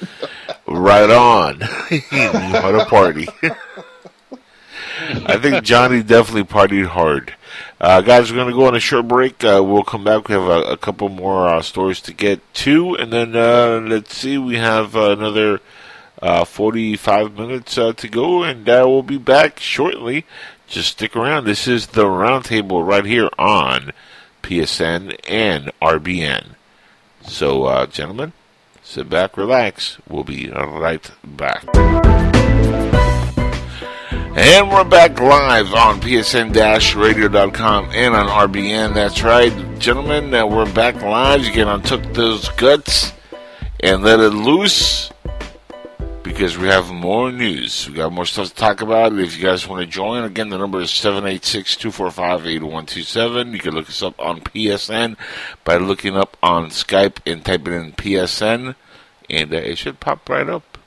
right on. how to party. I think Johnny definitely partied hard. Uh, guys, we're going to go on a short break. Uh, we'll come back. We have a, a couple more uh, stories to get to. And then, uh, let's see, we have another uh, 45 minutes uh, to go. And we'll be back shortly. Just stick around. This is the Roundtable right here on PSN and RBN. So, uh, gentlemen, sit back, relax. We'll be right back. And we're back live on psn-radio.com and on RBN. That's right, gentlemen. Uh, we're back live. You can untuck those guts and let it loose because we have more news. We got more stuff to talk about. If you guys want to join, again, the number is 786-245-8127. You can look us up on PSN by looking up on Skype and typing in PSN, and uh, it should pop right up.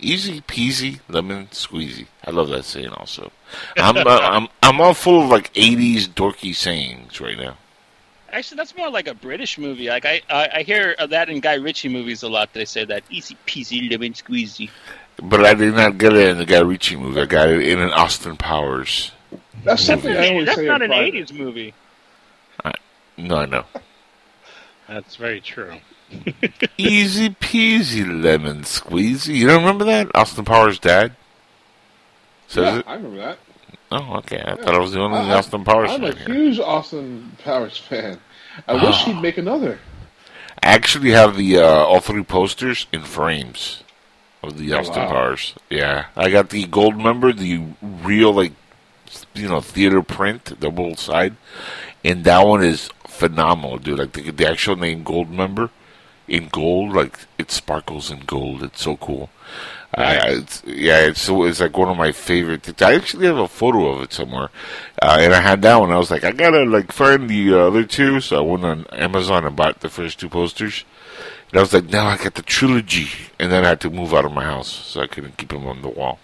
Easy peasy, lemon squeezy. I love that saying also. I'm uh, I'm I'm all full of like '80s dorky sayings right now. Actually, that's more like a British movie. Like I, I, I hear that in Guy Ritchie movies a lot. They say that easy peasy lemon squeezy. But I did not get it in the Guy Ritchie movie. I got it in an Austin Powers. That's something I That's not an private. '80s movie. No, I know. That's very true. Easy peasy lemon squeezy. You don't remember that? Austin Powers' dad says Yeah, it. I remember that. Oh, okay. I thought I was the only I- Austin Powers fan. I'm a here. huge Austin Powers fan. I wish Oh. he'd make another. I actually have the uh, all three posters in frames of the Oh, Austin wow. Powers. Yeah, I got the gold member, the real like you know theater print, the double side, and that one is phenomenal, dude. Like the, the actual name gold member in gold, like it sparkles in gold. It's so cool. Uh, it's, yeah, it's it's like one of my favorite things. I actually have a photo of it somewhere, uh, and I had that one. I was like, I gotta like find the other two, so I went on Amazon and bought the first two posters. And I was like, now I got the trilogy, and then I had to move out of my house, so I couldn't keep them on the wall.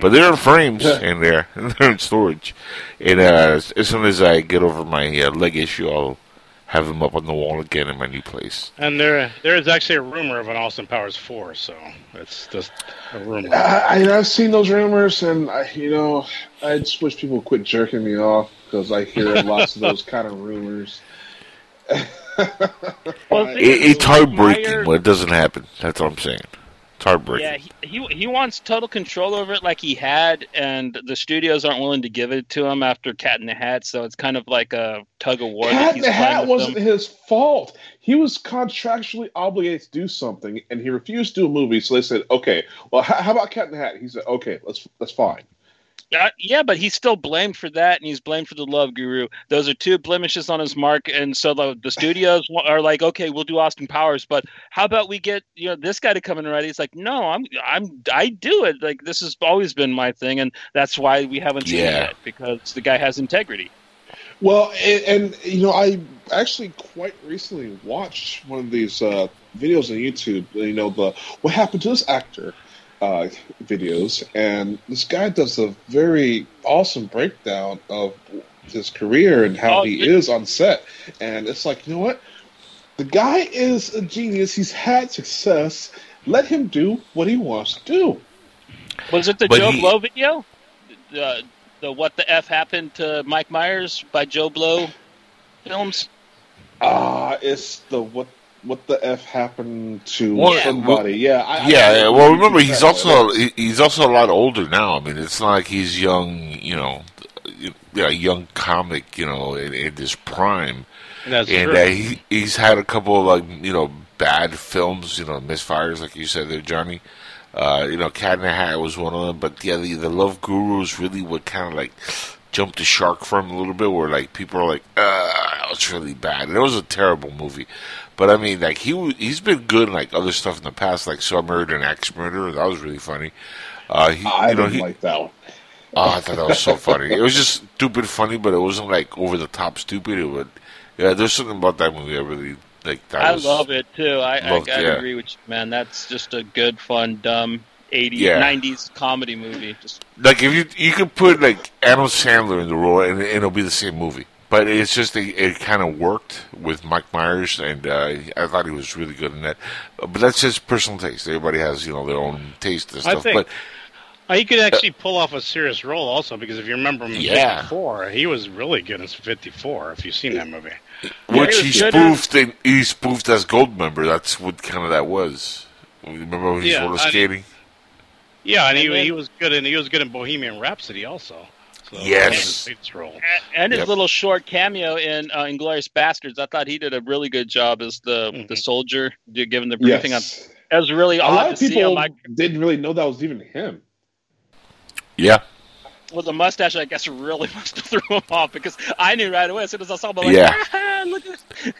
But they're in frames, and they're they're in storage. And uh, as, as soon as I get over my uh, leg issue, I'll have them up on the wall again in my new place. And there, there is actually a rumor of an Austin Powers four, so it's just a rumor. I, I, I've seen those rumors, and I, you know, I just wish people would quit jerking me off because I hear lots of those kind of rumors. Well, It, it's heartbreaking Myers- when it doesn't happen. That's what I'm saying. It's heartbreaking. Yeah, he, he he wants total control over it, like he had, and the studios aren't willing to give it to him after Cat in the Hat. So it's kind of like a tug of war. that Cat in the Hat wasn't them. his fault. He was contractually obligated to do something, and he refused to do a movie. So they said, "Okay, well, how, how about Cat in the Hat?" He said, "Okay, that's that's fine." Uh, yeah, but he's still blamed for that, and he's blamed for the Love Guru. Those are two blemishes on his mark, and so the, the studios are like, okay, we'll do Austin Powers, but how about we get you know this guy to come in and write? He's like, no, I'm I'm I do it. Like this has always been my thing, and that's why we haven't seen Yeah. it yet because the guy has integrity. Well, and, and you know, I actually quite recently watched one of these uh, videos on YouTube. You know, the what happened to this actor, uh, videos, and this guy does a very awesome breakdown of his career and how Oh, he good. is on set. And it's like, you know what? The guy is a genius. He's had success. Let him do what he wants to do. Was it the But Joe he- Blow video? The, the What the F Happened to Mike Myers by Joe Blow films? Ah, it's the what? What the f happened to Well, somebody? yeah, I, I- yeah, I- yeah, well, remember he's that, also he- he's also a lot older now. I mean, it's not like he's young, you know, a young comic, you know, in, in his prime. That's and true. uh, he he's had a couple of like you know bad films, you know, misfires, like you said there, Johnny. Uh, you know, Cat in the Hat was one of them, but yeah, the the Love Guru is really what kind of like jumped the shark for him a little bit, where like people are like, uh, that was really bad. And it was a terrible movie, but I mean, like he w- he's been good in like other stuff in the past, like So I Married an Axe Murderer. That was really funny. Uh, he, I you know, didn't he, like that one. Oh, I thought that was so funny. It was just stupid funny, but it wasn't like over the top stupid. It would, yeah. There's something about that movie I really like. That I was, love it too. I, I, Loved- I yeah. agree with you, man. That's just a good, fun, dumb 80s, Yeah. 90s comedy movie. Just Like if you you could put like Adam Sandler in the role, and, and it'll be the same movie. But it's just it, it kind of worked with Mike Myers, and uh, I thought he was really good in that. But that's just personal taste. Everybody has you know their own taste and I stuff. think- But Uh, he could actually pull off a serious role also because if you remember him in Yeah. 54, he was really good in 54 if you've seen that movie. which he he was good in- spoofed, and he spoofed as Goldmember. That's what kind of that was. Remember when he was Yeah, roller I- skating? Yeah, and he, then- he was good in he was good in Bohemian Rhapsody also. So Yes. he had a big role. and, and his Yep. little short cameo in uh, Inglorious Bastards. I thought he did a really good job as the Mhm. the soldier d- giving the briefing. Yes. On, it was really A lot to of see him people like, didn't really know that was even him. Yeah. with a mustache. I guess really must have threw him off because I knew right away as soon as I saw him. I'm like, Yeah. "Ah, look at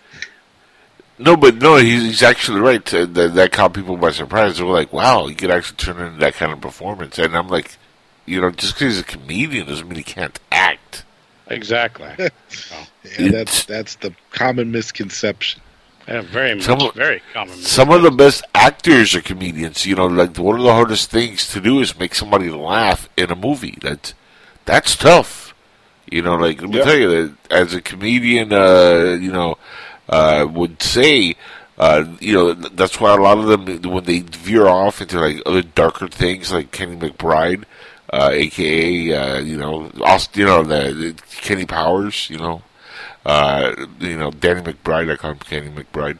No, but no, he's, he's actually right. Uh, That, that caught people by surprise. They were like, wow, he could actually turn into that kind of performance. And I'm like, you know, just because he's a comedian doesn't mean he can't act. Exactly. Yeah, that's that's the common misconception. Yeah, very much, Some- very common. Some of the best actors are comedians. You know, like one of the hardest things to do is make somebody laugh in a movie. That's that's tough. You know, like let me Yeah. tell you that as a comedian, uh, you know, uh, would say, uh, you know, that's why a lot of them when they veer off into like other darker things, like Kenny McBride, uh, aka uh, you know, Austin, you know, the, the Kenny Powers, you know, uh, you know, Danny McBride, I call him Kenny McBride.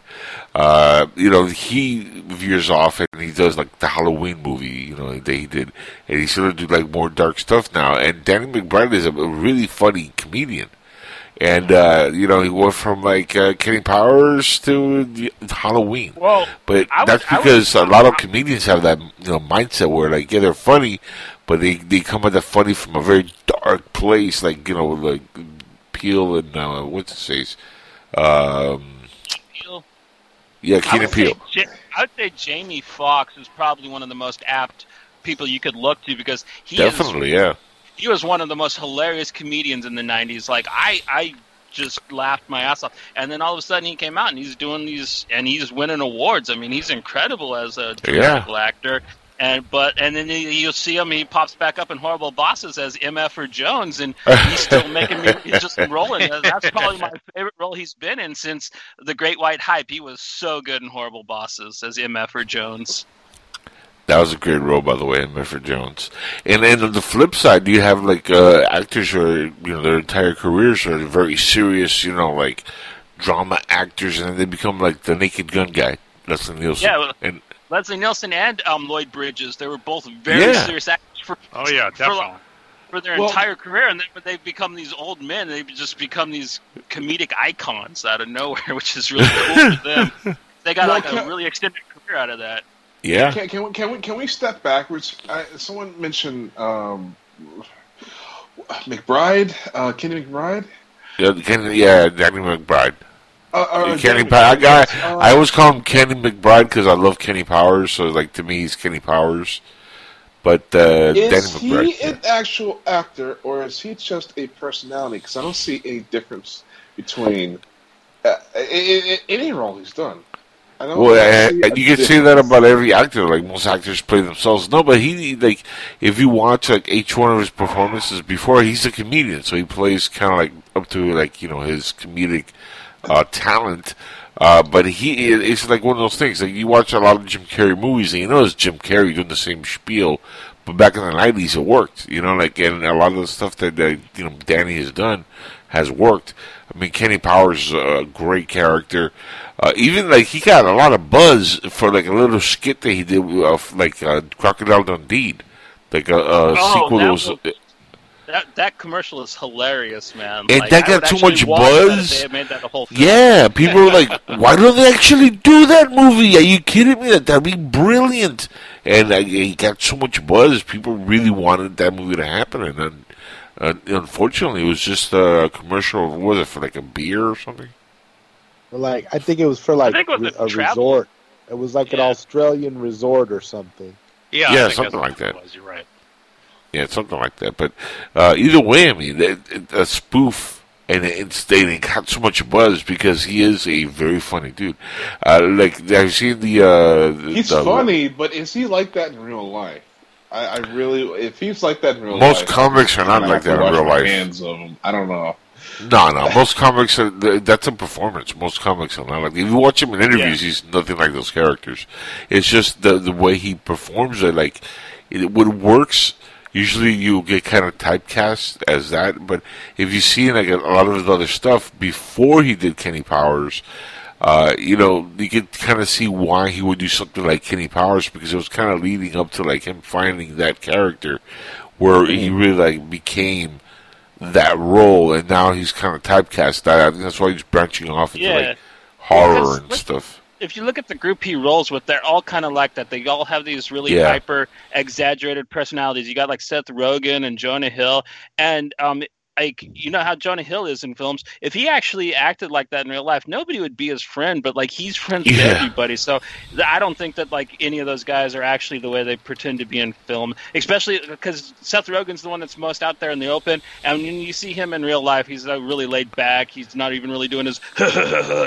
Uh, you know, he veers off and he does like the Halloween movie, you know, that he did, and he sort of do like more dark stuff now. And Danny McBride is a, a really funny comedian. And uh, you know, he went from like uh, Kenny Powers to Halloween. Well, But was- that's I was- because a lot of comedians have that you know mindset where like yeah they're funny, but they they come at the funny from a very dark place, like you know like Peele and uh, what's his face, um, Peele. yeah Keenan Peele. Ja- I would say Jamie Foxx is probably one of the most apt people you could look to because he is Definitely, yeah. He was one of the most hilarious comedians in the 90s like i i just laughed my ass off. And then all of a sudden he came out and he's doing these and he's winning awards. I mean he's incredible as a theatrical actor. And but and then you- you'll see him he pops back up in horrible bosses as mf or jones and he's still making me he's just rolling. That's probably my favorite role he's been in since the great white hype. He was so good in horrible bosses as mf or jones That was a great role, by the way, in Medford Jones. And then on the flip side, you have like uh, actors who are, you know, their entire careers are very serious, you know, like drama actors, and then they become like the Naked Gun guy, Leslie Nielsen. Yeah, and leslie nielsen and um, lloyd bridges they were both very Yeah. serious actors for Oh yeah, definitely. for their Well- entire career, and then when they become these old men, they just become these comedic icons out of nowhere, which is really cool for them. They got Well, like a really extended career out of that. Yeah, Can, can we can we can we step backwards? I, someone mentioned um, McBride, uh, Kenny McBride. yeah, Kenny, yeah, Danny McBride. Uh, uh, Kenny Danny. McBride, I. Uh, I always call him Kenny McBride because I love Kenny Powers. So like to me, he's Kenny Powers. But uh, Danny is McBride. he an actual actor or is he just a personality? Because I don't see any difference between uh, any role he's done. Well, I I, see- I- I you can say that about every actor. Like most actors play themselves. No, but he like if you watch like each one of his performances before, he's a comedian, so he plays kind of like up to like you know his comedic uh, talent. Uh, but he it's like one of those things. Like you watch a lot of Jim Carrey movies, and you know it's Jim Carrey doing the same spiel. But back in the nineties, it worked. You know, like and a lot of the stuff that, that you know Danny has done has worked. I mean, Kenny Powers is a great character. Uh, even like he got a lot of buzz for like a little skit that he did of like uh, Crocodile Dundee, like a, a Oh, sequel that was. was- That that commercial is hilarious, man. And Like, that got too much watch that buzz. They made that a whole film. Yeah, people were like, "Why don't they actually do that movie? Are you kidding me? That that'd be brilliant!" And uh, he got so much buzz. People really wanted that movie to happen, and then uh, unfortunately, it was just a commercial. What was it for like a beer or something? Like, I think it was for like was a a resort. It was like an Australian resort or something. Yeah, Yeah, something like that. Was. You're right. Yeah, something like that. But uh, either way, I mean, it, a spoof, and it, it's, and it got so much buzz because he is a very funny dude. Uh, like, you seen the? Uh, He's the- funny, but is he like that in real life? I, I really, if he's like that in real Most life, most comics are not like that in real life. Hands of him. I don't know. No, no. Most comics are that's a performance. Most comics are not like. If you watch him in interviews, he's nothing like those characters. It's just the the way he performs it. Like it, what works. Usually, you get kind of typecast as that. But if you see like a, a lot of his other stuff before he did Kenny Powers, uh, you know, you could kind of see why he would do something like Kenny Powers because it was kind of leading up to like him finding that character where he really like became that role, and now he's kind of typecast that. I think that's why he's branching off into Yeah. like horror Because and stuff. If you look at the group he rolls with, they're all kind of like that. They all have these really Yeah. hyper exaggerated personalities. You got like Seth Rogen and Jonah Hill, and um, like you know how Jonah Hill is in films. If he actually acted like that in real life, nobody would be his friend. But like he's friends with everybody, so th- I don't think that like any of those guys are actually the way they pretend to be in film. Especially because Seth Rogen's the one that's most out there in the open, and when you see him in real life, he's uh, really laid back. He's not even really doing his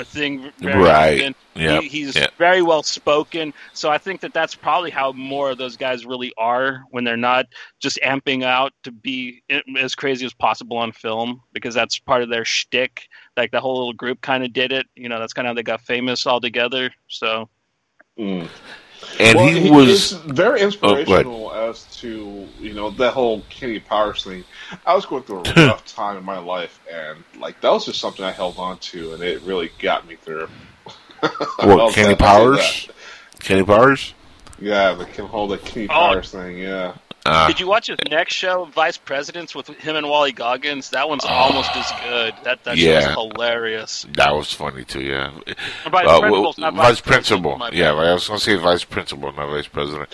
thing Right. often. Yeah, He, he's yeah. very well spoken. So I think that that's probably how more of those guys really are when they're not just amping out to be as crazy as possible on film because that's part of their shtick. Like the whole little group kind of did it. You know, that's kind of how they got famous all together. So Mm. And Well, he was it's very Oh, inspirational as to you know that whole Kenny Powers thing. I was going through a rough time in my life, and like that was just something I held on to, and it really got me through. what Kenny say- I'll say Powers. Kenny Powers. Yeah, the Ken- whole the Kenny Oh. Powers thing. Yeah, Uh, did you watch his next show, Vice Presidents, with him and Wally Goggins? That one's almost as good. That that Yeah. show's hilarious. that was funny too. Yeah. Vice Uh, well, not vice Principal, principal. Yeah, bad. I was going to say vice principal, not vice president.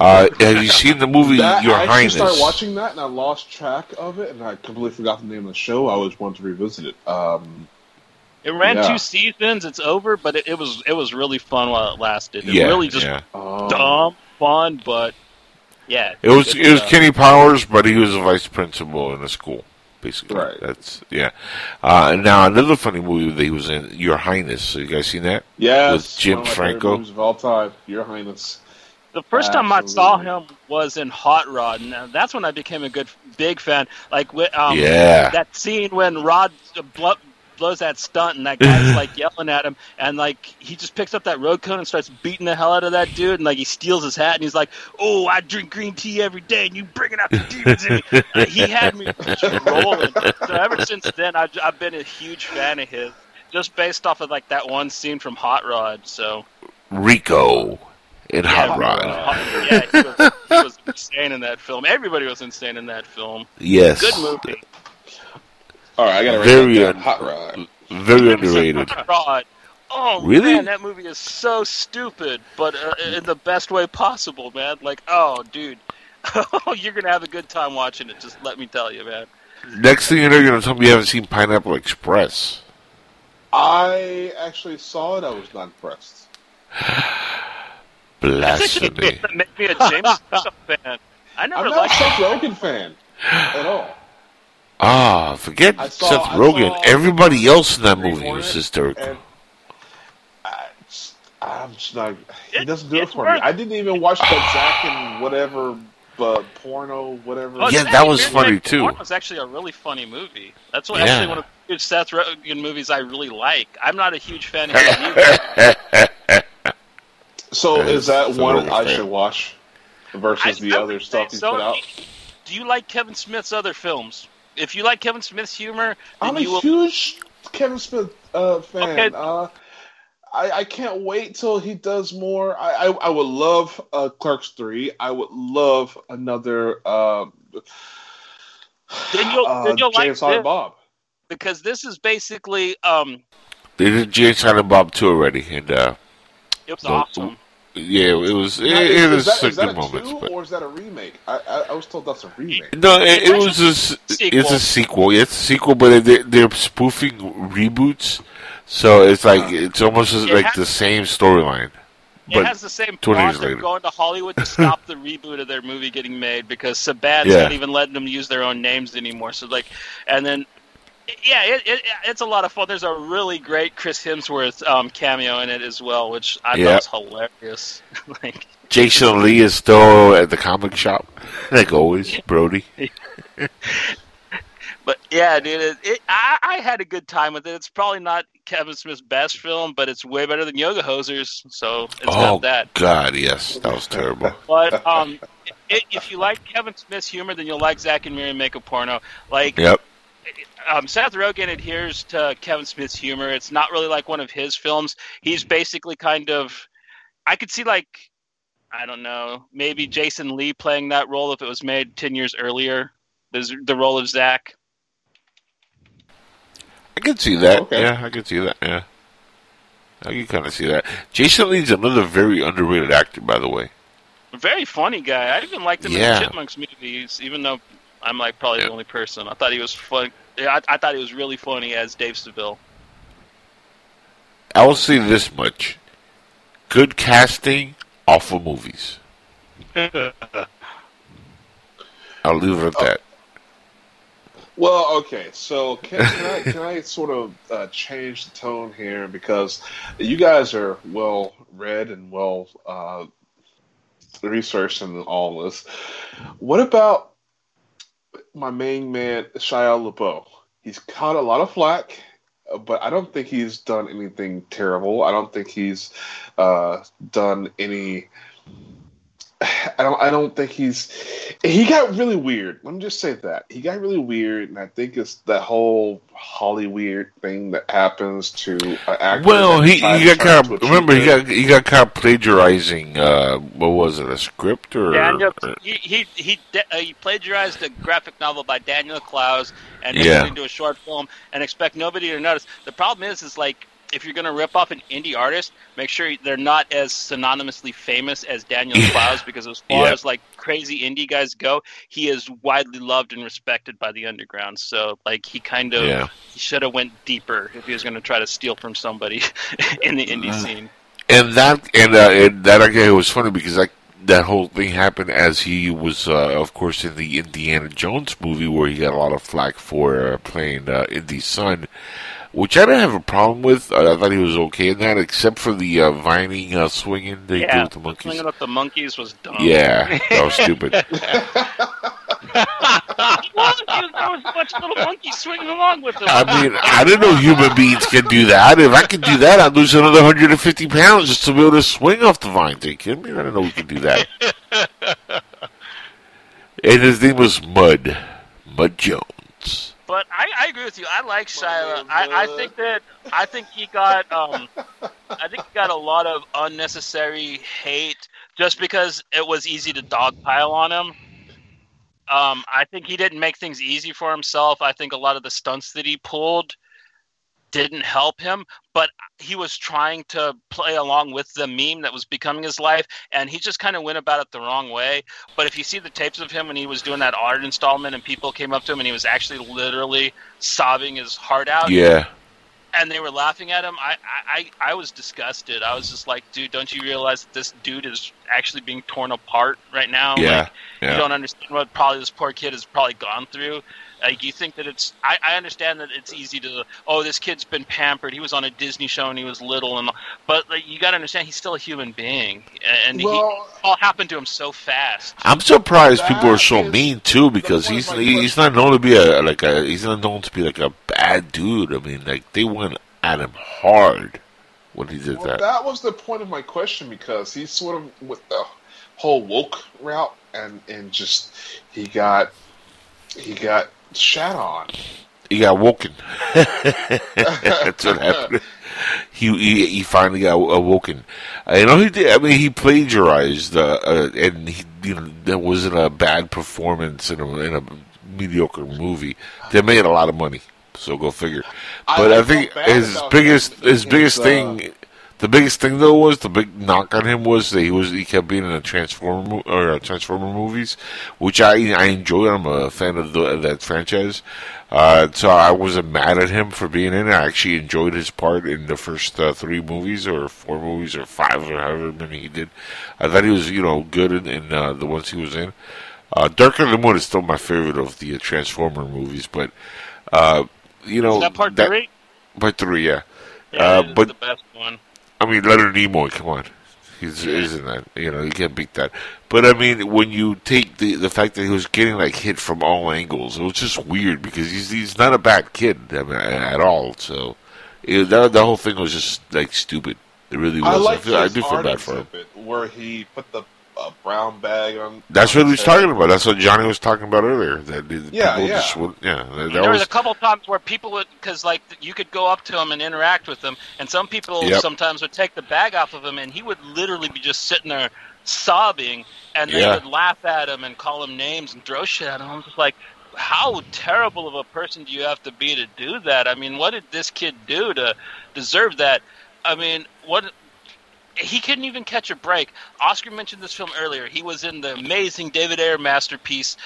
Uh, have you seen the movie that, Your I actually Highness? started watching that, and I lost track of it, and I completely forgot the name of the show. I always wanted to revisit it. Um, It ran Yeah. two seasons. It's over, but it, it was it was really fun while it lasted. It yeah, really just yeah. um, dumb fun, but yeah, It was it was uh, Kenny Powers, but he was a vice principal in a school, basically. Right. That's yeah. Uh, and now another funny movie that he was in, Your Highness. So you guys seen that? Yes, With Jim one of my Franco? favorite movies of all time, Your Highness. The first time I saw him was in Hot Rod, and uh, that's when I became a good big fan. Like wi- um, Yeah. that scene when Rod uh, blo- blows that stunt, and that guy's like yelling at him, and like he just picks up that road cone and starts beating the hell out of that dude, and like he steals his hat, and he's like, "Oh, I drink green tea every day, and you bringing out the demons in me." He had me rolling. So ever since then, I've, I've been a huge fan of his, just based off of like that one scene from Hot Rod. So. Rico in Hot Rod. yeah, he was, he was insane in that film. Everybody was insane in that film. Yes. Good movie. All right, I gotta Very un- Hot Rod. Very underrated. Rod. Oh Really? man, that movie is so stupid, but uh, in the best way possible, man. Like, oh, dude, you're gonna have a good time watching it. Just let me tell you, man. Next thing you know, you're gonna tell me you haven't seen Pineapple Express. I actually saw it. I was not impressed. Blasphemy. that made me a James Bond fan. I never I'm not a liked Seth Rogen fan at all. Ah, forget saw- Seth Rogen. saw Everybody else in that movie was Hornet, hysterical. and I, just- I I'm just not. He It- doesn't do it it's for me. I didn't even watch that Zack and whatever, but porno, whatever. Oh, Yeah, that was Miri funny, Make too. Porno was actually a really funny movie. That's what, Yeah. actually one of the good Seth Rogen movies I really like. I'm not a huge fan of his either. So That is is that one I fair. should watch versus I- the I other would say stuff he's put out? Do you like Kevin Smith's other films? If you like Kevin Smith's humor, I'm a will. huge Kevin Smith uh, fan. Okay. Uh, I, I can't wait till he does more. I, I, I would love uh, Clerks three. I would love another. Uh, Then you'll- uh, then you'll like James Silent this. Bob. because this is basically um, They did Jay Silent Bob 2 already, and uh, it was No, awesome. Yeah, it was it, Now, it is, was that, some is that good a moments. two But or is that a remake? I, I, I was told that's a remake. no, it, it was a, s- sequel. it's a sequel. It's a sequel, but they're, they're spoofing reboots, so it's uh-huh. like it's almost It like has- the same storyline. It has the same 20 plot years of later. going to Hollywood to stop the reboot of their movie getting made because Saban's Yeah. not even letting them use their own names anymore. So like, and then. Yeah, it, it, it's a lot of fun. There's a really great Chris Hemsworth um, cameo in it as well, which I Yeah. thought was hilarious. like, Jason Lee is still at the comic shop, like always. Brody. But yeah, dude, it, it, I, I had a good time with it. It's probably not Kevin Smith's best film, but it's way better than Yoga Hosers, so it's oh got that. God, yes, that was terrible. But um, if you like Kevin Smith's humor, then you'll like Zack and Miri Make a Porno. Like, Yep. Um, Seth Rogen adheres to Kevin Smith's humor. It's not really like one of his films. He's basically kind of, I could see like, I don't know, maybe Jason Lee playing that role if it was made ten years earlier. The the role of Zach. I could see that. Okay. Yeah, I could see that. Yeah, I can kind of see that. Jason Lee's another very underrated actor, by the way. Very funny guy. I even liked him Yeah. in the Chipmunks movies, even though I'm like probably Yeah. the only person. I thought he was fun. Yeah, I, I thought he was really funny as Dave Seville. I will say this much: good casting, awful movies. I'll leave it at that. Well, okay. So can, can I can I sort of uh, change the tone here because you guys are well read and well uh, researched in all this. What about my main man Shia LaBeouf? He's caught a lot of flack, uh, but I don't think he's done anything terrible. I don't think he's uh, done any. I don't. I don't think he's. He got really weird. Let me just say that he got really weird, and I think it's that whole Holly weird thing that happens to an actor. Well, he, he got kind caught. into a Remember, he got he got caught plagiarizing. Uh, what was it? A script or? Daniel, he he he, de- uh, he plagiarized a graphic novel by Daniel Clowes and made Yeah. into a short film and expect nobody to notice. The problem is, is like if you're going to rip off an indie artist, make sure they're not as synonymously famous as Daniel Clowes because as far Yeah. as like crazy indie guys go, he is widely loved and respected by the underground. So like he kind of Yeah. he should have went deeper if he was going to try to steal from somebody in the indie scene. And that and, uh, and that again was funny because like that whole thing happened as he was, uh, of course, in the Indiana Jones movie where he got a lot of flack for uh, playing uh, Indy's son, which I didn't have a problem with. I thought he was okay in that, except for the uh, vining, uh, swinging they did with the monkeys. Swinging with the monkeys was dumb. Yeah, that was stupid. There was a bunch of little monkeys swinging along with him. I mean, I didn't know human beings can do that. If I could do that, I'd lose another 150 pounds just to be able to swing off the vine. Are you kidding me? I didn't know we could do that. and his name was Mud. Mud Jones. But I, I agree with you. I like Shia. I, I think that I think he got um, I think he got a lot of unnecessary hate just because it was easy to dogpile on him. Um, I think he didn't make things easy for himself. I think a lot of the stunts that he pulled didn't help him, but he was trying to play along with the meme that was becoming his life, and he just kind of went about it the wrong way. But if you see the tapes of him when he was doing that art installment, and people came up to him, and he was actually literally sobbing his heart out, Yeah. and they were laughing at him, I, I, I was disgusted. I was just like, dude, don't you realize that this dude is actually being torn apart right now. Yeah, Like, yeah. You don't understand what probably this poor kid has probably gone through. Like you think that it's I, I understand that it's easy to oh this kid's been pampered he was on a Disney show and he was little and but like, you got to understand he's still a human being and he Well- all happened to him so fast. I'm surprised people are so mean too because he's of he's not known to be a like a he's not known to be like a bad dude. I mean, like they went at him hard when he did Well, that. that was the point of my question because he's sort of with the whole woke route, and and just he got he got shat on. He got woken. That's what happened. He, he he finally got awoken. I know he did. I mean, he plagiarized, uh, uh, and he you know that wasn't a bad performance in a in a mediocre movie. They made a lot of money, so go figure. But I I, think his biggest his His, biggest uh, thing. The biggest thing though was the big knock on him was that he was he kept being in a Transformer or uh, Transformer movies, which I I enjoy. I'm a fan of, the, of that franchise, uh, so I wasn't mad at him for being in it. I actually enjoyed his part in the first uh, three movies or four movies or five or however many he did. I thought he was you know good in, in uh, the ones he was in. Uh, Darker Than Moon is still my favorite of the uh, Transformer movies, but uh, you know Is that part three? Part three, yeah. Yeah, uh, but- the best one. I mean, Leonard Nimoy, come on. He's isn't that you know you can't beat that. But I mean, when you take the the fact that he was getting like hit from all angles, it was just weird because he's he's not a bad kid I mean, at all. So it, that the whole thing was just like stupid. It really was. I I, like feel, I do feel bad for him. where he put the brown bag on. That's on what he was talking about. That's what Johnny was talking about earlier. That the Yeah, yeah. just would, yeah. That, that there was was a couple times where people would, because like you could go up to him and interact with him, and some people Yep. sometimes would take the bag off of him, and he would literally be just sitting there sobbing, and they Yeah. would laugh at him and call him names and throw shit at him. I'm just like, how terrible of a person do you have to be to do that? I mean, what did this kid do to deserve that? I mean, what? He couldn't even catch a break. Oscar mentioned this film earlier. He was in the amazing David Ayer masterpiece,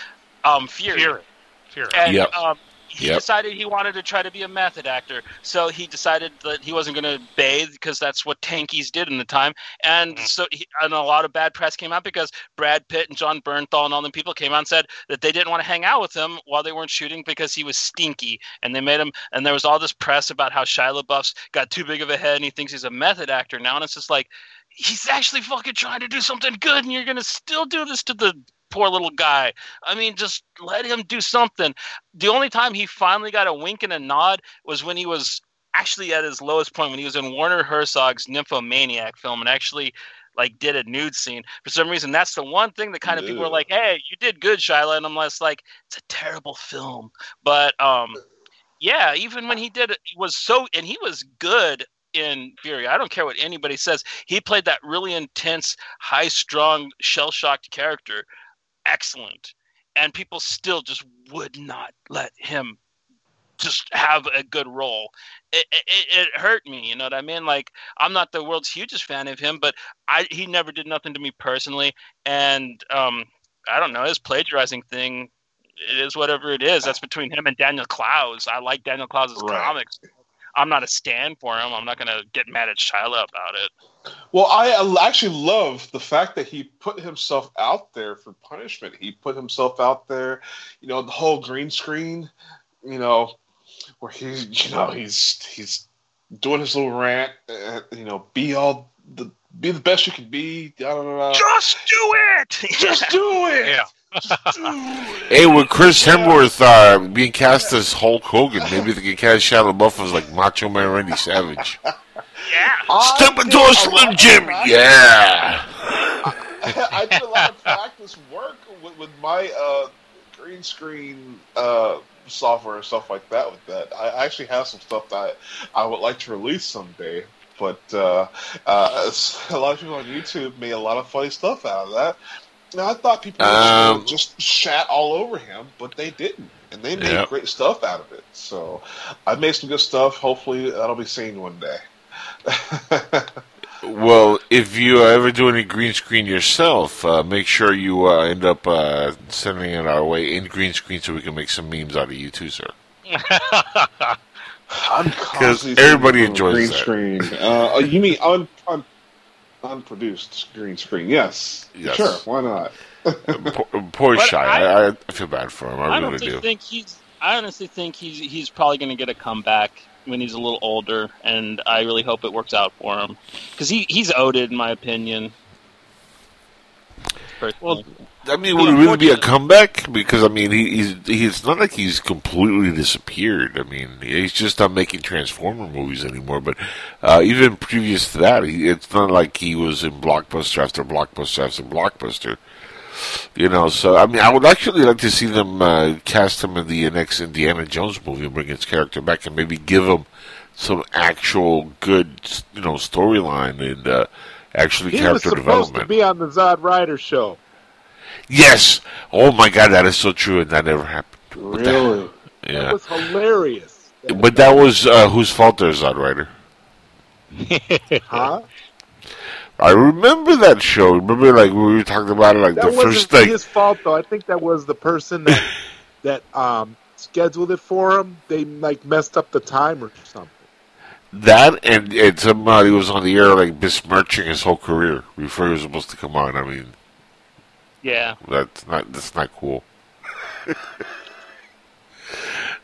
um, Fury. Fury. Fury. And Yep. um, he Yep. decided he wanted to try to be a method actor. So he decided that he wasn't going to bathe because that's what tankies did in the time. And Mhm. so he, and a lot of bad press came out because Brad Pitt and Jon Bernthal and all them people came out and said that they didn't want to hang out with him while they weren't shooting because he was stinky. And they made him. And there was all this press about how Shia LaBeouf's got too big of a head and he thinks he's a method actor now. And it's just like he's actually fucking trying to do something good, and you're going to still do this to the poor little guy. I mean, just let him do something. The only time he finally got a wink and a nod was when he was actually at his lowest point when he was in Werner Herzog's Nymphomaniac film and actually like did a nude scene. For some reason, that's the one thing that kind of people were Ugh. like, "Hey, you did good, Shyla," and I'm less like, "It's a terrible film," but um, yeah, even when he did it, he was so and he was good in Fury. I don't care what anybody says. He played that really intense, high-strung, shell-shocked character excellent. And people still just would not let him just have a good role. It, it, it hurt me, you know what I mean? Like I'm not the world's hugest fan of him, but I he never did nothing to me personally, and um, I don't know his plagiarizing thing. It is whatever it is. That's between him and Daniel Clowes. I like Daniel Clowes' Right. comics. I'm not a stand for him. I'm not gonna get mad at Shyla about it. Well, I uh, actually love the fact that he put himself out there for punishment. He put himself out there, you know, the whole green screen, you know, where he's, you know, he's he's doing his little rant, uh, you know, be all the be the best you can be. Da, da, da, da. Just do it. Just do it. Yeah. Just do it. Hey, with Chris Hemsworth uh, being cast as Hulk Hogan, maybe they can cast Shia LaBeouf as like Macho Man Randy Savage. yeah. I Step into a a Slim of Jim, practice- yeah. I did a lot of practice work with, with my uh, green screen uh, software and stuff like that. With that, I actually have some stuff that I would like to release someday. But uh, uh, a lot of people on YouTube made a lot of funny stuff out of that. Now I thought people would Um, just shat all over him, but they didn't, and they made Yep. great stuff out of it. So I made some good stuff. Hopefully, that'll be seen one day. Well, if you uh, ever do any green screen yourself, uh, make sure you uh, end up uh, sending it our way in green screen so we can make some memes out of you too, sir. I'm everybody enjoys green that. screen. Uh, oh, you mean on on unproduced green screen. Yes, Yes. sure, why not? poor, poor Shy. I- I, I feel bad for him. I, I really honestly do. think he's. I honestly think he's he's probably going to get a comeback when he's a little older, and I really hope it works out for him because he he's owed it, in my opinion. Well, I mean, would it really be a comeback? Because I mean, he, he's he's not like he's completely disappeared. I mean, he's just not making Transformer movies anymore. But uh, even previous to that, he, it's not like he was in blockbuster after blockbuster after blockbuster. You know, so I mean, I would actually like to see them uh, cast him in the next Indiana Jones movie and bring his character back, and maybe give him some actual good, you know, storyline and uh, actually He was character supposed development. to be on the Zod Rider show. Yes. Oh my God, that is so true, and that never happened. Really? That Yeah. was hilarious. But that was uh, whose fault there, Zod Rider. Huh? I remember that show. Remember, like we were talking about it, like That the first thing. his fault though. I think that was the person that that um scheduled it for him. They like messed up the time or something. That and and somebody was on the air like besmirching his whole career before he was supposed to come on. I mean, Yeah, that's not that's not cool.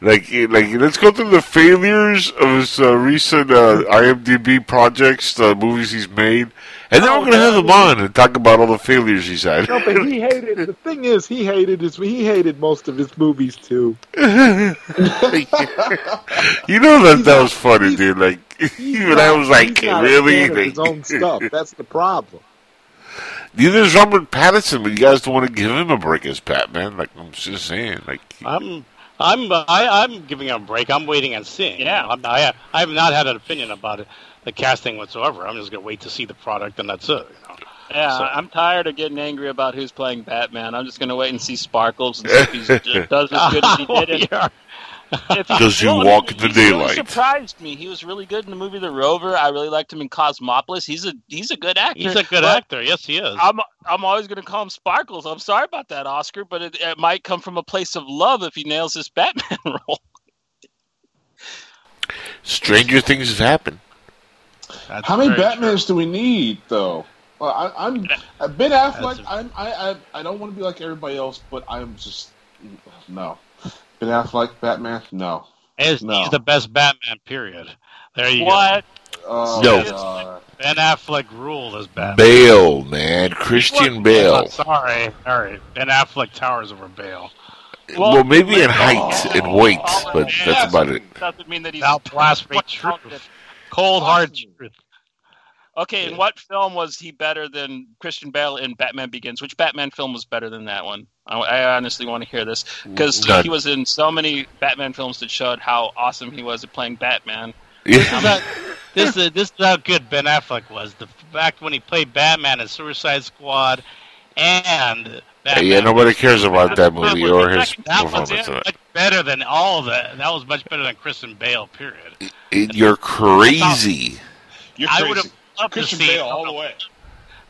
like like let's go through the failures of his uh, recent uh, IMDb projects, the movies he's made, and then we're gonna have him on and talk about all the failures he's had. No, but he hated. The thing is, he hated his. He hated most of his movies too. you know that that was funny, dude. Like He's even I was like, he's not a really? fan Like, his own stuff. That's the problem. Neither is Robert Pattinson, but you guys don't want to give him a break as Batman. Like I'm just saying, like I'm I'm I, I'm giving him a break. I'm waiting and seeing. Yeah. I'm, I I have not had an opinion about it, the casting whatsoever. I'm just gonna wait to see the product, and that's it. You know? yeah. So- I'm tired of getting angry about who's playing Batman. I'm just going to wait and see Sparkles and see if he does as good as he did. in- Yeah. If he- Does he Well, walk mean, in the daylight? really surprised me. He was really good in the movie The Rover. I really liked him in Cosmopolis. He's a he's a good actor. He's a good actor. Yes, he is. I'm I'm always going to call him Sparkles. I'm sorry about that, Oscar, but it, it might come from a place of love if he nails this Batman role. stranger things have happened. That's How many very Batmans do we need, though? Well, I, I'm uh, Ben Affleck. That's a- I'm, I, I, I don't want to be like everybody else, but I'm just no. Ben Affleck, Batman, no. He's, No. he's the best Batman. Period. There you What? Oh, No. God. go. Ben Affleck ruled as Batman. Bale, man, Christian I'm Bale. sorry. All right. Ben Affleck towers over Bale. Well, Well, maybe in oh, height and weight, oh, but yeah. that's about it. Doesn't mean that he's Now blasphemy truth. Cold hard truth. Okay, in what film was he better than Christian Bale in Batman Begins? Which Batman film was better than that one? I, I honestly want to hear this because None. he was in so many Batman films that showed how awesome he was at playing Batman. This is how, this is this is how good Ben Affleck was. The fact when he played Batman in Suicide Squad and Batman. yeah, nobody cares about that movie or his that was performance in it. much better than all of that. That was much better than Christian Bale. Period. It- You're crazy. You're I crazy. would have loved Christian to see. Bale all the way.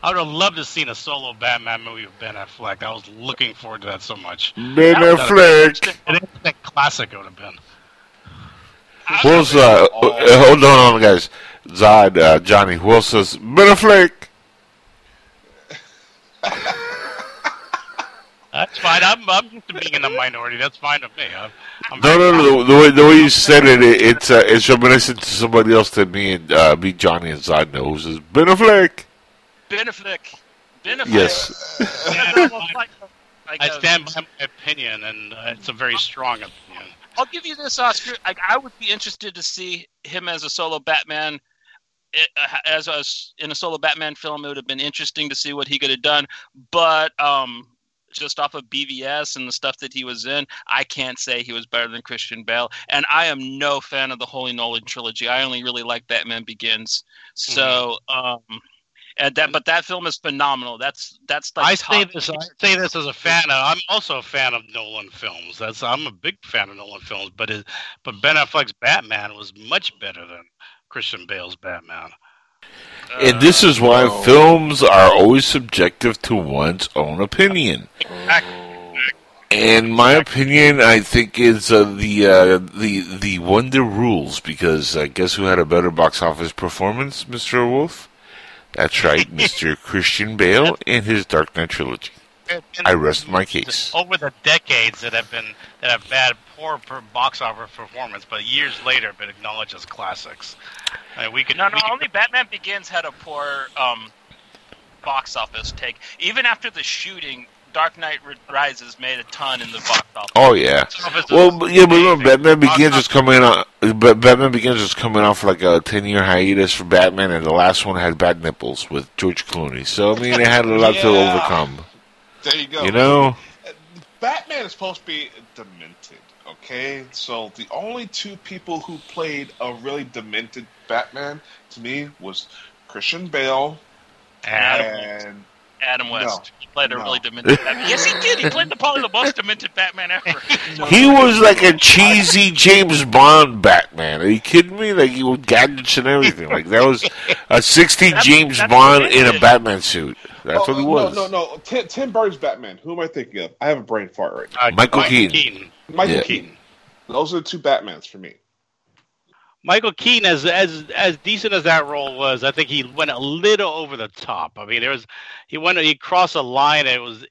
I would have loved to have seen a solo Batman movie with Ben Affleck. I was looking forward to that so much. Ben That was Affleck. An instant classic it would have been. Who else? Uh, uh, hold on, guys. Zod, uh, Johnny. Who else says Ben Affleck? That's fine. I'm, I'm being in the minority. That's fine with me. I'm, I'm No, no, no. The, the way the way you said it, it it's uh, it's reminiscent to somebody else that me and uh, me, Johnny, and Zod know. Who says Ben Affleck? Ben Affleck. Ben Affleck. Yes. Yeah, like like I a- stand by my opinion, and uh, it's a very strong opinion. I'll give you this, Oscar. Like, I would be interested to see him as a solo Batman. It, uh, as a, in a solo Batman film, it would have been interesting to see what he could have done. But um, just off of BVS and the stuff that he was in, I can't say he was better than Christian Bale. And I am no fan of the Holy Nolan trilogy. I only really like Batman Begins. So, um, and that, but that film is phenomenal. That's that's like I say this. I say this as a fan. Of, I'm also a fan of Nolan films. That's I'm a big fan of Nolan films. But it, but Ben Affleck's Batman was much better than Christian Bale's Batman. And this is why Oh. films are always subjective to one's own opinion. And my opinion, I think, is uh, the uh, the the Wonder Rules because uh, guess who had a better box office performance, Mister Wolf? That's right, Mr. Christian Bale in his Dark Knight trilogy. And- and I rest my case. Over the decades that have been that have had poor box office performance, but years later been acknowledged as classics. I mean, we could No, no, we could- only Batman Begins had a poor um, box office take. Even after the shooting, Dark Knight Rises made a ton in the box office. Oh yeah. Well, but- yeah, but remember, Batman Begins was coming out. But Batman Begins was coming off like a ten-year hiatus for Batman, and the last one had bad nipples with George Clooney. So I mean, it had a lot to overcome. There you go. You know? Batman is supposed to be demented, okay? So the only two people who played a really demented Batman to me was Christian Bale Adam, and Adam West. he played a No. really demented Batman. Yes, he did. He played the probably the most demented Batman ever. He was like a cheesy James Bond Batman. Are you kidding me? Like he with gadgets and everything. Like that was a sixty That's- James that's Bond in a. Batman suit. That's Oh, what he was. No, no, no. Tim, Tim Burton's Batman. Who am I thinking of? I have a brain fart right now. uh, Michael Mike Keaton. Michael Yeah. Keaton. Those are the two Batmans for me. Michael Keaton, as as as decent as that role was, I think he went a little over the top. I mean, there was he went he crossed a line. And it was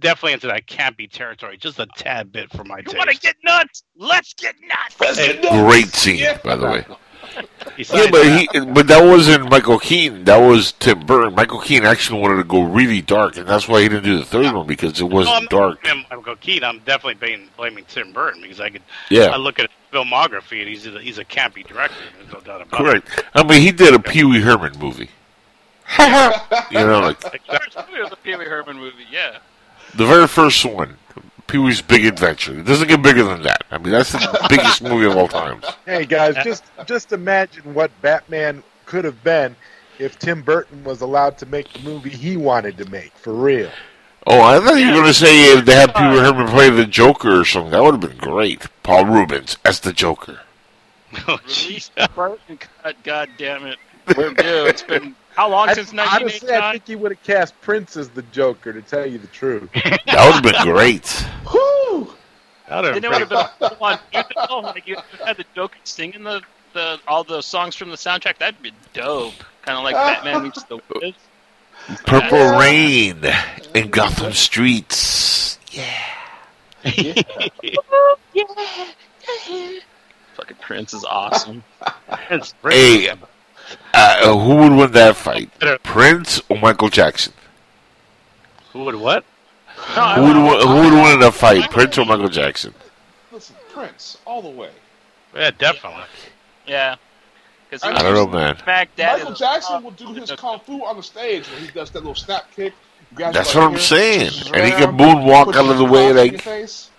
definitely into that campy territory, just a tad bit for my you taste. want to get nuts? Let's get nuts. Hey, Great scene, Yeah. by the way. Besides Yeah, but that- he, but that wasn't Michael Keaton. That was Tim Burton. Michael Keaton actually wanted to go really dark, and that's why he didn't do the third one because it No, I'm wasn't not dark. blaming Michael Keaton. I'm definitely blaming, blaming Tim Burton because I could Yeah. I look at his filmography and he's a, he's a campy director. There's no doubt about correct. I mean, he did a Pee Wee Herman movie. you know, like it. First movie was a Pee Wee Herman movie. Yeah. the very first one, Pee Wee's Big Adventure. It doesn't get bigger than that. I mean, that's the biggest movie of all times. Hey guys, just just imagine what Batman could have been if Tim Burton was allowed to make the movie he wanted to make for real. Oh, I thought you were going to say if they had Pee Wee Herman play the Joker or something. That would have been great. Paul Reubens as the Joker. Oh, Release jeez. Burton cut. God damn it. We're due. It's been how long I, since honestly, I think he would have cast Prince as the Joker. To tell you the truth, That would have been great. Whew! That'd And it would have been full on musical. Like you had the Joker singing the, the all the songs from the soundtrack. That'd be dope. Kind of like Batman meets the Wiz. Purple Rain in Gotham streets. Yeah. yeah. yeah. Fucking Prince is awesome. It's Hey, uh, who would win that fight? Prince or Michael Jackson? Who would what? No, Who would, win- who would win in a fight, Prince or Michael Jackson? Listen, Prince, all the way. Yeah, definitely. Yeah. Because I I don't know, man. Michael Jackson will do his kung fu on the stage when he does that little snap kick. That's what I'm the saying. hair, pushes And he can moonwalk out of the way, like- face.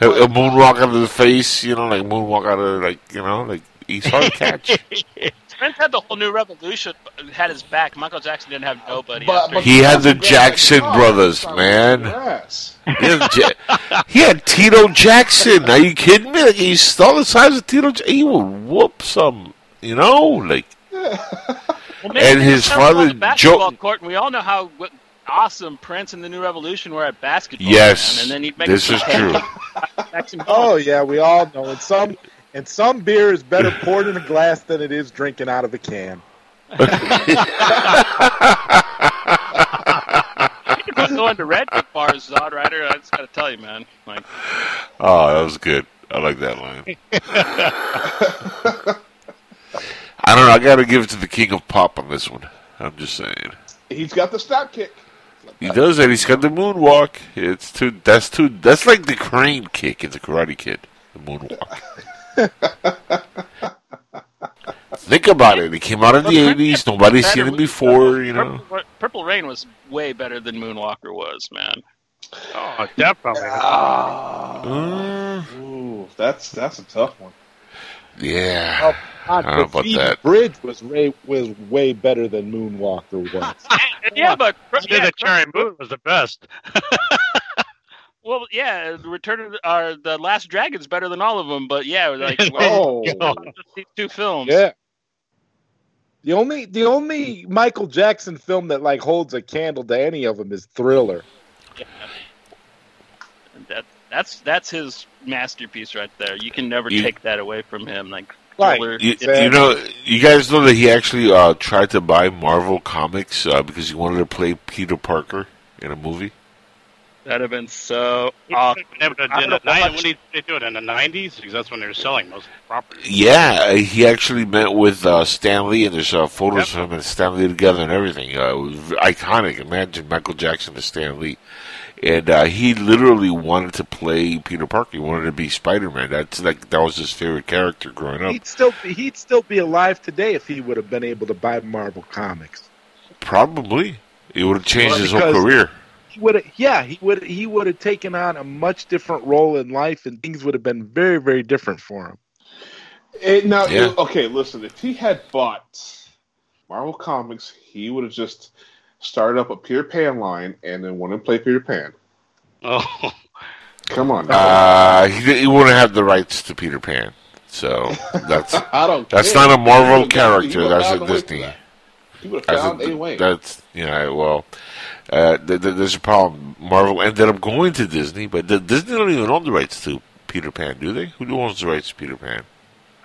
A, a moonwalk out of the face, you know, like moonwalk out of, like, you know, like, he's hard to catch. Prince had the whole new revolution, had his back. Michael Jackson didn't have nobody. But- but He had the Jackson your brothers, it's man. your ass. He had, Ja- he had Tito Jackson. Are you kidding me? Like, he's all the size of Tito Jackson. He would whoop some, you know, like, Well, And his was never on father, the basketball Joe- court, and we all know how awesome Prince and the New Revolution were at basketball. Yes, man. and then he'd make this is true. Oh yeah, we all know. And some and some beer is better poured in a glass than it is drinking out of a can. You can go into red bars, Zod Rider. I just gotta tell you, man. Like, oh, that was good. I like that line. I don't know. I got to give it to the king of pop on this one. I'm just saying. He's got the stop kick. He does that. He's got the moonwalk. It's too. That's too. That's like the crane kick in the Karate Kid. The moonwalk. Think about it. It came out in the '80s. Nobody's seen it before. You know. Purple, Purple Rain was way better than Moonwalker was, man. Oh, definitely. Ah, Uh, ooh, that's that's a tough one. yeah. God, I don't know about that. Bridge was way was way better than Moonwalker was. yeah, but Yeah, yeah, the Cherry Moon was the best. well, yeah, Return of the, uh, the Last Dragon's better than all of them. But yeah, like Oh, these two films. yeah. The only the only Michael Jackson film that like holds a candle to any of them is Thriller. That that's that's his masterpiece right there. You can never You- take that away from him. Like Right. You, you know, you guys know that he actually uh, tried to buy Marvel Comics uh, because he wanted to play Peter Parker in a movie. That'd have been so He awkward. never did in don't the know ni- much- when did they do it in the nineties? Because that's when they were selling most of the property. Yeah, he actually met with uh, Stan Lee, and there's uh, photos Yep. of him and Stan Lee together and everything. Uh, it was iconic. Imagine Michael Jackson to Stan Lee. And uh, he literally wanted to play Peter Parker. He wanted to be Spider Man. That's like that was his favorite character growing up. He'd still be, he'd still be alive today if he would have been able to buy Marvel comics. Probably, it would have changed Well, his whole career. He would have, yeah, he would he would have taken on a much different role in life, and things would have been very very different for him. It, now, Yeah. okay, listen. If he had bought Marvel Comics, he would have just started up a Peter Pan line and then went and play Peter Pan. Oh, Come on. Uh, he, he wouldn't have the rights to Peter Pan, so that's I don't. that's care. not a Marvel He would've- he character. That's a Disney. that. He would have That's found a- a way. That's you know well, uh, th- th- there's a problem. Marvel ended up going to Disney, but the, Disney don't even own the rights to Peter Pan, do they? Who owns the rights to Peter Pan?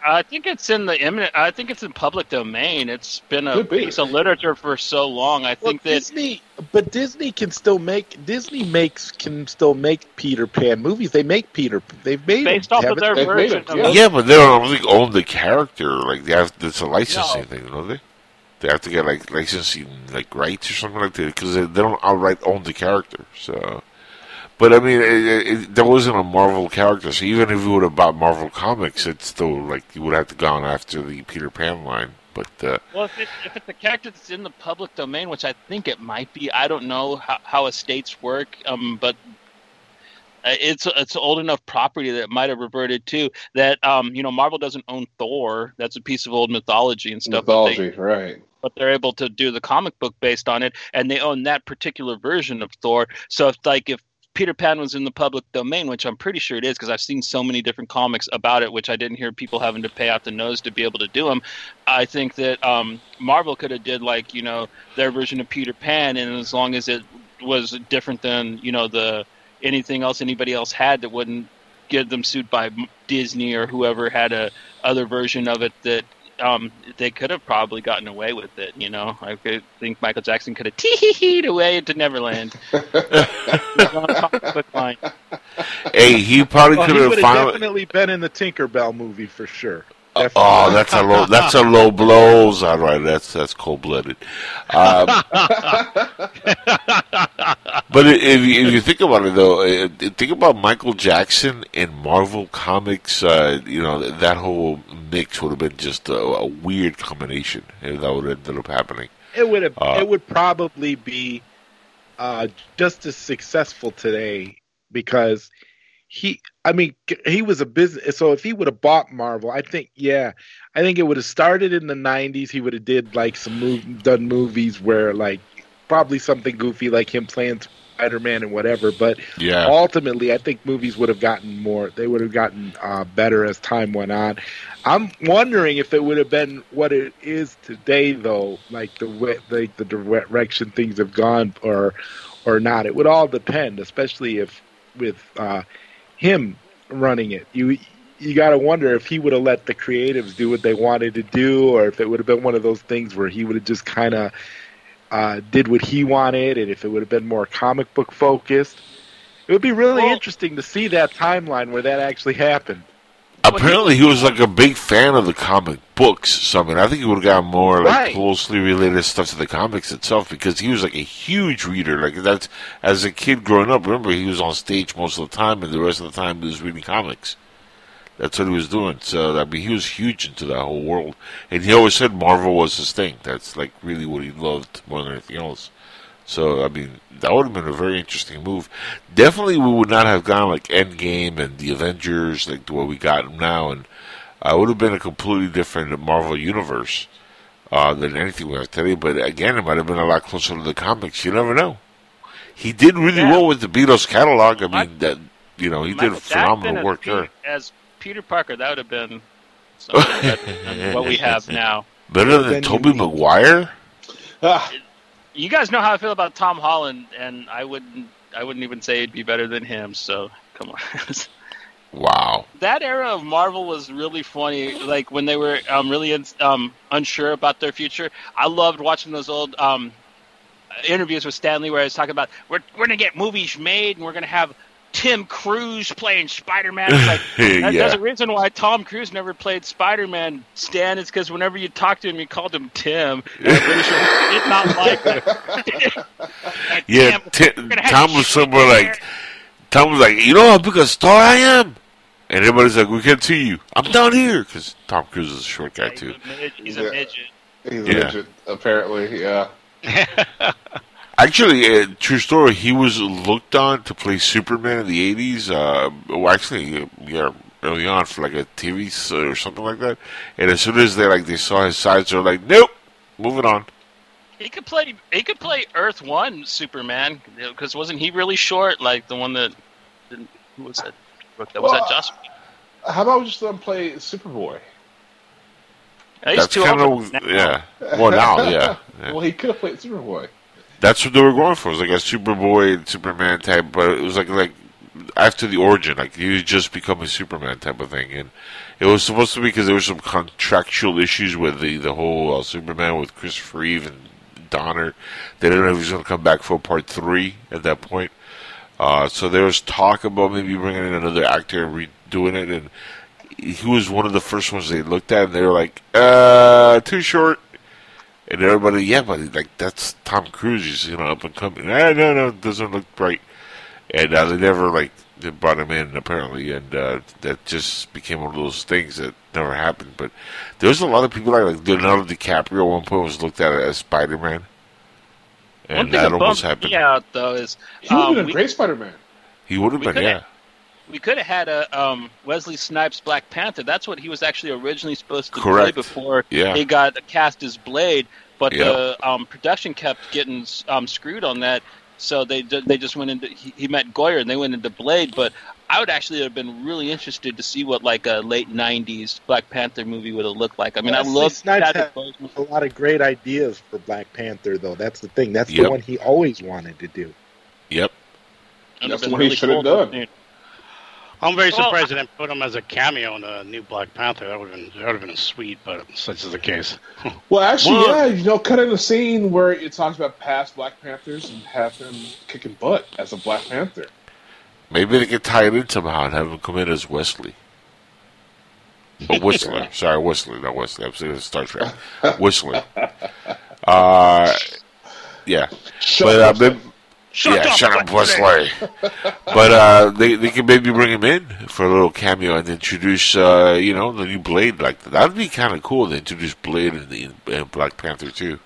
I think it's in the imminent. I think it's in public domain. It's been a Could be. piece of literature for so long. I Well, think that Disney, but Disney can still make Disney makes can still make Peter Pan movies. They make Peter. They've made based them, off of their version it, of yeah. it. Yeah, but they don't really own the character. Like they have, it's a licensing No. thing, don't they? They have to get like licensing like rights or something like that because they, don't outright own the character. So, but I mean, it, it, there wasn't a Marvel character. So even if you would have bought Marvel comics, it's still like you would have to gone after the Peter Pan line. But uh, Well, if, it, if it's a character that's in the public domain, which I think it might be, I don't know how, how estates work, um, but it's it's old enough property that it might have reverted to that. Um, you know, Marvel doesn't own Thor. That's a piece of old mythology and stuff. but they- Mythology, right? but they're able to do the comic book based on it, and they own that particular version of Thor. So if like if Peter Pan was in the public domain, which I'm pretty sure it is, because I've seen so many different comics about it, which I didn't hear people having to pay out the nose to be able to do them. I think that um, Marvel could have did like you know their version of Peter Pan, and as long as it was different than you know the anything else anybody else had, that wouldn't get them sued by Disney or whoever had a other version of it that um, they could have probably gotten away with it. You know, I could think Michael Jackson could have tee away into Neverland. It on a comic book line. hey, he probably Well, could he have have finally. definitely been in the Tinkerbell movie for sure. Oh, that's a low. That's a low blows. All right, that's that's cold blooded. Um, but if you, if you think about it, though, uh, think about Michael Jackson and Marvel Comics. Uh, you know that whole mix would have been just a, a weird combination if that would have ended up happening. It would have. Uh, it would probably be uh, just as successful today because he. I mean, he was a business. So if he would have bought Marvel, I think, yeah, I think it would have started in the '90s. He would have did like some mov- done movies where like probably something goofy like him playing Spider Man and whatever. But Yeah, ultimately, I think movies would have gotten more. They would have gotten uh, better as time went on. I'm wondering if it would have been what it is today, though, like the way, like the direction things have gone, or or not. It would all depend, especially if with uh, him running it. You you got to wonder if he would have let the creatives do what they wanted to do, or if it would have been one of those things where he would have just kind of uh, did what he wanted, and if it would have been more comic book focused. It would be really Well- interesting to see that timeline where that actually happened. Apparently he was like a big fan of the comic books. So I mean, I think he would have gotten more like Right. closely related stuff to the comics itself because he was like a huge reader. Like that's as a kid growing up. Remember, he was on stage most of the time, and the rest of the time he was reading comics. That's what he was doing. So I mean, he was huge into that whole world, and he always said Marvel was his thing. That's like really what he loved more than anything else. So I mean, that would have been a very interesting move. Definitely, we would not have gone like Endgame and the Avengers, like the way we got them now, and uh, it would have been a completely different Marvel universe uh, than anything we have today. But again, it might have been a lot closer to the comics. You never know. He did really Yeah. well with the Beatles catalog. I Mike- mean, that you know, he Michael did phenomenal Jackson work as, there. As Peter Parker, that would have been something better what we have now. Better than Then you Tobey Maguire. Ah, You guys know how I feel about Tom Holland, and I wouldn't. I wouldn't even say it'd be better than him. So come on. Wow. that era of Marvel was really funny. Like when they were um, really in, um, unsure about their future. I loved watching those old um, interviews with Stan Lee where he was talking about we're we're gonna get movies made and we're gonna have Tim Cruise playing Spider Man. Like yeah. there's a reason why Tom Cruise never played Spider Man. Stan is because whenever you talked to him, you called him Tim. I'm pretty sure he did not like that. Like, Yeah, Tim, Ti- we're gonna have Tom was somewhere there. like, Tom was like, you know how big a star I am? And everybody's like, we can't see you. I'm down here. Because Tom Cruise is a short guy, He's too. a midget. He's a midget. He's Yeah. a midget, apparently. Yeah. Actually, uh, true story, he was looked on to play Superman in the 80s. Uh, well, actually, uh, yeah, early on for like a TV s- or something like that. And as soon as they like they saw his size, they're like, nope, moving on. He could play. He could play Earth One Superman because wasn't he really short? Like the one that who was that? That was that Well, Josh. How about we just let him play Superboy? He's That's too kind old of, now. yeah. Well, now, yeah. yeah. Well, he could have played Superboy. That's what they were going for. It was like a Superboy, Superman type, but it was like like after the origin, like he was just becoming Superman type of thing, and it was supposed to be because there were some contractual issues with the the whole uh, Superman with Christopher Reeve and Donner. They didn't know if he was going to come back for part three at that point. Uh, so there was talk about maybe bringing in another actor and redoing it, and he was one of the first ones they looked at, and they were like, "Uh, too short." And everybody, yeah, but like that's Tom Cruise. He's you know up and coming. Ah, no, no, it doesn't look right. And uh, they never like they brought him in apparently, and uh, that just became one of those things that never happened. But there was a lot of people like like Leonardo DiCaprio at one point was looked at as Spider Man, One and thing that that almost bummed happened. me out though is He would have um, been a great Spider-Man. He would have been, yeah, we could have had a um, Wesley Snipes Black Panther. That's what he was actually originally supposed to Correct. play before Yeah. he got cast as Blade. But Yep. the um, production kept getting um, screwed on that, so they they just went into he, he met Goyer and they went into Blade. But I would actually have been really interested to see what like a late '90s Black Panther movie would have looked like. I mean, Wesley I love Snipes Chadwick had- Boseman. A lot of great ideas for Black Panther, though. That's the thing. That's Yep. the one he always wanted to do. yep. It That's what been he should have cool. done. I'm very Well, surprised they didn't put him as a cameo in the new Black Panther. That would have been that would have been sweet, but such is the case. Well, actually, Well- yeah, you know, cut in a scene where it talks about past Black Panthers and have him kicking butt as a Black Panther. Maybe they could tie it in somehow and have him come in as Wesley. Oh, Whistler. Sorry, Whistler, not Wesley. I'm saying Star Trek. Whistler. Uh, yeah. Shut But, up, uh, maybe- Shut yeah, up, shut up, Wesley. Wesley. but uh, they they could maybe bring him in for a little cameo and introduce, uh, you know, the new Blade. Like that'd be kind of cool to introduce Blade in the in Black Panther too.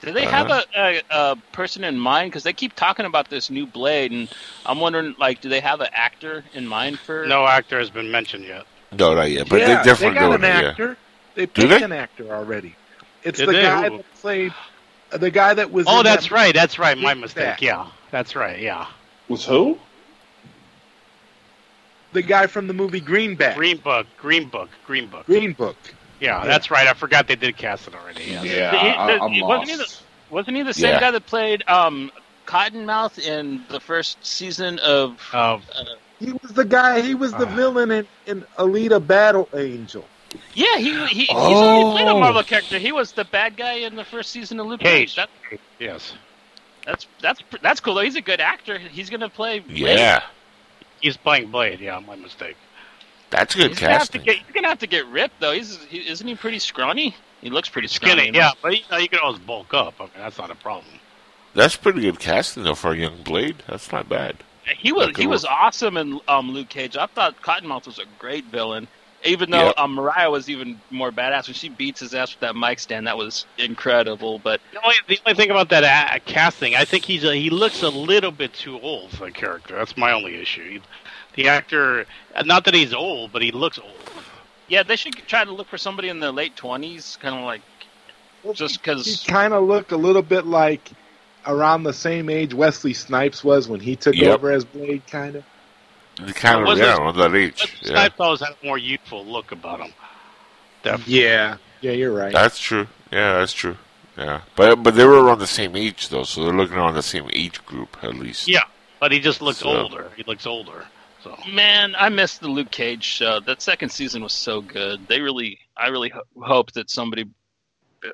Do they have a, a, a person in mind? Because they keep talking about this new Blade, and I'm wondering, like, do they have an actor in mind for? No actor has been mentioned yet. No, not yet, but yeah, they definitely got doing an it. Yeah. actor. They Do picked they? an actor already. It's Did the they? guy Who? that played the guy that was. Oh, in that's that- right. That's right. My Greenback. mistake. Yeah, that's right. Yeah, Was who? The guy from the movie Greenback. Green Book. Green Book. Green Book. Green Book. Yeah, that's right. I forgot they did cast it already. Yeah. Yeah, The- I, the- I'm wasn't he lost. Wasn't he the same Yeah. guy that played um, Cottonmouth in the first season of? Uh, He was the guy. He was the Ah. villain in, in Alita Battle Angel. Yeah, he, he he's only played a Oh. Marvel character. He was the bad guy in the first season of Luke Cage. Cage. That, yes, that's that's that's cool. though. He's a good actor. He's gonna play. Blade. Yeah, he's playing Blade. Yeah, my mistake. that's good He's gonna, have to casting. get, he's gonna have to get ripped though. He's he, isn't he pretty scrawny? He looks pretty scrawny. Skinny. Yeah, but you, know, you can always bulk up. I mean, that's not a problem. That's pretty good casting though for a young Blade. That's not bad. He was he could was awesome in um, Luke Cage. I thought Cottonmouth was a great villain. Even though Yep. um, Mariah was even more badass when she beats his ass with that mic stand, that was incredible. But The only, the only thing about that a- casting, I think he's a, he looks a little bit too old for the character. That's my only issue. He, the actor, not that he's old, but he looks old. yeah, they should try to look for somebody in the late twenties, kind of like just because He because. kind of looked a little bit like around the same age Wesley Snipes was when he took Yep. over as Blade, kind of. The kind of yeah, it- on that age. But Yeah, Snipes always had a more youthful look about him. Definitely. Yeah. Yeah, you're right. that's true. Yeah, that's true. Yeah, but but they were around the same age though, so they're looking around the same age group at least. Yeah, but he just looks So- older. He looks older. So Man, I missed the Luke Cage show. That second season was so good. They really, I really ho- hope that somebody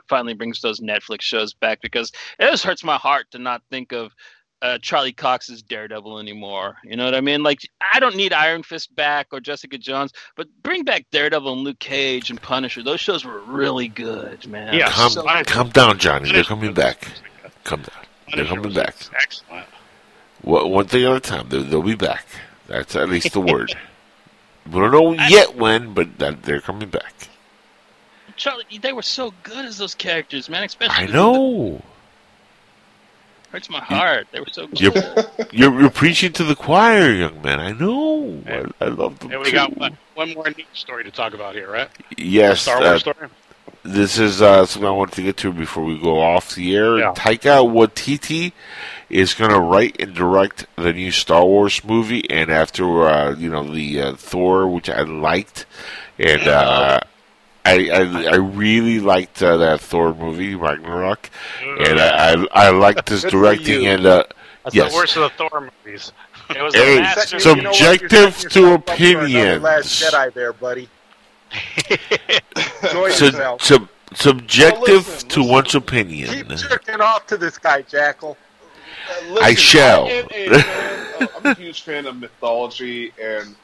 finally brings those Netflix shows back because it just hurts my heart to not think of uh, Charlie Cox's Daredevil anymore. You know what I mean? Like, I don't need Iron Fist back or Jessica Jones, but bring back Daredevil and Luke Cage and Punisher. Those shows were really good, man. Yeah, Calm, so- calm down, Johnny. They're coming back. Calm down. They're coming back. Excellent. One one thing at a time. They'll, they'll be back. That's at least the word. we don't know yet when, but that they're coming back. Charlie, they were so good as those characters, man. Especially I know. Hurts my heart. They were so good. You're, you're you're preaching to the choir, young man. I know. I, I love them And we too. got one, one more neat story to talk about here, right? Yes, Star uh, Wars story. this is uh, something I wanted to get to before we go off the air. Yeah. Taika Waititi is going to write and direct the new Star Wars movie, and after uh, you know the uh, Thor, which I liked, and uh, I, I I really liked uh, that Thor movie Ragnarok, and I I, I liked his directing and uh, That's yes. the worst of the Thor movies. It was Hey, a master. so- You know Subjective to yourself up for another opinions. Last Jedi there, buddy. Enjoy Sub- yourself. sub- subjective Well, listen, to listen. one's opinion. Keep jerking off to this guy, Jackal. Uh, listen, I shall. I am a fan, uh, I'm a huge fan of mythology and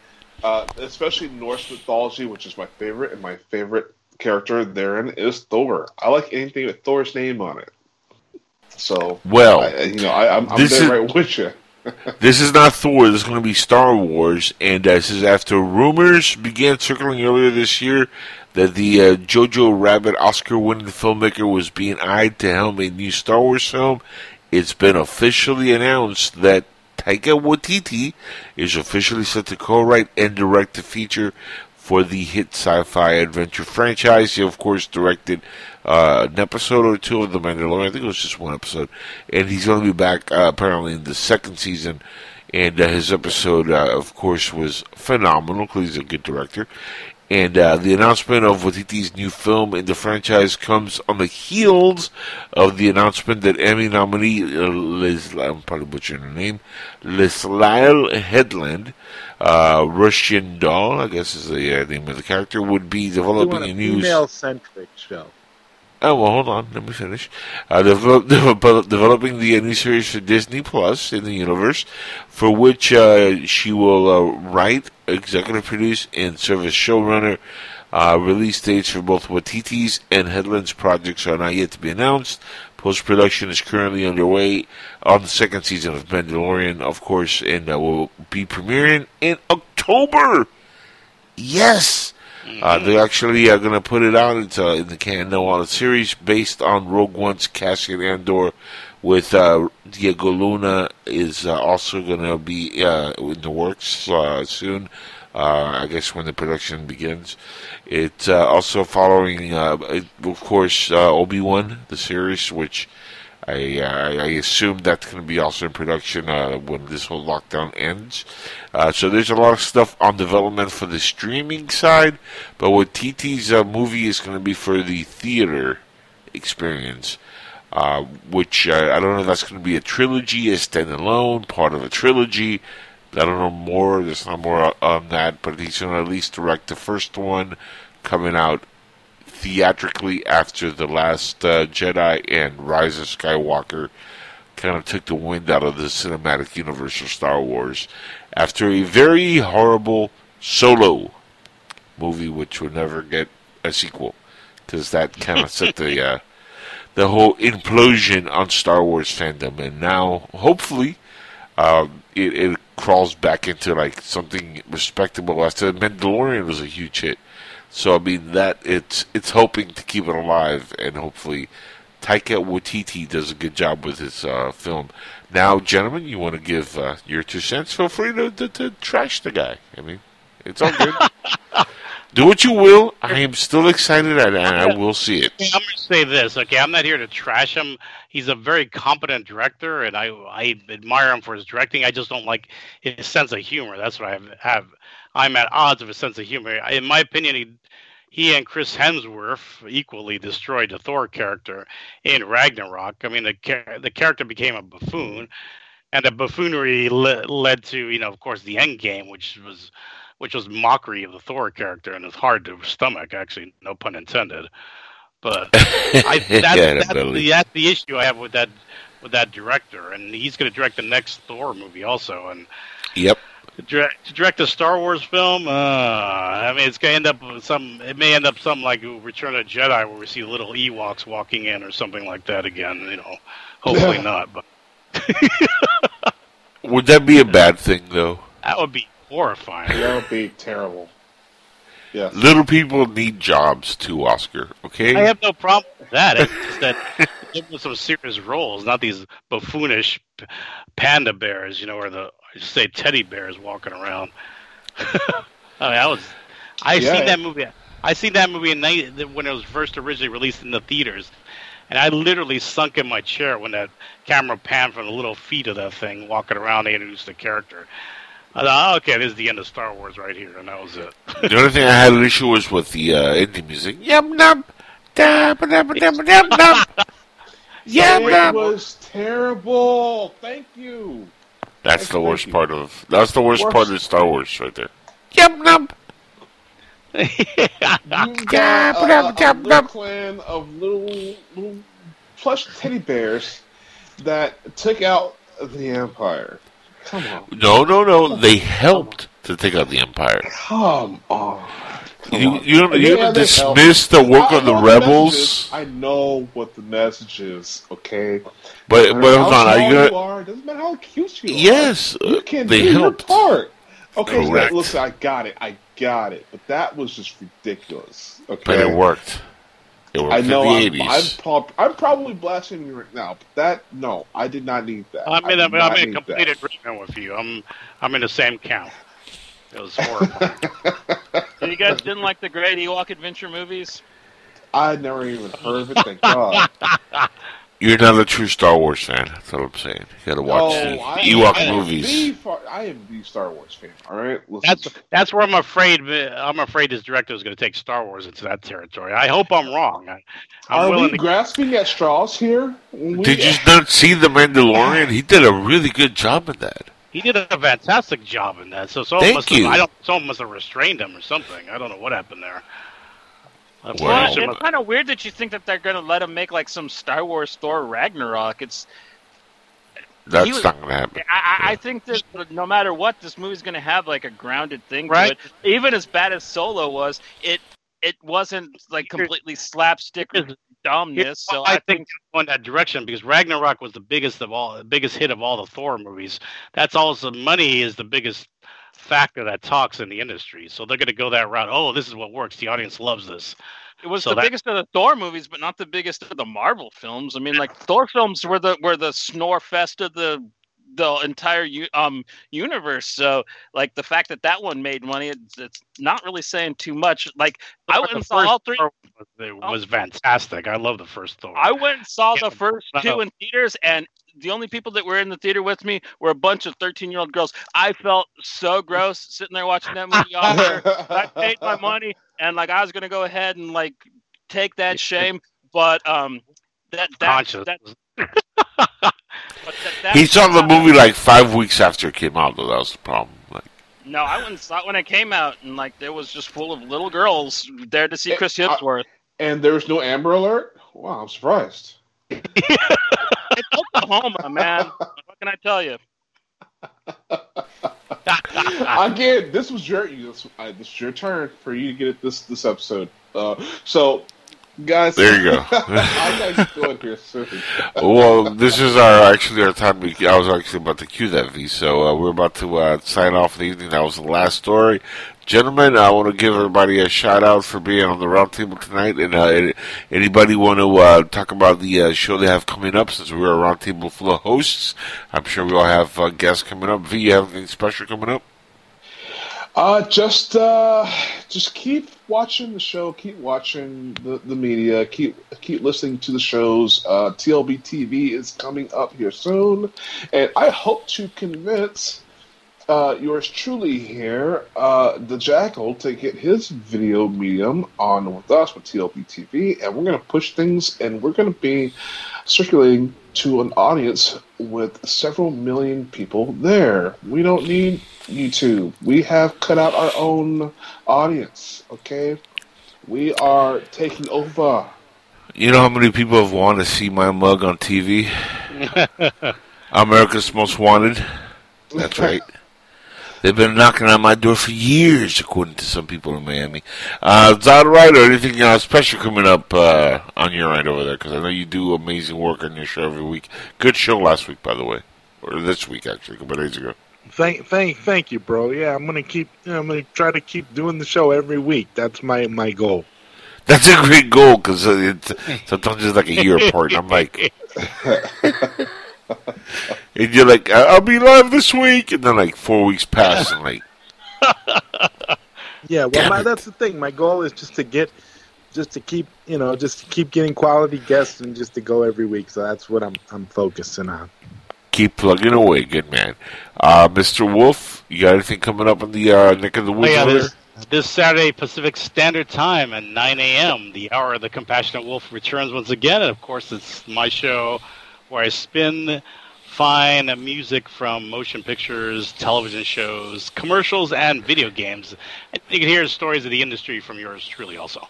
uh, especially Norse mythology, which is my favorite, and my favorite character therein is Thor. I like anything with Thor's name on it. So, Well, I, you know, I, I'm, I'm this there is- right with you. This is not Thor. This is going to be Star Wars, and uh, this is after rumors began circling earlier this year that the uh, Jojo Rabbit Oscar-winning filmmaker was being eyed to helm a new Star Wars film. It's been officially announced that Taika Waititi is officially set to co-write and direct the feature for the hit sci-fi adventure franchise. He, of course, directed uh, an episode or two of The Mandalorian. I think it was just one episode, and he's going to be back uh, apparently in the second season. And uh, his episode, uh, of course, was phenomenal because he's a good director. And uh, the announcement of Waititi's new film in the franchise comes on the heels of the announcement that Emmy nominee uh, Liz, I'm probably butchering her name, Leslye Headland, uh, Russian doll, I guess is the uh, name of the character, would be developing a a new. female-centric show. Oh well, hold on. Let me finish. Uh, develop, develop, developing the new series for Disney Plus in the universe, for which uh, she will uh, write, executive produce, and serve as showrunner. Uh, release dates for both Waititi's and Headland's projects are not yet to be announced. Post production is currently underway on the second season of Mandalorian, of course, and uh, will be premiering in October. Yes. Uh, they're actually are going to put it out into, in the can now on a series based on Rogue One's Cassian Andor with uh, Diego Luna is uh, also going to be uh, in the works uh, soon. Uh, I guess when the production begins. It's uh, also following, of course, Obi Wan the series, which I I assume that's going to be also in production when this whole lockdown ends. So there's a lot of stuff on development for the streaming side, but Waititi's movie is going to be for the theater experience. Uh, which uh, I don't know if that's going to be a trilogy, a standalone, part of a trilogy. I don't know more. There's not more on that, but he's going to at least direct the first one coming out theatrically after the last uh, Jedi and Rise of Skywalker kind of took the wind out of the cinematic universe of Star Wars after a very horrible solo movie, which would never get a sequel because that kind of set the uh, the whole implosion on Star Wars fandom, and now hopefully um, it, it crawls back into like something respectable. After Mandalorian was a huge hit, so I mean that it's it's hoping to keep it alive, and hopefully Taika Waititi does a good job with his uh, film. Now, gentlemen, you want to give uh, your two cents? Feel free to, to, to trash the guy. I mean, it's all good. Do what you will. I am still excited, and and I will see it. I'm going to say this, okay? I'm not here to trash him. He's a very competent director, and I I admire him for his directing. I just don't like his sense of humor. That's what I have. have. I'm at odds with his sense of humor. In my opinion, he he and Chris Hemsworth equally destroyed the Thor character in Ragnarok. I mean, the the character became a buffoon, and the buffoonery le- led to you know of course the end game, which was which was mockery of the Thor character and it's hard to stomach. Actually, no pun intended. But I, that's, Yeah, that's, the, that's the issue I have with that with that director, and he's going to direct the next Thor movie also, and. Yep. To direct, to direct a Star Wars film, uh, I mean, it's gonna end up with some. It may end up something like Return of the Jedi, where we see little Ewoks walking in, or something like that again. You know, hopefully not, but Would that be a bad thing, though? that would be horrifying. That would be terrible. Yeah. Little people need jobs too, Oscar. Okay. I have no problem with that. It's just that give them some serious roles, not these buffoonish panda bears, you know, or the I should say teddy bears walking around. I mean, I was, I Yeah. seen that movie. I seen that movie in night when it was first originally released in the theaters, and I literally sunk in my chair when that camera panned from the little feet of that thing walking around. They introduced the character. I thought, oh, okay, this is the end of Star Wars right here, and that was it. the only thing I had an issue was with the uh, indie music. Yum num, dum dum dum dum dum. Yum it num. was terrible. Thank you. That's the Thank worst you. part of. That's the worst, Worst. part of Star Wars, right there. Yum num. You got a, a, a little clan of little, little plush teddy bears that took out the Empire. Come on. No, no, no. They helped to take out the Empire. Come on. Come You on. you don't, you Yeah, dismiss the work I of the rebels, messages. I know what the message is, okay? but No but hold on. Are you you gonna? are, doesn't matter how cute you are. Yes, You uh, can they do helped. your part. Okay, so listen, I got it. I got it. But that was just ridiculous. Okay. But it worked. It worked I know the I'm, I'm, prob- I'm probably blaspheming you right now, but that no, I did not need that. I'm in, I a, did not I'm in complete that. agreement with you. I'm I'm in the same camp. It was horrible. So you guys didn't like the Great Ewok Adventure movies? I never even heard of it. Thank God. You're not a true Star Wars fan. That's all I'm saying. You gotta watch Oh, the I, Ewok I movies. the I am the Star Wars fan. All right, Listen. That's that's where I'm afraid. Uh, I'm afraid this director is going to take Star Wars into that territory. I hope I'm wrong. I, I'm Are we to. grasping at straws here? We- Did you not see the Mandalorian? He did a really good job in that. He did a fantastic job in that. So someone Thank must you. Have, I don't. Someone must have restrained him or something. I don't know what happened there. Uh, Well, Well, producer it's kind of weird that you think that they're going to let him make like some Star Wars Thor Ragnarok. It's That's He was- not gonna happen. I, I I think that no matter what, this movie's going to have like a grounded thing Right. to it. Even as bad as Solo was, it it wasn't like completely slapstick or Here's- dumbness. So I, I think it's going that direction because Ragnarok was the biggest of all, the biggest hit of all the Thor movies. That's also money is the biggest factor that talks in the industry. So they're going to go that route. Oh, this is what works. The audience loves this. It was So the that- biggest of the Thor movies, but not the biggest of the Marvel films. I mean, like Thor films were the were the snore fest of the the entire um universe. So, like the fact that that one made money, it's, it's not really saying too much. Like I went and saw all three. Thor was, it was fantastic. I love the first Thor. I went and saw the first two in theaters, and the only people that were in the theater with me were a bunch of thirteen-year-old girls. I felt so gross sitting there watching that movie. Oscar. I paid my money, and like I was gonna go ahead and like take that shame, but um, that that, Conscious. that, but that, that He saw the movie like five weeks after it came out, though. That was the problem. Like, No, I went and saw it when it came out, and like it was just full of little girls there to see Eh, Chris uh, Hemsworth. and there's no Amber Alert. Wow, I'm surprised. It's Oklahoma, man. What can I tell you? Again, this was your this, uh, this was your turn for you to get it this this episode. Uh, so, guys, There you go. I gotta go in here soon. well, this is our actually our time. To, I was actually about to cue that V, so uh, we're about to uh, sign off for the evening. That was the last story, gentlemen. I want to give everybody a shout out for being on the roundtable tonight. And uh, anybody want to uh, talk about the uh, show they have coming up? Since we're a roundtable full of hosts, I'm sure we all have uh, guests coming up. V, you have anything special coming up? Uh, just uh, just keep watching the show. Keep watching the, the media. Keep keep listening to the shows. Uh, TLB TV is coming up here soon, and I hope to convince uh, yours truly here, uh, the Jackal, to get his video medium on with us with TLB TV, and we're gonna push things, and we're gonna be circulating to an audience with several million people there. We don't need YouTube. We have cut out our own audience, okay? We are taking over. You know how many people have wanted to see my mug on TV? America's Most Wanted. That's right. They've been knocking on my door for years, according to some people in Miami. Uh, is that right, or anything uh, special coming up uh, on your end over there? Because I know you do amazing work on your show every week. Good show last week, by the way, or this week actually, a couple days ago. Thank, thank, thank you, bro. Yeah, I'm gonna keep. I'm gonna try to keep doing the show every week. That's my my goal. That's a great goal because it's sometimes it's like a year apart. And I'm like, and you're like, I'll be live this week, and then like four weeks pass, and like, Yeah, well, my, that's the thing. My goal is just to get, just to keep, you know, just to keep getting quality guests and just to go every week. So that's what I'm I'm focusing on. keep plugging away, good man. Uh, Mr. Wolf, you got anything coming up in the uh, neck of the woods? Oh, yeah, this, this Saturday Pacific Standard Time at 9 a.m. The Hour of the Compassionate Wolf returns once again, and of course, it's my show where I spin fine music from motion pictures, television shows, commercials, and video games. You can hear stories of the industry from yours truly, also.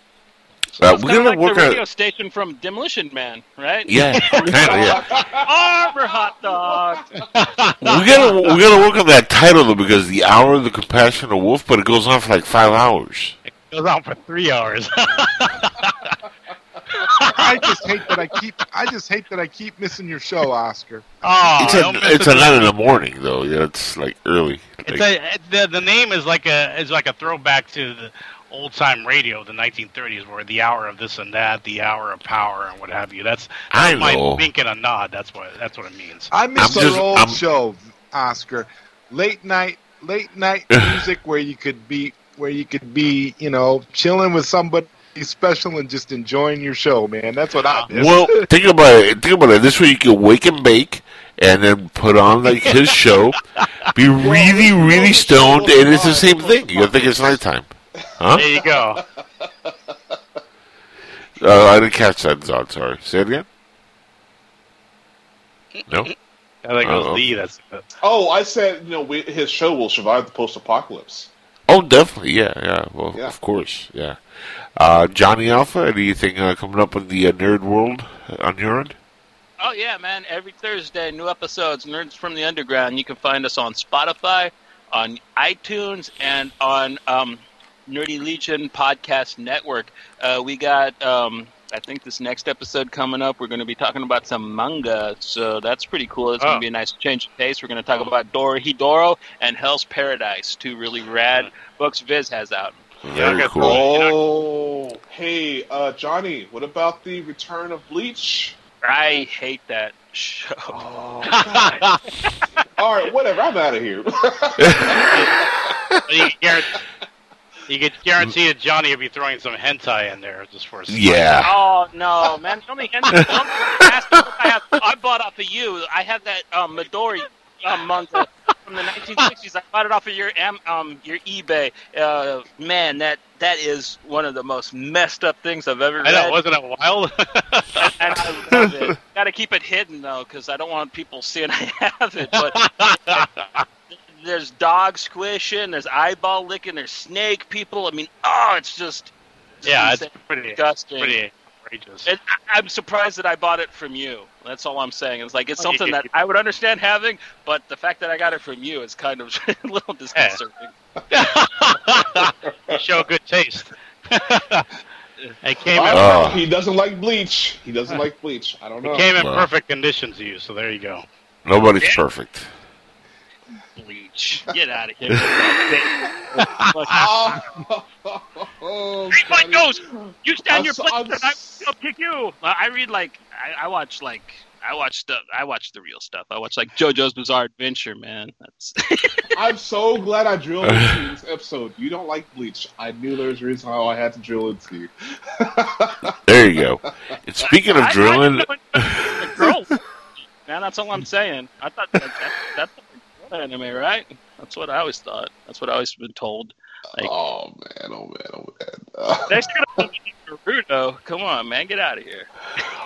Uh, we're gonna like work the radio out. station from Demolition Man, right? Yeah, kind of. Yeah, Arbor hot dog. we gotta we gotta work on that title though because the hour of the compassionate wolf, but it goes on for like five hours. It goes on for three hours. I just hate that I keep. I just hate that I keep missing your show, Oscar. oh, It's a it's it. a nine in the morning though. Yeah, it's like early. It's Like, a, the the name is like a is like a throwback to the old time radio, the 1930s, where the hour of this and that, the hour of power, and what have you. That's, I that's my know. wink and a nod. That's what that's what it means. I miss I'm our just- old I'm- show, Oscar. Late night, late night music where you could be, where you could be, you know, chilling with somebody special and just enjoying your show, man. That's what I miss. Well, think about it. Think about it. This way you can wake and bake, and then put on like his show, be really, really stoned, and it's the same thing. You think it's nighttime, huh? There you go. Uh, I didn't catch that, Zod. Sorry. Say it again. No. I think it was Uh-oh. the that's Oh, I said, you know, we, his show will survive the post-apocalypse. Oh, definitely. Yeah, yeah. Well, Yeah. of course. Yeah. Uh, Johnny Alpha. Anything uh, coming up in the uh, nerd world on your end? Oh yeah, man! Every Thursday, new episodes, Nerds from the Underground. You can find us on Spotify, on iTunes, and on um, Nerdy Legion Podcast Network. Uh, we got, um, I think, this next episode coming up. We're going to be talking about some manga, so that's pretty cool. It's going Oh. to be a nice change of pace. We're going to talk about Dorohedoro and Hell's Paradise, two really rad books Viz has out. Very Yeah, cool. Oh, hey, uh, Johnny, what about the return of Bleach? I hate that show. Oh, All right, whatever. I'm out of here. you, could guarantee, you that Johnny will be throwing some hentai in there just for a second. Yeah. Oh no, man! Tell me, don't ask me what I have. I bought off of you. I have that um, Midori um, manga from the 1960s. I bought it off of your um your eBay. Uh, man, that that is one of the most messed up things I've ever I know, read. wasn't it wild? and I love it. Got to keep it hidden though, because I don't want people seeing I have it. But there's dog squishing, there's eyeball licking, there's snake people. I mean, oh, it's just yeah, it's pretty, disgusting. pretty outrageous. It, I- I'm surprised that I bought it from you. That's all I'm saying. It's like it's oh, something that I would understand having, but the fact that I got it from you is kind of a little disconcerting. you show good taste. it came in, Oh. he doesn't like Bleach. He doesn't like Bleach. I don't know. it came in Wow. perfect condition to you, so there you go. Nobody's Yeah. perfect. Bleach, get out of here! Oh, oh, Read my Johnny. nose. You stand I'm your so- place, I'm and I s- will kick you. I I read like I, I watch like I watch stuff. I watch the real stuff. I watch like JoJo's Bizarre Adventure, man. That's I'm so glad I drilled into this episode. You don't like Bleach. I knew there was a reason how I had to drill into you. There you go. And speaking of I- I drilling, didn't the girl. Man, that's all I'm saying. I thought that, that, that's a girl anime, right? That's what I always thought. That's what I always been told. Like- oh man, oh man, oh man. Next, you're gonna put Naruto. Come on, man, get out of here.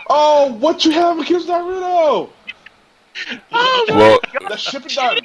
Oh, what you have against Naruto? Oh, well, The shipping done.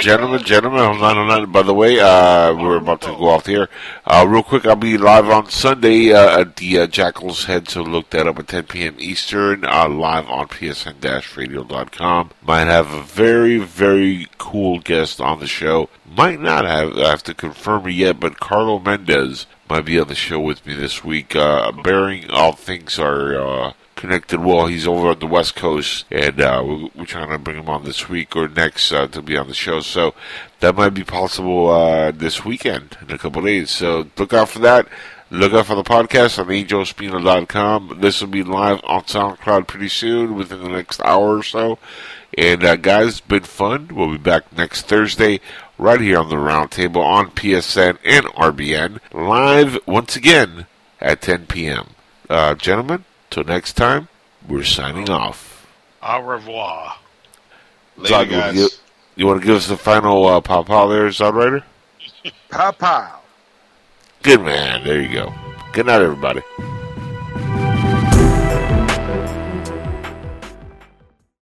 Gentlemen, gentlemen, hold on, hold on. By the way, uh, we're about to go off the air. Uh, real quick, I'll be live on Sunday uh, at the uh, Jackal's Head, so look that up at 10 p.m. Eastern, uh, live on psn-radio.com. Might have a very, very cool guest on the show. Might not have, I have to confirm it yet, but Carlo Mendez might be on the show with me this week. Uh, bearing all things are uh, connected well. He's over on the West Coast, and uh, we're, we're trying to bring him on this week or next uh, to be on the show. So that might be possible uh, this weekend in a couple days. So look out for that. Look out for the podcast on angelspino.com. This will be live on SoundCloud pretty soon, within the next hour or so. And uh, guys, it's been fun. We'll be back next Thursday, right here on the Roundtable on PSN and RBN, live once again at 10 p.m. Uh, gentlemen, till next time, we're signing off. Au revoir. Later, Zod, guys. You, you want to give us the final uh, pop out there, Zodwriter? Pow pow. Good man. There you go. Good night, everybody.